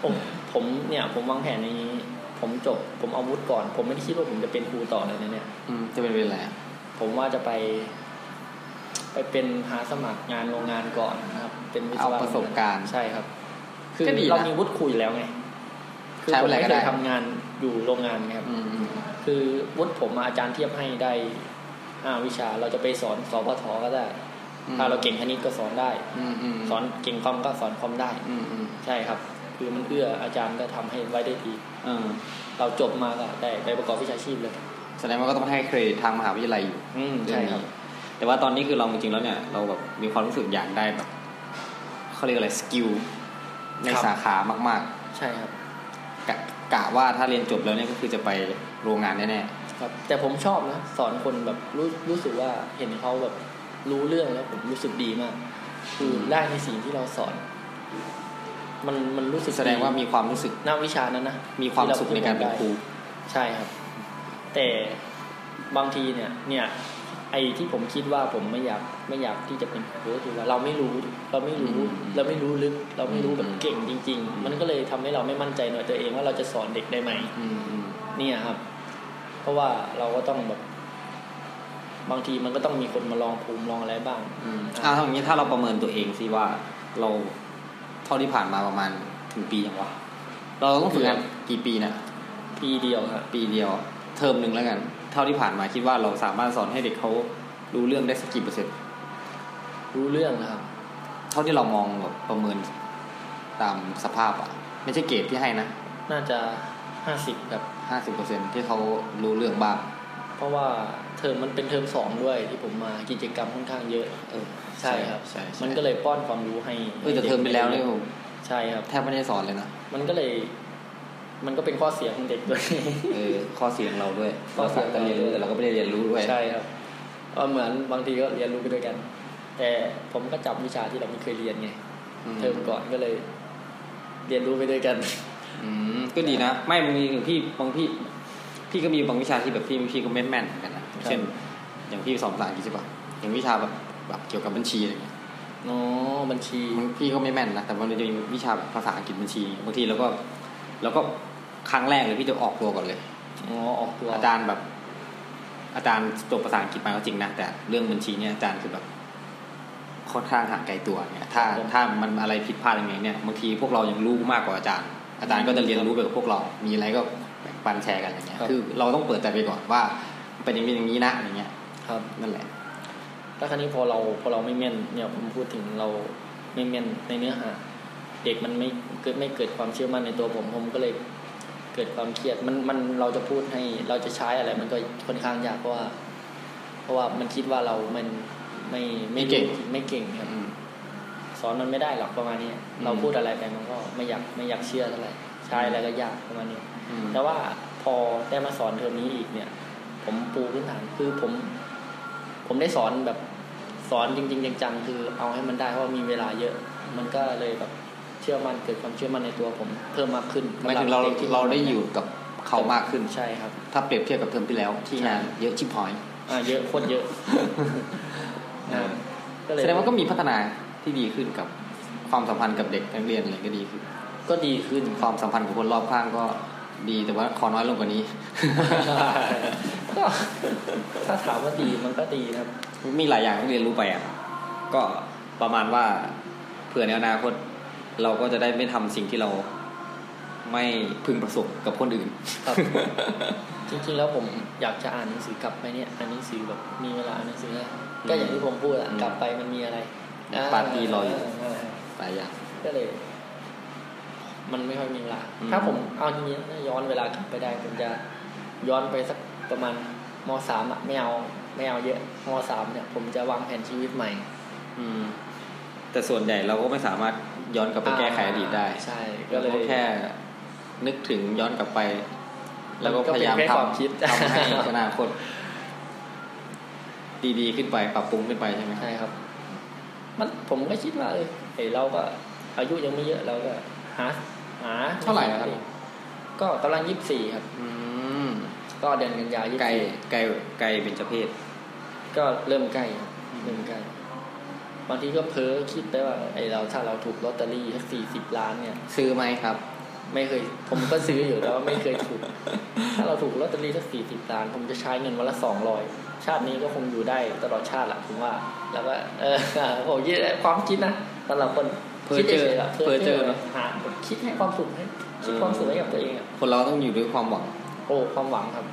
Speaker 5: ผมผมเนี่ย ผมวางแผนในนี้ ผมจบ ผมเอาวุฒิก่อน ผมไม่ได้คิดว่าผมจะเป็นครูต่อเลยนะเนี่ย
Speaker 1: อืมจะเป็นเวลา
Speaker 5: ผมว่าจะไป ไปเป็นหาสมัครงานโรงงานก่อนนะครับ เป็นวิศ
Speaker 1: เอา
Speaker 5: วะ
Speaker 1: ประสบการณ์
Speaker 5: ใช่ครับ คือ
Speaker 1: ก็ดีนะ
Speaker 5: เรามีวุฒิคุยแล้วไงคือ
Speaker 1: ใช้
Speaker 5: ผม
Speaker 1: เวลา
Speaker 5: ไม่
Speaker 1: ก็
Speaker 5: เค
Speaker 1: ได้
Speaker 5: ยทำงานอยู่โรงงานไงครับ
Speaker 1: อืมอืม
Speaker 5: คือวุฒิผมมาอาจารย์เทียบให้ได้ห้าวิชาเราจะไปสอนสพทก็ได้ถ้าเราเก่งคณิตก็สอนได้
Speaker 1: อืมอืม
Speaker 5: สอนเก่งคอมก็สอนคอมได้
Speaker 1: อืมอืม
Speaker 5: ใช่ครับ คือมันเอื้ออาจารย์ก็ทำให้ไว้ได้ดี
Speaker 1: เออ
Speaker 5: เราจบมาก็ได้ไปประกอบวิชาชีพเลย
Speaker 1: แสดงว่าก็ต้องให้เครดิตทางมหาวิทยาลัยอยู่
Speaker 5: อืมใช่ครับ
Speaker 1: แต่ว่าตอนนี้คือเราจริงๆแล้วเนี่ย เราแบบมีความรู้สึกอยากได้แบบเขาเรียกอะไร skill ใน
Speaker 5: ครับ
Speaker 1: สาขามาก
Speaker 5: ใช่ครับ
Speaker 1: ๆกะกะว่าถ้าเรียนจบแล้วเนี่ยก็คือจะไปโรงงานแน่
Speaker 5: ครับ แต่ผมชอบนะสอนคนแบบรู้รู้สึกว่าเห็นเขาแบบรู้เรื่องแล้วผมรู้สึกดีมาก คือได้ในสิ่งที่เราสอน มันมันรู้สึก
Speaker 1: ๆแสดงว่ามีความรู้สึก
Speaker 5: หน้าวิชานั้นนะ
Speaker 1: มีความสุขในการเป็นครู
Speaker 5: ใช่ครับ แต่บางทีเนี่ย เนี่ย ไอ้ที่ผมคิดว่าผมไม่อยากไม่อยากที่จะเป็นครูก็คือว่าเราไม่รู้เราไม่รู้
Speaker 1: อืม
Speaker 5: เราไม่รู้ลึก เราไม่รู้แบบ
Speaker 1: อืม
Speaker 5: เก่งจริง ๆ มันก็เลยทำให้เราไม่มั่นใจในตัวเองว่าเราจะสอนเด็กได้ไหม
Speaker 1: อืมอืม
Speaker 5: เนี่ยครับ เพราะว่าเราก็ต้องแบบ บางทีมันก็ต้องมีคนมาลองภูมิลองอะไรบ้าง
Speaker 1: อืมอ่าถ้าอย่างนี้ถ้าเราประเมินตัวเองสิว่าเราเท่าที่ผ่านมาประมาณถึงปียังวะเราต้องฝึกงานกี่ปีนะ
Speaker 5: ปีเดียวครับ
Speaker 1: ปีเดียว เทอมหนึ่งแล้วกัน เท่าที่ผ่านมาคิดว่าเราสามารถสอนให้เด็กเขารู้เรื่องได้สักกี่เปอร์เซ็นต์
Speaker 5: รู้เรื่องนะครับ
Speaker 1: เท่าที่เรามองแบบประเมินตามสภาพอะไม่ใช่เกรดที่ให้นะ
Speaker 5: น่าจะห้าสิบครับ
Speaker 1: ห้าสิบเปอร์เซ็นที่เขารู้เรื่องบ้าง
Speaker 5: เพราะว่าเทอมมันเป็นเทอมสองด้วยที่ผมมากิจกรรมค่อนข้างเยอะ
Speaker 1: เออ
Speaker 5: ใช่ครับ
Speaker 1: ใช่ใช่
Speaker 5: มันก็เลยป้อนความรู้ให้
Speaker 1: เออแต่เทอมไปแล้วเนี่ย
Speaker 5: ใช่ครับ
Speaker 1: แทบไม่ได้สอนเลยนะ
Speaker 5: มันก็เลย มันก็เป็นข้อเสียของเด็กด้วย
Speaker 1: เออข้อเสียของเราด้วย
Speaker 5: ข้อเสีย
Speaker 1: เราเรียนรู้แต่เราก็ไม่ได้เรียนรู้ด้วย
Speaker 5: ใช่ครับก็เหมือนบางทีก็เรียนรู้ไปด้วยกัน แต่ผมก็จับวิชาที่เราไม่เคยเรียนไงเทอมก่อนก็เลย เรียนรู้ไปด้วยกัน
Speaker 1: อืมก็ดีนะไม่บางทีถึงพี่บางพี่ พี่ก็มีบางวิชาที่แบบพี่พี่ก็ไม่แม่นเหมือนกันนะ
Speaker 5: ครับ
Speaker 1: เช่น อย่างพี่สอนภาษาอังกฤษใช่ปะอย่างวิชาแบบแบบเกี่ยวกับบัญชีอะไรเงี้ย
Speaker 5: อ๋อบัญชี
Speaker 1: มันพี่ก็ไม่แม่นนะแต่มันจะมีวิชาแบบภาษาอังกฤษบัญชีบางทีเราก็เราก็ ครั้งแรกเลยพี่จะออกตัวก่อนเลย
Speaker 5: อ๋อออกตัว
Speaker 1: อาจารย์แบบ อาจารย์จบภาษาอังกฤษมาก็จริงนะแต่เรื่องบัญชีเนี่ยอาจารย์คือแบบค่อนข้างห่างไกลตัวเนี่ยถ้าถ้ามันอะไรผิดพลาดยังไงเนี่ยบางทีพวกเรายังรู้มากกว่าอาจารย์ อาจารย์ก็จะเรียนรู้ไปกับพวกเรา มีอะไรก็แบ่งปันแชร์กันอะไรเงี้ยคือเราต้องเปิดใจไปก่อนว่าเป็นอย่างนี้อย่างนี้นะอย่างเงี้ย
Speaker 5: ครับ
Speaker 1: นั่นแหละ
Speaker 5: แล้วคราวนี้พอเราพอเราไม่แม่นเนี่ยผมพูดถึงเราไม่แม่นในเนื้อหาเด็กมันไม่เกิดไม่เกิดความเชื่อมั่นในตัวผมผมก็เลย เกิดความเครียดมันมันเราจะพูดให้เราจะใช้อะไร มันก็ค่อนข้างยากเพราะว่า เพราะว่ามันคิดว่าเรามันไม่
Speaker 1: ไม่เก่ง
Speaker 5: ไม่เก่งครับ
Speaker 1: อืม
Speaker 5: สอนมันไม่ได้หรอกประมาณนี้
Speaker 1: อืม
Speaker 5: เราพูดอะไรไปมันก็ไม่อยากไม่อยากเชื่อเท่าไหร่ใช้อะไรก็ยากประมาณนี้
Speaker 1: อืม
Speaker 5: แต่ว่าพอได้มาสอนเทอมนี้อีกเนี่ย ผมปูพื้นฐานคือผม ผมได้สอนแบบสอนจริง ๆ จังๆคือเอาให้มันได้เพราะว่ามีเวลาเยอะ มันก็เลยแบบเชื่อมั่นเกิดความเชื่อมั่นในตัวผม เพิ่มมากขึ้น
Speaker 1: หมายถึงเรา
Speaker 5: สำหบด็กที่
Speaker 1: เราได้อยู่กับเขามากขึ้น
Speaker 5: ใช่ครับ
Speaker 1: ถ้าเปรียบเทียบกับเทอมที่แล้วที่งานเยอะชิบหอย
Speaker 5: อ่าเยอะโคตรเยอะ
Speaker 1: อ่า
Speaker 5: ก็เลย
Speaker 1: แสดงว่าก็มีพัฒนาที่ดีขึ้นกับความสัมพันธ์กับเด็กนักเรียนอะไรก็ดีขึ้น
Speaker 5: ก็ดีขึ้น
Speaker 1: ความสัมพันธ์กับคนรอบข้างก็ดีแต่ว่าขอน้อยลงกว่านี้
Speaker 5: ก็ถ้าถามว่าดีมันก็ดีครับ
Speaker 1: มีหลายอย่างที่เรียนรู้ไปอะก็ประมาณว่าเผื่อในอนาคต เราก็จะได้ไม่ทำสิ่งที่เราไม่พึงประสบกับคนอื่น
Speaker 5: ครับ จริง ๆ แล้วผมอยากจะอ่านหนังสือกลับไปเนี่ยอ่านหนังสือแบบมีเวลาอ่านหนังสือนะก็อย่างที่ผมพูดอะ
Speaker 1: อืม
Speaker 5: กลับไปมันมีอะไร
Speaker 1: ปาร์ตี้รออยู่าหลายอย่าง
Speaker 5: ก็เลย มันไม่ค่อยมีเวลา
Speaker 1: อืม
Speaker 5: ถ้าผมเอาจริงๆถ้าย้อนเวลากลับไปได้ผมจะย้อนไปสักประมาณมสามอะไม่เอาไม่เอาเยอะมสามเนี่ย ผมจะวางแผนชีวิตใหม่
Speaker 1: อืม แต่ส่วนใหญ่เราก็ไม่สามารถย้อนกลับไปแก้ไขอดีตได้
Speaker 5: ใช่
Speaker 1: ก็
Speaker 5: ก็
Speaker 1: เล
Speaker 5: เลยย
Speaker 1: แค่นึกถึงย้อนกลับไป แล้วก็
Speaker 5: มันก็
Speaker 1: พยายาม
Speaker 5: เป็นแค่
Speaker 1: ท
Speaker 5: ความคิดำ
Speaker 1: ทำให้อนาคตดีๆขึ้นไปปรับปรุงขึ้นไปใช่ไหม
Speaker 5: ใช่ครับ มันผมก็คิดว่าเออเฮ้ยเราก็อายุยังไม่เยอะเราก็หาหา
Speaker 1: เท่าไหร่แล้วครับ
Speaker 5: ก็กำลังยี่สิบสี่ครับ
Speaker 1: อืม
Speaker 5: ก็เดือนกันยายน
Speaker 1: ไกลไกลไกลเป็นเจเพศ
Speaker 5: ก็เริ่มใกล้ครับเริ่มใกล้ บางทีก็เพ้อคิดไปว่าไอเราถ้าเราถูกลอตเตอรี่สักสี่สิบล้านเนี่ย
Speaker 1: ซื้อไหมครับ
Speaker 5: ไม่เคย ผมก็ซื้ออยู่แต่ว่าไม่เคยถูก ถ้าเราถูกลอตเตอรี่สักสี่สิบล้าน ผมจะใช้เงินวันละสองร้อยชาตินี้ก็คงอยู่ได้ตลอดชาติแหละผมว่า แล้วก็เออผมคิดความคิดนะสำหรับคน
Speaker 1: เพ้อ
Speaker 5: คิด
Speaker 1: เจอ
Speaker 5: ฉยๆะ
Speaker 1: เพ้อเจอเนอะ
Speaker 5: หาคิดให้ความสุขให้คิดความสุขให้กับตัวเองอะ
Speaker 1: คนเราต้องอยู่ด้วยความหวัง
Speaker 5: โอ้ความหวังครับ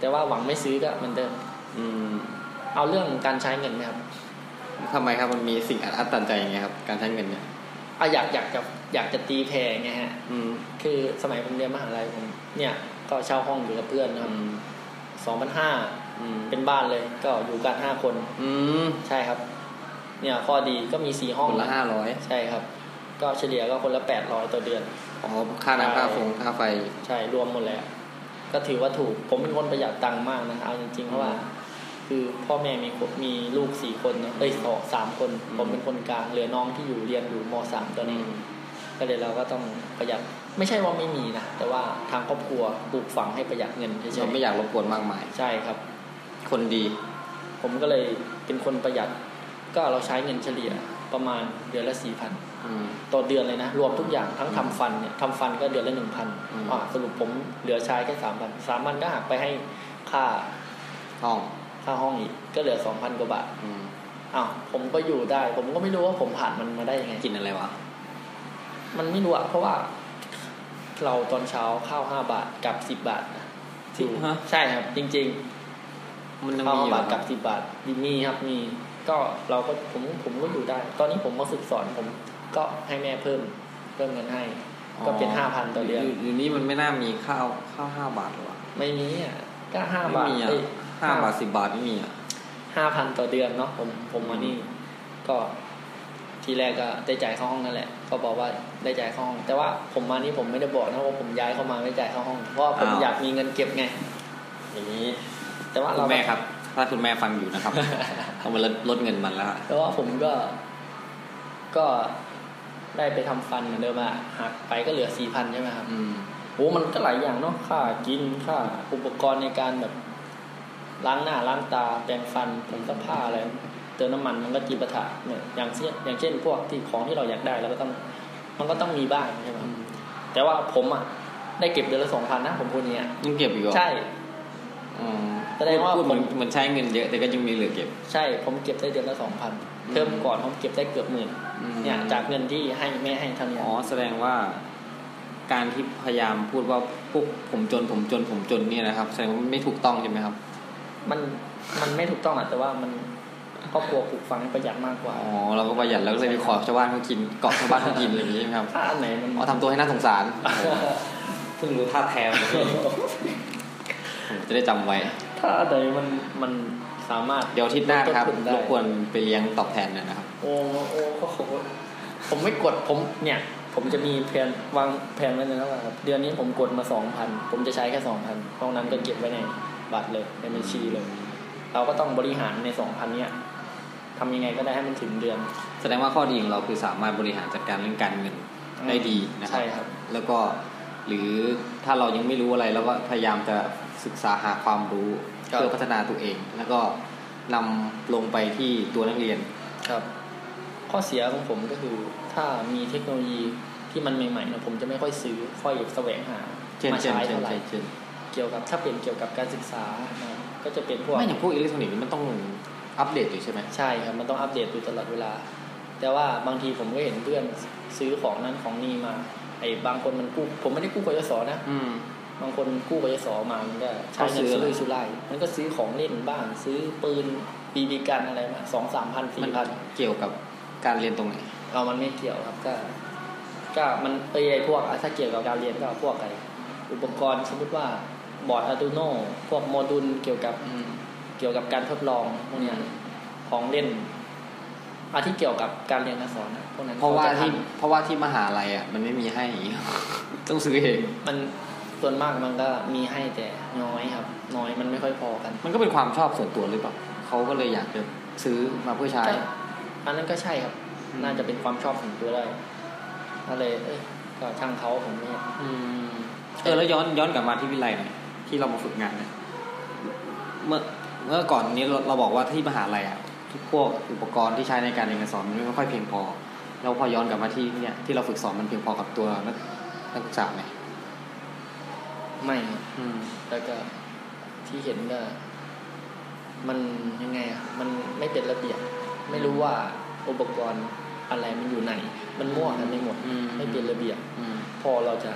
Speaker 5: แต่ว่าหวังไม่ซื้อก็เหมือนเดิม
Speaker 1: อืม
Speaker 5: เอาเรื่องการใช้เงินไหมครับ
Speaker 1: ทำไมครับมันมีสิ่งอัดตันใจอย่างเงี้ยครับ การใช้เงินเนี่ย
Speaker 5: เอาอยากอยากจะอยากจะตีแผ่ไงฮะ
Speaker 1: อืม
Speaker 5: คือสมัยผมเรียนมหาลัยผมเนี่ย ก็เช่าห้องอยู่กับเพื่อนนะครับ
Speaker 1: อืม
Speaker 5: สองพันห้า
Speaker 1: อืม
Speaker 5: เป็นบ้านเลย ก็อยู่กันห้าคน
Speaker 1: อืม
Speaker 5: ใช่ครับ เนี่ยข้อดีก็มีสี่ห้อง
Speaker 1: คนละห้าร้อย
Speaker 5: ใช่ครับ ก็เฉลี่ยก็คนละแปดร้อยต่อเดือน
Speaker 1: อ๋อค่าน้ำค่าฟงค่าไฟ
Speaker 5: ใช่รวมหมดแล้ว ก็ถือว่าถูก ผมเป็นคนประหยัดตังค์มากนะเอาจริงๆเพราะว่า คือพ่อแม่มีคนมีลูกสี่คนเนอะเอ้ยสองสามคน
Speaker 1: อืม
Speaker 5: ผมเป็นคนกลางเหลือน้องที่อยู่เรียนอยู่มสามตอนนี้ ก็เลยเราก็ต้องประหยัดไม่ใช่ว่าไม่มีนะแต่ว่าทางครอบครัวปลูกฝังให้ประหยัดเงินเฉ
Speaker 1: เรา
Speaker 5: ย
Speaker 1: ไม่อยากรบกวนมากมาย
Speaker 5: ๆใช่ครับ
Speaker 1: คนดี
Speaker 5: ผมก็เลยเป็นคนประหยัด ก็เราใช้เงินเฉลี่ยประมาณเดือนละสี่พัน
Speaker 1: อืม
Speaker 5: ต่อเดือนเลยนะ รวมทุกอย่างทั้งทำฟันเนี่ยทำฟันก็เดือนละหนึ่งพัน
Speaker 1: อืม
Speaker 5: อ่าสรุปผมเหลือใช้แค่สามพันสามพันก็หักไปให้ค่า
Speaker 1: ห้อง
Speaker 5: ค่าห้องอีกก็เหลือสองพันกว่าบาท
Speaker 1: อืม
Speaker 5: อ้าวผมก็อยู่ได้ ผมก็ไม่รู้ว่าผมผ่านมันมาได้ยังไง
Speaker 1: กินอะไรวะ
Speaker 5: มันไม่รู้อะเพราะว่า เราตอนเช้าข้าวห้าบาทกับสิบบาทนะ
Speaker 1: จริงฮะ
Speaker 5: ใช่ครับ จริง
Speaker 1: มัน
Speaker 5: ๆ
Speaker 1: ยัง
Speaker 5: ข้าว
Speaker 1: มี
Speaker 5: ห้า
Speaker 1: อยู่
Speaker 5: บาท
Speaker 1: เหร
Speaker 5: กั
Speaker 1: อบ
Speaker 5: สิบบาทมีครับมี ก็เราก็ผมผมก็อยู่ได้ ตอนนี้ผมมาฝึกสอนผม ก็ให้แม่เพิ่มเพิ่มเงินให้ ก็เป็นห้าพันต่อเดือน
Speaker 1: ยู่อยู่นี่มันไม่น่ามีข้าวข้าวห้าบาทหรอวะ
Speaker 5: ไม่มีอะก็ห้า
Speaker 1: ไม่
Speaker 5: บาท
Speaker 1: มีอะ
Speaker 5: เอ้ย
Speaker 1: ห้าบาทสิบบาทไม่มีอะ
Speaker 5: ห้าพันต่อเดือนเนาะผมผมมานี่ ก็ทีแรกก็ได้จ่ายเข้าห้องนั่นแหละ ก็บอกว่าได้จ่ายเข้าห้อง แต่ว่าผมมานี่ผมไม่ได้บอกนะว่าผมย้ายเข้ามาไม่จ่ายเข้าห้อง เพราะว่าผม
Speaker 1: อ้าว
Speaker 5: อยากมีเงินเก็บไง
Speaker 1: อย่างนี้
Speaker 5: แต่ว่า
Speaker 1: คุ
Speaker 5: เรา
Speaker 1: ณแม่ครับ ถ้าคุณแม่ฟังอยู่นะครับต้องมาลดลดเงินมันแล้วอะ
Speaker 5: แต่ว่าผมก็ ก็ได้ไปทำฟันเหมือนเดิมอะหักไปก็เหลือสี่พันใช่ไหมครับ
Speaker 1: อืม
Speaker 5: โอ้มันก็หลายอย่างเนาะค่ากินค่าอุปกรณ์ในการแบบ ล้างหน้าล้างตาแปรงฟันผงซักผ้าอะไรเติมน้ำมันมันก็จีปะถะเนี่ยอย่างเช่นอย่างเช่น พวกที่ของที่เราอยากได้เราก็ต้องมันก็ต้องมีบ้างใช่ไหมครับแต่ว่าผมอะได้เก็บเดือนละสองพันนะผมพูดอย่างเนี้ย
Speaker 1: ยังเก็บอยู่เหรอ
Speaker 5: ใช่
Speaker 1: อืม
Speaker 5: แสดงว่า
Speaker 1: พูดเหมือน
Speaker 5: ผม
Speaker 1: เหมือนใช้เงินเยอะแต่ก็ยังมีเหลือเก็บ
Speaker 5: ใช่ผมเก็บได้เดือนละสองพันเทอมก่อนผมเก็บได้เกือบหมื่น
Speaker 1: อืม
Speaker 5: เนี่ยจากเงินที่ให้แม่ให้เท่านี้
Speaker 1: อ๋อแสดงว่าการที่พยายามพูดว่าพวกผมจนผมจนผมจนเนี่ยนะครับ แสดงว่าไม่ถูกต้องใช่ไหมครับ
Speaker 5: มันมันไม่ถูกต้องอะแต่ว่ามันครอบครัวปลูกฝังให้ประหยัดมากกว่า
Speaker 1: อ๋อเราก็ประหยัดแล้วก็เลยไปขอชาวบ้านเขากินเกาะชาวบ้านเขากินอะไรอย่างนี้ใช่ไหมครับ
Speaker 5: ถ้าอันไหนมัน
Speaker 1: อ๋อทำตัวให้น่าสงสารเพิ่งรู้ท่าแท้เลยผมจะได้จำไว้
Speaker 5: ถ้าอันไหนมันมันสามารถ
Speaker 1: เดี๋ยวอาทิตย์หน้านะครับ
Speaker 5: ลดต้นทุนได้
Speaker 1: รบกวนไปเลี้ยงตอบแทนหนอยนะครับ
Speaker 5: โอ้โอ้ก็โหผมไม่กดผมเนี่ย ผมจะมีแผนวางแผนไว้เลยนะว่าเดือนนี้ผมกดมาสองพันผมจะใช้แค่สองพันตรงนั้นก็เก็บไว้ใน บัตรเลยในบัญชีเลย เราก็ต้องบริหารในสองพันเนี่ยทำยังไงก็ได้ให้มันถึงเดือน
Speaker 1: แสดงว่าข้อดีของเราคือสามารถบริหารจัดการเรื่องการเงินได้ดีนะครั
Speaker 5: ใช่ครับ
Speaker 1: แล้วก็หรือถ้าเรายังไม่รู้อะไรเราก็พยายามจะศึกษาหาความรู้
Speaker 5: ครับ
Speaker 1: เพื่อพัฒนาตัวเอง แล้วก็นำลงไปที่ตัวนักเรียน
Speaker 5: ครับ ข้อเสียของผมก็คือถ้ามีเทคโนโลยีที่มันใหม่ๆนะผมจะไม่ค่อยซื้อค่อยแสวงหา
Speaker 1: เช่น
Speaker 5: มา
Speaker 1: เช่น
Speaker 5: ใช้
Speaker 1: เช่น
Speaker 5: เท่าไหร่
Speaker 1: เช่นเช่น
Speaker 5: เกี่ยวกับถ้าเป็นเกี่ยวกับการศึกษาอ่าก็จะเป็นพวก
Speaker 1: ไม่อย่างพวกอิเล็กทรอนิกส์นี่มันต้องอัปเดตอยู่ใช่ไหม
Speaker 5: ใช่ครับมันต้องอัปเดตอยู่ตลอดเวลาแต่แต่ว่าบางทีผมก็เห็นเพื่อนซื้อของนั้นของนี่มาไอ้บางคนมันกู้ผมไม่ได้กู้กยศนะ
Speaker 1: อืม
Speaker 5: บางคนกู้กยศมามันก็ใช้เงิน
Speaker 1: เขาซื้อ
Speaker 5: ซื้
Speaker 1: อะไร
Speaker 5: อสุร่ายมันก็ซื้อของเล่นบ้าง ซื้อปืนบีบีกันอะไรมาสองสามพัน
Speaker 1: มั
Speaker 5: สี่
Speaker 1: น
Speaker 5: พัน
Speaker 1: เกี่ยวกับการเรียนตรงไหน
Speaker 5: เอามันไม่เกี่ยวครับก็ก็มันเอ้ยไอ้พวกอะถ้าเกี่ยวกับการเรียนก็พวกอะไรอุปกรณ์สมมติว่า บอร์ด Arduino พวกโมดูลเกี่ยวกับ
Speaker 1: อืม
Speaker 5: เกี่ยวกับการทดลองพวกเนี้ยของเล่นอาที่เกี่ยวกับการเรียนการสอนนะพวกนั้น
Speaker 1: เพราะว่า
Speaker 5: ขจ
Speaker 1: ที่
Speaker 5: ท
Speaker 1: เพราะว่าที่มหาลัยอะ มันไม่มีให้ ต้องซื้อเองำ
Speaker 5: มันส่วนมากมันก็มีให้แต่น้อยครับ น้อยมันไม่ค่อยพอกัน
Speaker 1: มันก็เป็นความชอบส่วนตัวหรือเปล่าเขาก็เลยอยากจะซื้อมาเพื่อใช้
Speaker 5: ก็อันนั้นก็ใช่ครับ
Speaker 1: อืม
Speaker 5: น่าจะเป็นความชอบส่วนตัวได้ก็เลย เอ้ยก็ช่างเขาผมไม่
Speaker 1: อืมเออแล้วย้อนย้อนกลับมาที่วิไลหน่อย ที่เรามาฝึกงานเนี่ยเมื่อเมื่อก่อนนี้เราเราบอกว่าที่มหาลัยอะทุกพวกอุปกรณ์ที่ใช้ในการเรียนการสอนมันไม่ค่อยเพียงพอ แล้วพอย้อนกลับมาที่เนี่ยที่เราฝึกสอนมันเพียงพอกับตัวนักนักศึกษาไหม
Speaker 5: ไม่ครับ
Speaker 1: อืม
Speaker 5: แล้วก็ที่เห็นก็ มันยังไงอะ มันไม่เป็นระเบียบ ไม่รู้ว่าอุปกรณ์อะไรมันอยู่ไหน มันมั่วกันไปหมด
Speaker 1: อืม
Speaker 5: ไม่เป็นระเบียบ
Speaker 1: อืม
Speaker 5: พอเราจะ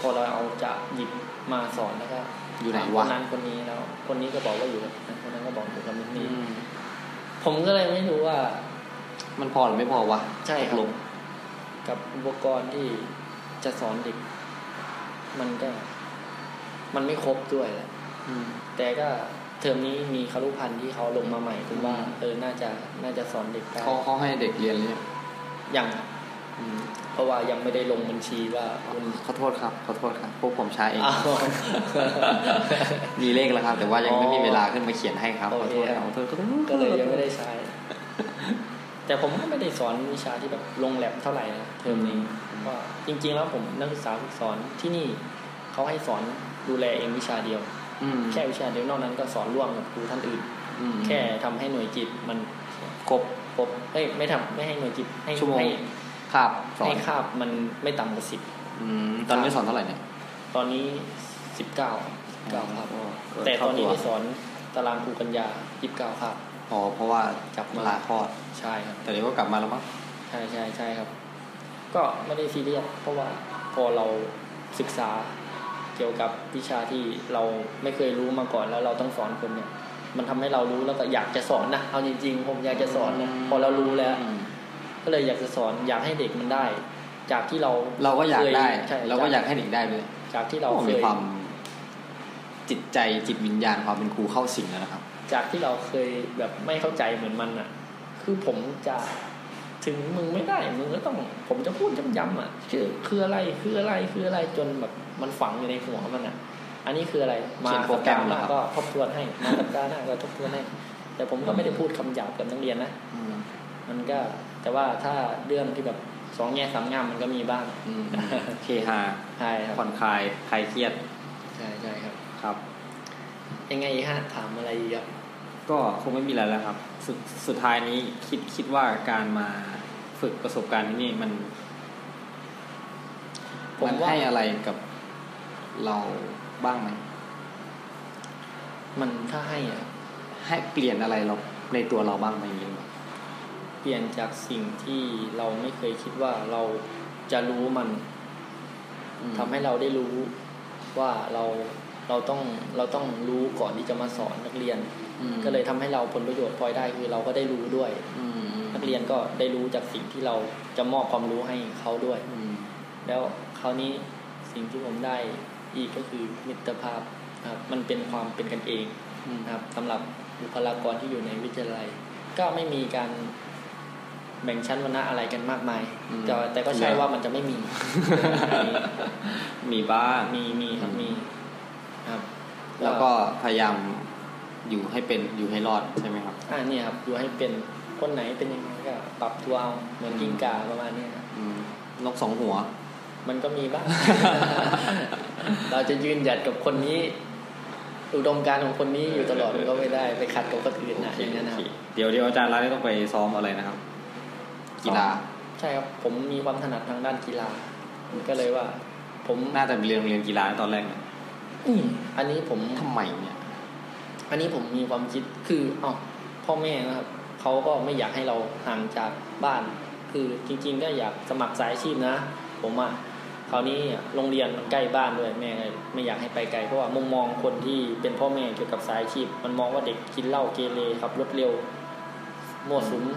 Speaker 5: พอเราเอาจะหยิบมาสอนแล้วก็
Speaker 1: อยู่ไหน
Speaker 5: ถาม
Speaker 1: วะ
Speaker 5: คนนั้นคนนี้แล้ว คนนี้ก็บอกว่าอยู่กับนั้นคนนั้นก็บอกอยู่กับ
Speaker 1: อื
Speaker 5: นี้
Speaker 1: ม
Speaker 5: ผมก็เลยไม่รู้ว่า
Speaker 1: มันพอหรือไม่พอวะ
Speaker 5: ใช่ครับ
Speaker 1: ตกลง
Speaker 5: กับอุปกรณ์ที่จะสอนเด็ก มันก็ มันไม่ครบด้วยแหละ
Speaker 1: อืม
Speaker 5: แต่ก็เทอมนี้มีคารุพันธ์ที่เขาลงมาใหม่ผมว่าเออน่าจะน่าจะสอนเด็กได้
Speaker 1: เขาเขาให้เด็กเรียนเลยง
Speaker 5: ยัง
Speaker 1: อืม
Speaker 5: เพราะว่ายังไม่ได้ลงบัญชีว่าคุณ
Speaker 1: ขอโทษครับขอโทษครับพวกผมช้าเอง
Speaker 5: อ้าว
Speaker 1: มีเลขแล้วครับ แต่ว่ายังไม่
Speaker 5: อ๋อ
Speaker 1: มีเวลาขึ้นมาเขียนให้ครับข
Speaker 5: โอ
Speaker 1: อ
Speaker 5: เค
Speaker 1: โทษครับขอโทษขอโทษ
Speaker 5: ก็เลยยังไม่ได้ใช้ แต่ผมก็ไม่ได้สอนวิชาที่แบบลงแลบเท่าไหร่นะเทอมนี้ว่าจริง ๆ แล้วผมนักศึกษาฝึกสอนที่นี่เขาให้สอนดูแลเองวิชาเดียว
Speaker 1: อืม
Speaker 5: แค่วิชาเดียวนอกนั้นก็สอนร่วมกับครูท่านอื่น
Speaker 1: อืม
Speaker 5: แค่ทำให้หน่วยจิตมัน
Speaker 1: ครบ
Speaker 5: ครบเฮ้ยไม่ทำไม่ให้หน่วยจิตให้
Speaker 1: ชั่วโมง
Speaker 5: ให้
Speaker 1: ครับสอน
Speaker 5: ให้คาบมันไม่ต่ำกว่าสิบ
Speaker 1: อืมตอนนี้สอนเท่าไหร่เนี่ย
Speaker 5: ตอนนี้สิบเก้าเก้าครับ
Speaker 1: ก็
Speaker 5: แต่ตอนนี้
Speaker 1: เท่า
Speaker 5: ได้สอนตารางครูกัญญายี่สิบเก้าครับ
Speaker 1: อ๋อ เพราะว่าก
Speaker 5: ลับมา
Speaker 1: ลาคลอด
Speaker 5: ใช่ครับ
Speaker 1: แต่เดี๋ยวก็กลับมาแล้วมั้ง
Speaker 5: ใช่ใช่ใช่ครับ ก็ไม่ได้ซีเรียสเพราะว่าพอเราศึกษาเกี่ยวกับวิชาที่เราไม่เคยรู้มาก่อนแล้วเราต้องสอนคนเนี่ย มันทำให้เรารู้แล้วก็อยากจะสอนนะ เอาจริงๆ ผมอยากจะสอนนะ พอเรารู้แล้ว
Speaker 1: อืม
Speaker 5: ก็เลยอยากจะสอนอยากให้เด็กมันได้ จากที่เรา
Speaker 1: เราก็อยากได้
Speaker 5: ใช่
Speaker 1: เราก็อยากให้เด็กได้ด้วย
Speaker 5: จากที่เรา
Speaker 1: โอ้
Speaker 5: เค
Speaker 1: มี
Speaker 5: ย
Speaker 1: ความจิตใจจิตวิญญาณความเป็นครูเข้าสิงแล้วนะครับ
Speaker 5: จากที่เราเคยแบบไม่เข้าใจเหมือนมันอะ คือผมจะถึงมึงไม่ได้มึงก็ต้อง ผมจะพูดย้ำๆอะคือคืออะไรคืออะไรคืออะไรจนแบบมันฝังอยู่ในหัวมันอะ อันนี้คืออะไรมา
Speaker 1: เขียนโปร
Speaker 5: สัป
Speaker 1: แกร
Speaker 5: ดามห์ห
Speaker 1: เหรอ
Speaker 5: น้า
Speaker 1: ครับ
Speaker 5: ก็ทบทวนให้มาสัปดาห์หน้าก็ทบทวนให้แต่ผมก็ไม่ได้พูดคำหยาบกับนักเรียนนะ
Speaker 1: อืม
Speaker 5: มันก็ แต่ว่าถ้าเรื่องที่แบบสองแง่สามงามมันก็มีบ้าง
Speaker 1: อืมเฮฮา
Speaker 5: ใช่ครับ
Speaker 1: ผ่อนคลายคลายเครียด
Speaker 5: ใช่ใช่ครับ
Speaker 1: ครับ
Speaker 5: ยังไงฮะถามอะไรอีกครับ
Speaker 1: ก็คงไม่มีอะไรแล้วครับ สุดสุดท้ายนี้คิดคิดว่าการมาฝึกประสบการณ์ที่นี่มัน
Speaker 5: ผม
Speaker 1: มัน
Speaker 5: ว่า
Speaker 1: ให้อะไรกับเราบ้างไหม
Speaker 5: มันถ้าให้อะ
Speaker 1: ให้เปลี่ยนอะไรเราในตัวเราบ้างไหมอย่างนี้หรือ เปล่า
Speaker 5: เปลี่ยนจากสิ่งที่เราไม่เคยคิดว่าเราจะรู้มัน
Speaker 1: อืม
Speaker 5: ทำให้เราได้รู้ว่าเราเราต้องเราต้องรู้ก่อนที่จะมาสอนนักเรียน
Speaker 1: อืม
Speaker 5: ก็เลยทำให้เราผลประโยชน์พลอยได้คือเราก็ได้รู้ด้วย
Speaker 1: อืม
Speaker 5: นักเรียนก็ได้รู้จากสิ่งที่เราจะมอบความรู้ให้เขาด้วย
Speaker 1: อืม
Speaker 5: แล้วคราวนี้สิ่งที่ผมได้อีกก็คือมิตรภาพนะครับมันเป็นความเป็นกันเอง
Speaker 1: อืม
Speaker 5: นะครับสำหรับบุคลากรที่อยู่ในวิทยาลัย ก็ไม่มีการ แบ่งชั้นวรรณะอะไรกันมากมาย
Speaker 1: อืม
Speaker 5: แต่แต่ก็ใช่ว่ามันจะไม่มี
Speaker 1: มีบ้าง
Speaker 5: มีมีครับมีครับ
Speaker 1: แล้วก็พยายามอยู่ให้เป็นอยู่ให้รอดใช่ไหมครับ
Speaker 5: อ่าเนี่ยครับ อยู่ให้เป็นคนไหนเป็นยังไงก็ปรับตัวเอาเหมือนกิ้งก่าประมาณเนี้ยครับ
Speaker 1: อืมนกสองหัว
Speaker 5: มันก็มีบ้างเราจะยืนหยัดกับคนนี้อุดมการณ์ของคนนี้อยู่ตลอดมันก็ไม่ได้ไปขัดกับคนอื่นนะอย่างนั้นนะครับ
Speaker 1: เดี๋ยวเดี๋ยวอาจารย์ร้านนี้ต้องไปซ้อมอะไรนะครับ กีฬา
Speaker 5: ใช่ครับผมมีความถนัดทางด้านกีฬาก็เลยว่า ผม
Speaker 1: น่าจะเรียนโรงเรียนกีฬาตอนแรกเนี่ย
Speaker 5: อืมอันนี้ผม
Speaker 1: ทำไมเนี่ย
Speaker 5: อันนี้ผมมีความคิดคืออ๋อพ่อแม่นะครับเขเขาก็ไม่อยากให้เราห่างจากบ้าน คือจริง ๆ ก็อยากสมัครสายอาชีพนะ ผมอะคราวนี้โรงเรียนมันใกล้บ้านด้วยแม่ก็ไม่อยากให้ไปไกลเพราะว่ามุมมองคนที่เป็นพ่อแม่เกี่ยวกับสายอาชีพ มันมองว่าเด็กกินเหล้าเกเรขับรถเร็วมั่วสุม
Speaker 1: อืม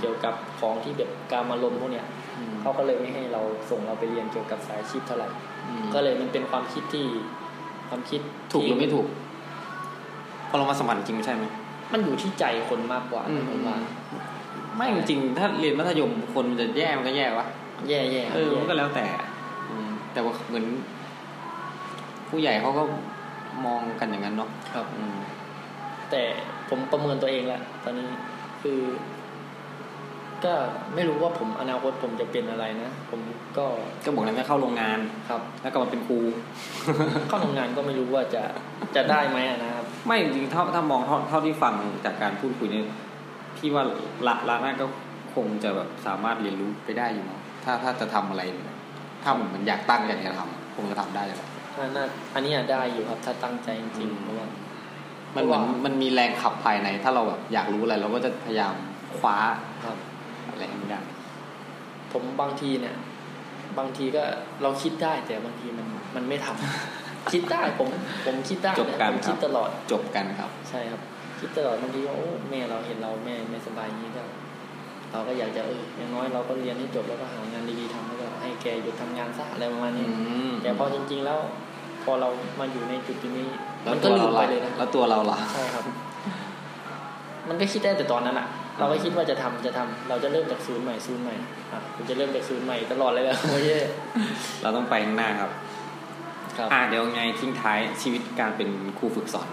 Speaker 5: เกี่ยวกับของที่แบบการมารมณ์พวกเนี้ย
Speaker 1: อืม
Speaker 5: เขาก็เลยไม่ให้เราส่งเราไปเรียนเกี่ยวกับสายอาชีพเท่าไหร่
Speaker 1: อืม
Speaker 5: ก็เลยมันเป็นความคิดที่ความคิด
Speaker 1: ถูกหรือ
Speaker 5: ที่
Speaker 1: ไม่ถูกพอเรามาสมัครจริงไม่ใช่ไหม
Speaker 5: มันอยู่ที่ใจคนมากกว่า
Speaker 1: อืม
Speaker 5: ผมว่า
Speaker 1: ไม่จริงๆถ้าเรียนมัธยมคนมันจะแย่มันก็แย่วะ
Speaker 5: แย่ๆย่
Speaker 1: เออมันก็แล้วแต่อืมแต่ว่าเหมือน ผู้ใหญ่เขาก็มองกันอย่างนั้นเนาะ
Speaker 5: ครับ
Speaker 1: อืม
Speaker 5: แต่ผมประเมินตัวเองแล้วตอนนี้คือ ก็ไม่รู้ว่าผมอนาคตผมจะเป็นอะไรนะ ผมก็
Speaker 1: ก็บอกแล้วไม่เข้าโรงงาน
Speaker 5: ครับ
Speaker 1: แล้วก็มาเป็นครู
Speaker 5: เข้าทำงานก็ไม่รู้ว่าจะจะได้ไหมอะนะครับ
Speaker 1: ไม่จริงๆถ้าถ้ามองเท่าเท่าที่ฟังจากการพูดคุยเนี่ยพี่ว่าละละน่าก็คงจะแบบสามารถเรียนรู้ไปได้อยู่เนาะถ้าถ้าจะทำอะไรเนี่ยถ้าเหมือนมันอยากตั้งอยากจะทำคงจะทำได้แหละ
Speaker 5: อันน่าอันนี้อะได้อยู่ครับ ถ้าตั้งใจจริง
Speaker 1: อืม
Speaker 5: ๆเพราะว่า
Speaker 1: มันเหมือน
Speaker 5: เพราะว่า
Speaker 1: มันมีแรงขับภายใน ถ้าเราแบบอยากรู้อะไรเราก็จะพยายามคว้า
Speaker 5: ครับ
Speaker 1: อะไรให้มันได้
Speaker 5: ผมบางทีเนี่ย บางทีก็เราคิดได้แต่บางทีมันมันไม่ทำคิดได้ผมผมคิดได้
Speaker 1: จบ
Speaker 5: นะ
Speaker 1: กัน
Speaker 5: ผม
Speaker 1: ค
Speaker 5: คิ
Speaker 1: รั
Speaker 5: ด
Speaker 1: บ
Speaker 5: ตลอด
Speaker 1: จบกันครับ
Speaker 5: ใช่ครับ คิดตลอดบางทีว่าโอ้แม่เราเห็นเราแม่ไม่สบายอย่างนี้ก็เราก็อยากจะเอออย่างน้อยเราก็เรียนให้จบแล้วก็หางานดีๆทำแล้วก็ให้แกหยุดทำงานซะอะไรประมาณ
Speaker 1: อื
Speaker 5: นี้
Speaker 1: ม
Speaker 5: แต่พอจริง ๆแล้ว พอเรามาอยู่ในจุดนี้
Speaker 1: แล้ว
Speaker 5: มัน
Speaker 1: ตั
Speaker 5: ก็
Speaker 1: ว
Speaker 5: ลื
Speaker 1: เรา
Speaker 5: มไป
Speaker 1: ล่ะ
Speaker 5: เลยนะ
Speaker 1: แล้วตัวเราล่ะ
Speaker 5: ใช่ครับ มันก็คิดได้แต่ตอนนั้นอะเราก็คิดว่าจะทำจะทำเราจะเริ่มจากศูนย์ใหม่ศูนย์ใหม่อะคุณจะเริ่มจากศูนย์ใหม่ตลอดเลยแล้วไม่ใช่
Speaker 1: เราต้องไปข้างหน้าครับ
Speaker 5: ครับ
Speaker 1: อ่าเดี๋ยวไงทิ้งท้ายชีวิตการเป็นครูฝึกสอน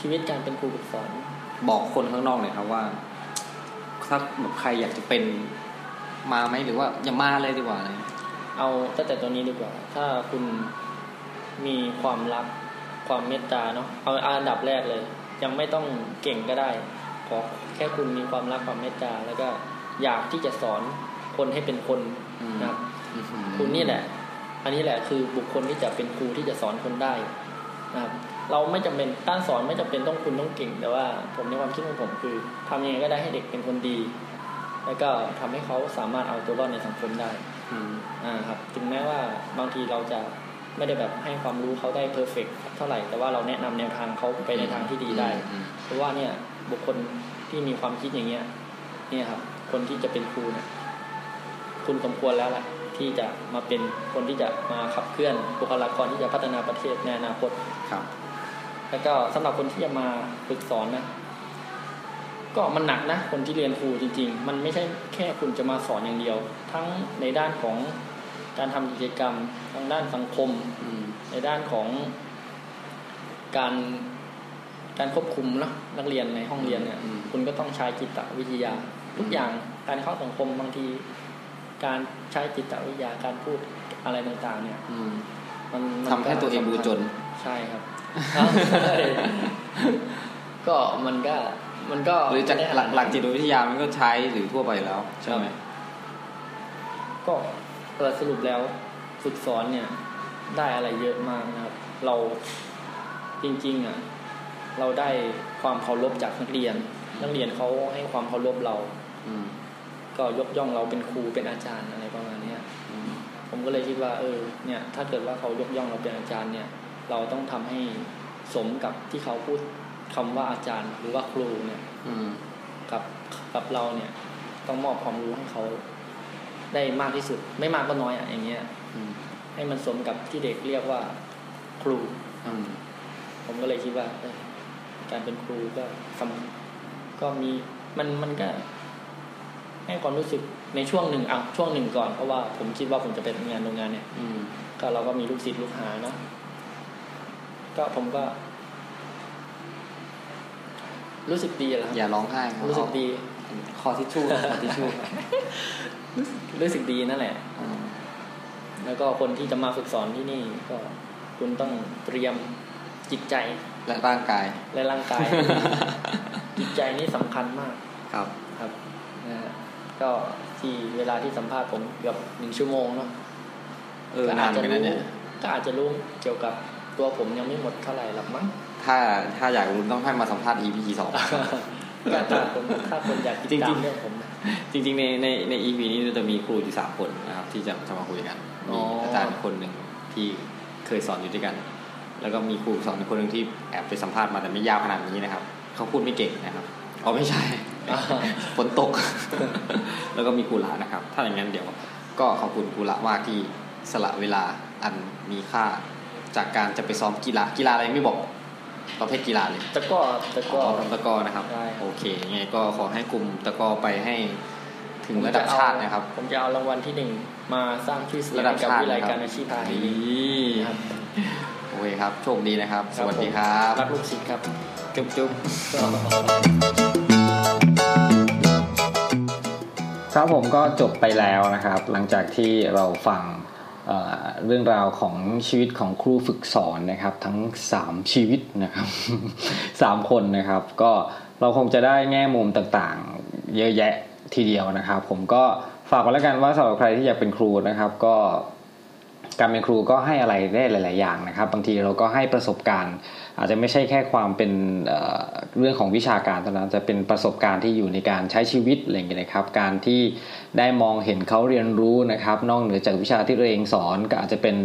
Speaker 5: ชีวิตการเป็นครูฝึกสอน
Speaker 1: บอกคนข้างนอกหน่อยครับว่า ถ้าแบบใครอยากจะเป็นมาไหมหรือว่าอย่ามาเลยดีกว่าอะไรเงี้ย
Speaker 5: เอาตั้งแต่ตัวนี้ดีกว่า ถ้าคุณมีความรักความเมตตาเนาะเอาอันดับแรกเลย ยังไม่ต้องเก่งก็ได้ขอแค่คุณมีความรักความเมตตาแล้วก็อยากที่จะสอนคนให้เป็นคนนะครับ
Speaker 1: อื้อหือ
Speaker 5: คุณนี่แหละ อันนี้แหละคือบุคคลที่จะเป็นครูที่จะสอนคนได้นะครับเราไม่จำเป็นการสอนไม่จำเป็นต้องคุณต้องเก่ง แต่ว่าผมในความคิดของผมคือทำยังไงก็ได้ให้เด็กเป็นคนดี แล้วก็ทำให้เขาสามารถเอาตัวรอดในสังคมได้
Speaker 1: อืม
Speaker 5: อ่าครับ ถึงแม้ว่าบางทีเราจะ ไม่ได้แบบให้ความรู้เขาได้เพอร์เฟกเท่าไหร่ แต่ว่าเราแนะนำแนวทางเขาไปในทางที่ดีได้
Speaker 1: อืม
Speaker 5: เพราะว่าเนี่ยบุคคลที่มีความคิดอย่างเงี้ยเนี่ยครับ คนที่จะเป็นครูเนี่ยคุณสมควรแล้วแหละที่จะมาเป็นคนที่จะมาขับเคลื่อนบุคลากรที่จะพัฒนาประเทศในอนาคต
Speaker 1: ครับ
Speaker 5: แล้วก็สำหรับคนที่จะมาฝึกสอนนะก็มันหนักนะคนที่เรียนครูจริง ๆ มันไม่ใช่แค่คุณจะมาสอนอย่างเดียว ทั้งในด้านของ การทำกิจกรรมทางด้านสังคม
Speaker 1: อืม
Speaker 5: ในด้านของการการควบคุมเนอะนักเรียนในห้องเรียนเนี่ย
Speaker 1: อืม
Speaker 5: คุณก็ต้องใช้จิตวิทยา ทุกอย่างการเข้าสังคมบางที การใช้จิตวิทยาการพูดอะไรต่างๆ เนี่ย
Speaker 1: อืม
Speaker 5: มันมัน
Speaker 1: ทำให้ตัวเองดูจน
Speaker 5: ใช่ครับใช่ก็มันก็มันก็
Speaker 1: หรือจาก
Speaker 5: ไม่ได้
Speaker 1: หลักหลักจิตวิทยามันก็ใช้หรือทั่วไปแล้ว ใช่ไหม
Speaker 5: ก็ เออสรุปแล้วฝึกสอนเนี่ย ได้อะไรเยอะมากนะครับ เราจริงๆอะเราได้ความเคารพจากนักเรียน นักเรียนเขาให้ความเคารพเรา
Speaker 1: อืม
Speaker 5: ก็ยกย่องเราเป็นครูเป็นอาจารย์อะไรประมาณเนี้ย
Speaker 1: อืม
Speaker 5: ผมก็เลยคิดว่า เออ เนี่ย ถ้าเกิดว่าเขายกย่องเราเป็นอาจารย์เนี่ย เราต้องทำให้สมกับที่เขาพูดคำว่าอาจารย์ หรือว่าครูเนี่ย
Speaker 1: อืม
Speaker 5: กับกับเราเนี่ย ต้องมอบความรู้ให้เขา ได้มากที่สุด ไม่มากก็น้อยอะอย่างเงี้ย
Speaker 1: อืม
Speaker 5: ให้มันสมกับที่เด็กเรียกว่า ครู
Speaker 1: อืม
Speaker 5: ผมก็เลยคิดว่าเออการเป็นครูก็สำก็มีมันมันก็ ให้ความรู้สึกในช่วงหนึ่งอะช่วงหนึ่งก่อนเพราะว่าผมคิดว่าผมจะไปทำงานโรงงานเนี่ย
Speaker 1: อืม
Speaker 5: ก็เราก็มีลูกศิษย์ลูกหาเนาะก็ผมก็ รู้สึกดีแหละ
Speaker 1: อย่าร้องไห้คบ
Speaker 5: รู้สึกดี
Speaker 1: ขอทิชชู่ครับขอทิชชู่ค รับ
Speaker 5: รู้สึกดีนั่นแหละ
Speaker 1: อืม
Speaker 5: แล้วก็คนที่จะมาฝึกสอนที่นี่ก็คุณต้องเตรียมจิตใจ
Speaker 1: และร่างกาย
Speaker 5: และร่างกาย จิตใจนี่สำคัญมาก
Speaker 1: ครับ
Speaker 5: ครับนะฮะก็ที่เวลาที่สัมภาษณ์ผมเกือบหนึ่งชั่วโมงเนาะ
Speaker 1: เออ
Speaker 5: ก็
Speaker 1: นานเหมือนกันนะ
Speaker 5: รู้
Speaker 1: เนี่ย
Speaker 5: ก็อาจจะรู้เกี่ยวกับตัวผมยังไม่หมดเท่าไหร่หรอกมั้ง
Speaker 1: ถ้าถ้าอยากรู้ต้องให้มาสัมภาษณ์ EP สอง
Speaker 5: ถ้าถ้าคนถ้าคนอยากติด
Speaker 7: จริ
Speaker 5: ตาม
Speaker 7: งๆ
Speaker 5: เรื่องผม
Speaker 7: จริงๆในในใน EP นี้เราจะมีครูอยู่สามคนนะครับ ที่จะจะมาคุยกัน
Speaker 5: อ๋
Speaker 7: มี
Speaker 5: ออ
Speaker 7: อาจารย์คนหนึ่งที่เคยสอนอยู่ด้วยกัน แล้วก็มีครูสอนอีกคนหนึ่งที่แอบไปสัมภาษณ์มาแต่ไม่ยาวขนาดนี้นะครับ เขาพูดไม่เก่งนะครับอ๋อไม่ใช่ฝนตก แล้วก็มีครูละนะครับ ถ้าอย่างนั้นเดี๋ยวก็ขอบคุณครูละมากที่สละเวลาอันมีค่า จากการจะไปซ้อมกีฬากีฬาอะไรไม่บอก ประเภทกีฬาเลย
Speaker 5: ตะกร้อตะก
Speaker 7: ก็
Speaker 5: ร้อ
Speaker 7: ทำตะกร้อนะครับ
Speaker 5: ใช่
Speaker 7: โอเคยังไงก็ขอให้กลุ่มตะกร้อไปให้ถึงระดับชาตินะครับ
Speaker 5: ผมจะเอารางวัลที่หนึ่งมาสร้างชื่อเสียง
Speaker 7: ระดับ
Speaker 5: ให้กับ
Speaker 7: ชาติ
Speaker 5: วิไล
Speaker 7: นะครับ
Speaker 5: การอาชีพไทย
Speaker 7: นี่
Speaker 5: ครับ
Speaker 7: โอเคครับโชคดีนะครับ
Speaker 5: ค
Speaker 7: ส
Speaker 5: รับ
Speaker 7: วัสดีครับ
Speaker 5: รักลูกศิษย์ครับ
Speaker 7: จุ๊บจุ๊บ
Speaker 1: ครับผมก็จบไปแล้วนะครับ หลังจากที่เราฟัง เรื่องราวของชีวิตของครูฝึกสอนนะครับ ทั้ง 3 ชีวิตนะครับ 3 คนนะครับ ก็เราคงจะได้แง่มุมต่างๆ เยอะแยะทีเดียวนะครับ ผมก็ฝากไว้แล้วกันว่าสำหรับใครที่อยากเป็นครูนะครับ ก็ การเป็นครูก็ให้อะไรได้หลาย ๆ อย่างนะครับ บางทีเราก็ให้ประสบการณ์ อาจจะไม่ใช่แค่ความเป็นเรื่องของวิชาการเท่านั้นจะเป็นประสบการณ์ที่อยู่ในการใช้ชีวิตอะไรอย่างเงี้ยนะครับ การที่ได้มองเห็นเขาเรียนรู้นะครับ นอกเหนือจากวิชาที่ตัวเองสอนก็อาจจะเป็น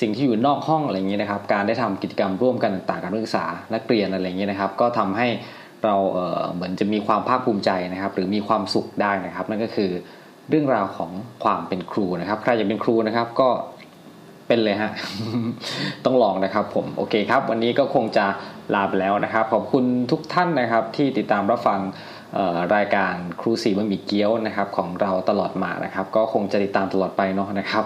Speaker 1: สิ่งที่อยู่นอกห้องอะไรอย่างเงี้ยนะครับ การได้ทำกิจกรรมร่วมกันต่างๆกับนักศึกษานักเรียนอะไรอย่างเงี้ยนะครับ ก็ทำให้เราเเหมือนจะมีความภาคภูมิใจนะครับ หรือมีความสุขได้นะครับ นั่นก็คือเรื่องราวของความเป็นครูนะครับ ใครอยากเป็นครูนะครับ ก็ เป็นเลยฮะ ต้องลองนะครับผมโอเคครับ วันนี้ก็คงจะลาไปแล้วนะครับ ขอบคุณทุกท่านนะครับที่ติดตามรับฟังรายการครูสีบะหมี่เกี๊ยวนะครับของเราตลอดมานะครับ ก็คงจะติดตามตลอดไปเนาะนะครับ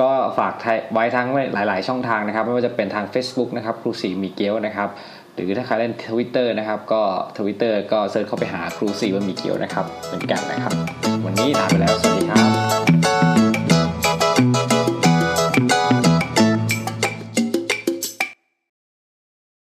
Speaker 1: ก็ฝากไว้ทั้งหลาย ๆ ช่องทางนะครับ ไม่ว่าจะเป็นทาง Facebook นะครับครูสีมีเกี๊ยวนะครับหรือถ้าใครเล่น Twitter นะครับ ก็ Twitter ก็เซิร์ชเข้าไปหาครูสีบะหมี่เกี๊ยวนะครับเหมือนกันนะครับ วันนี้ลาไปแล้วสวัสดีครับ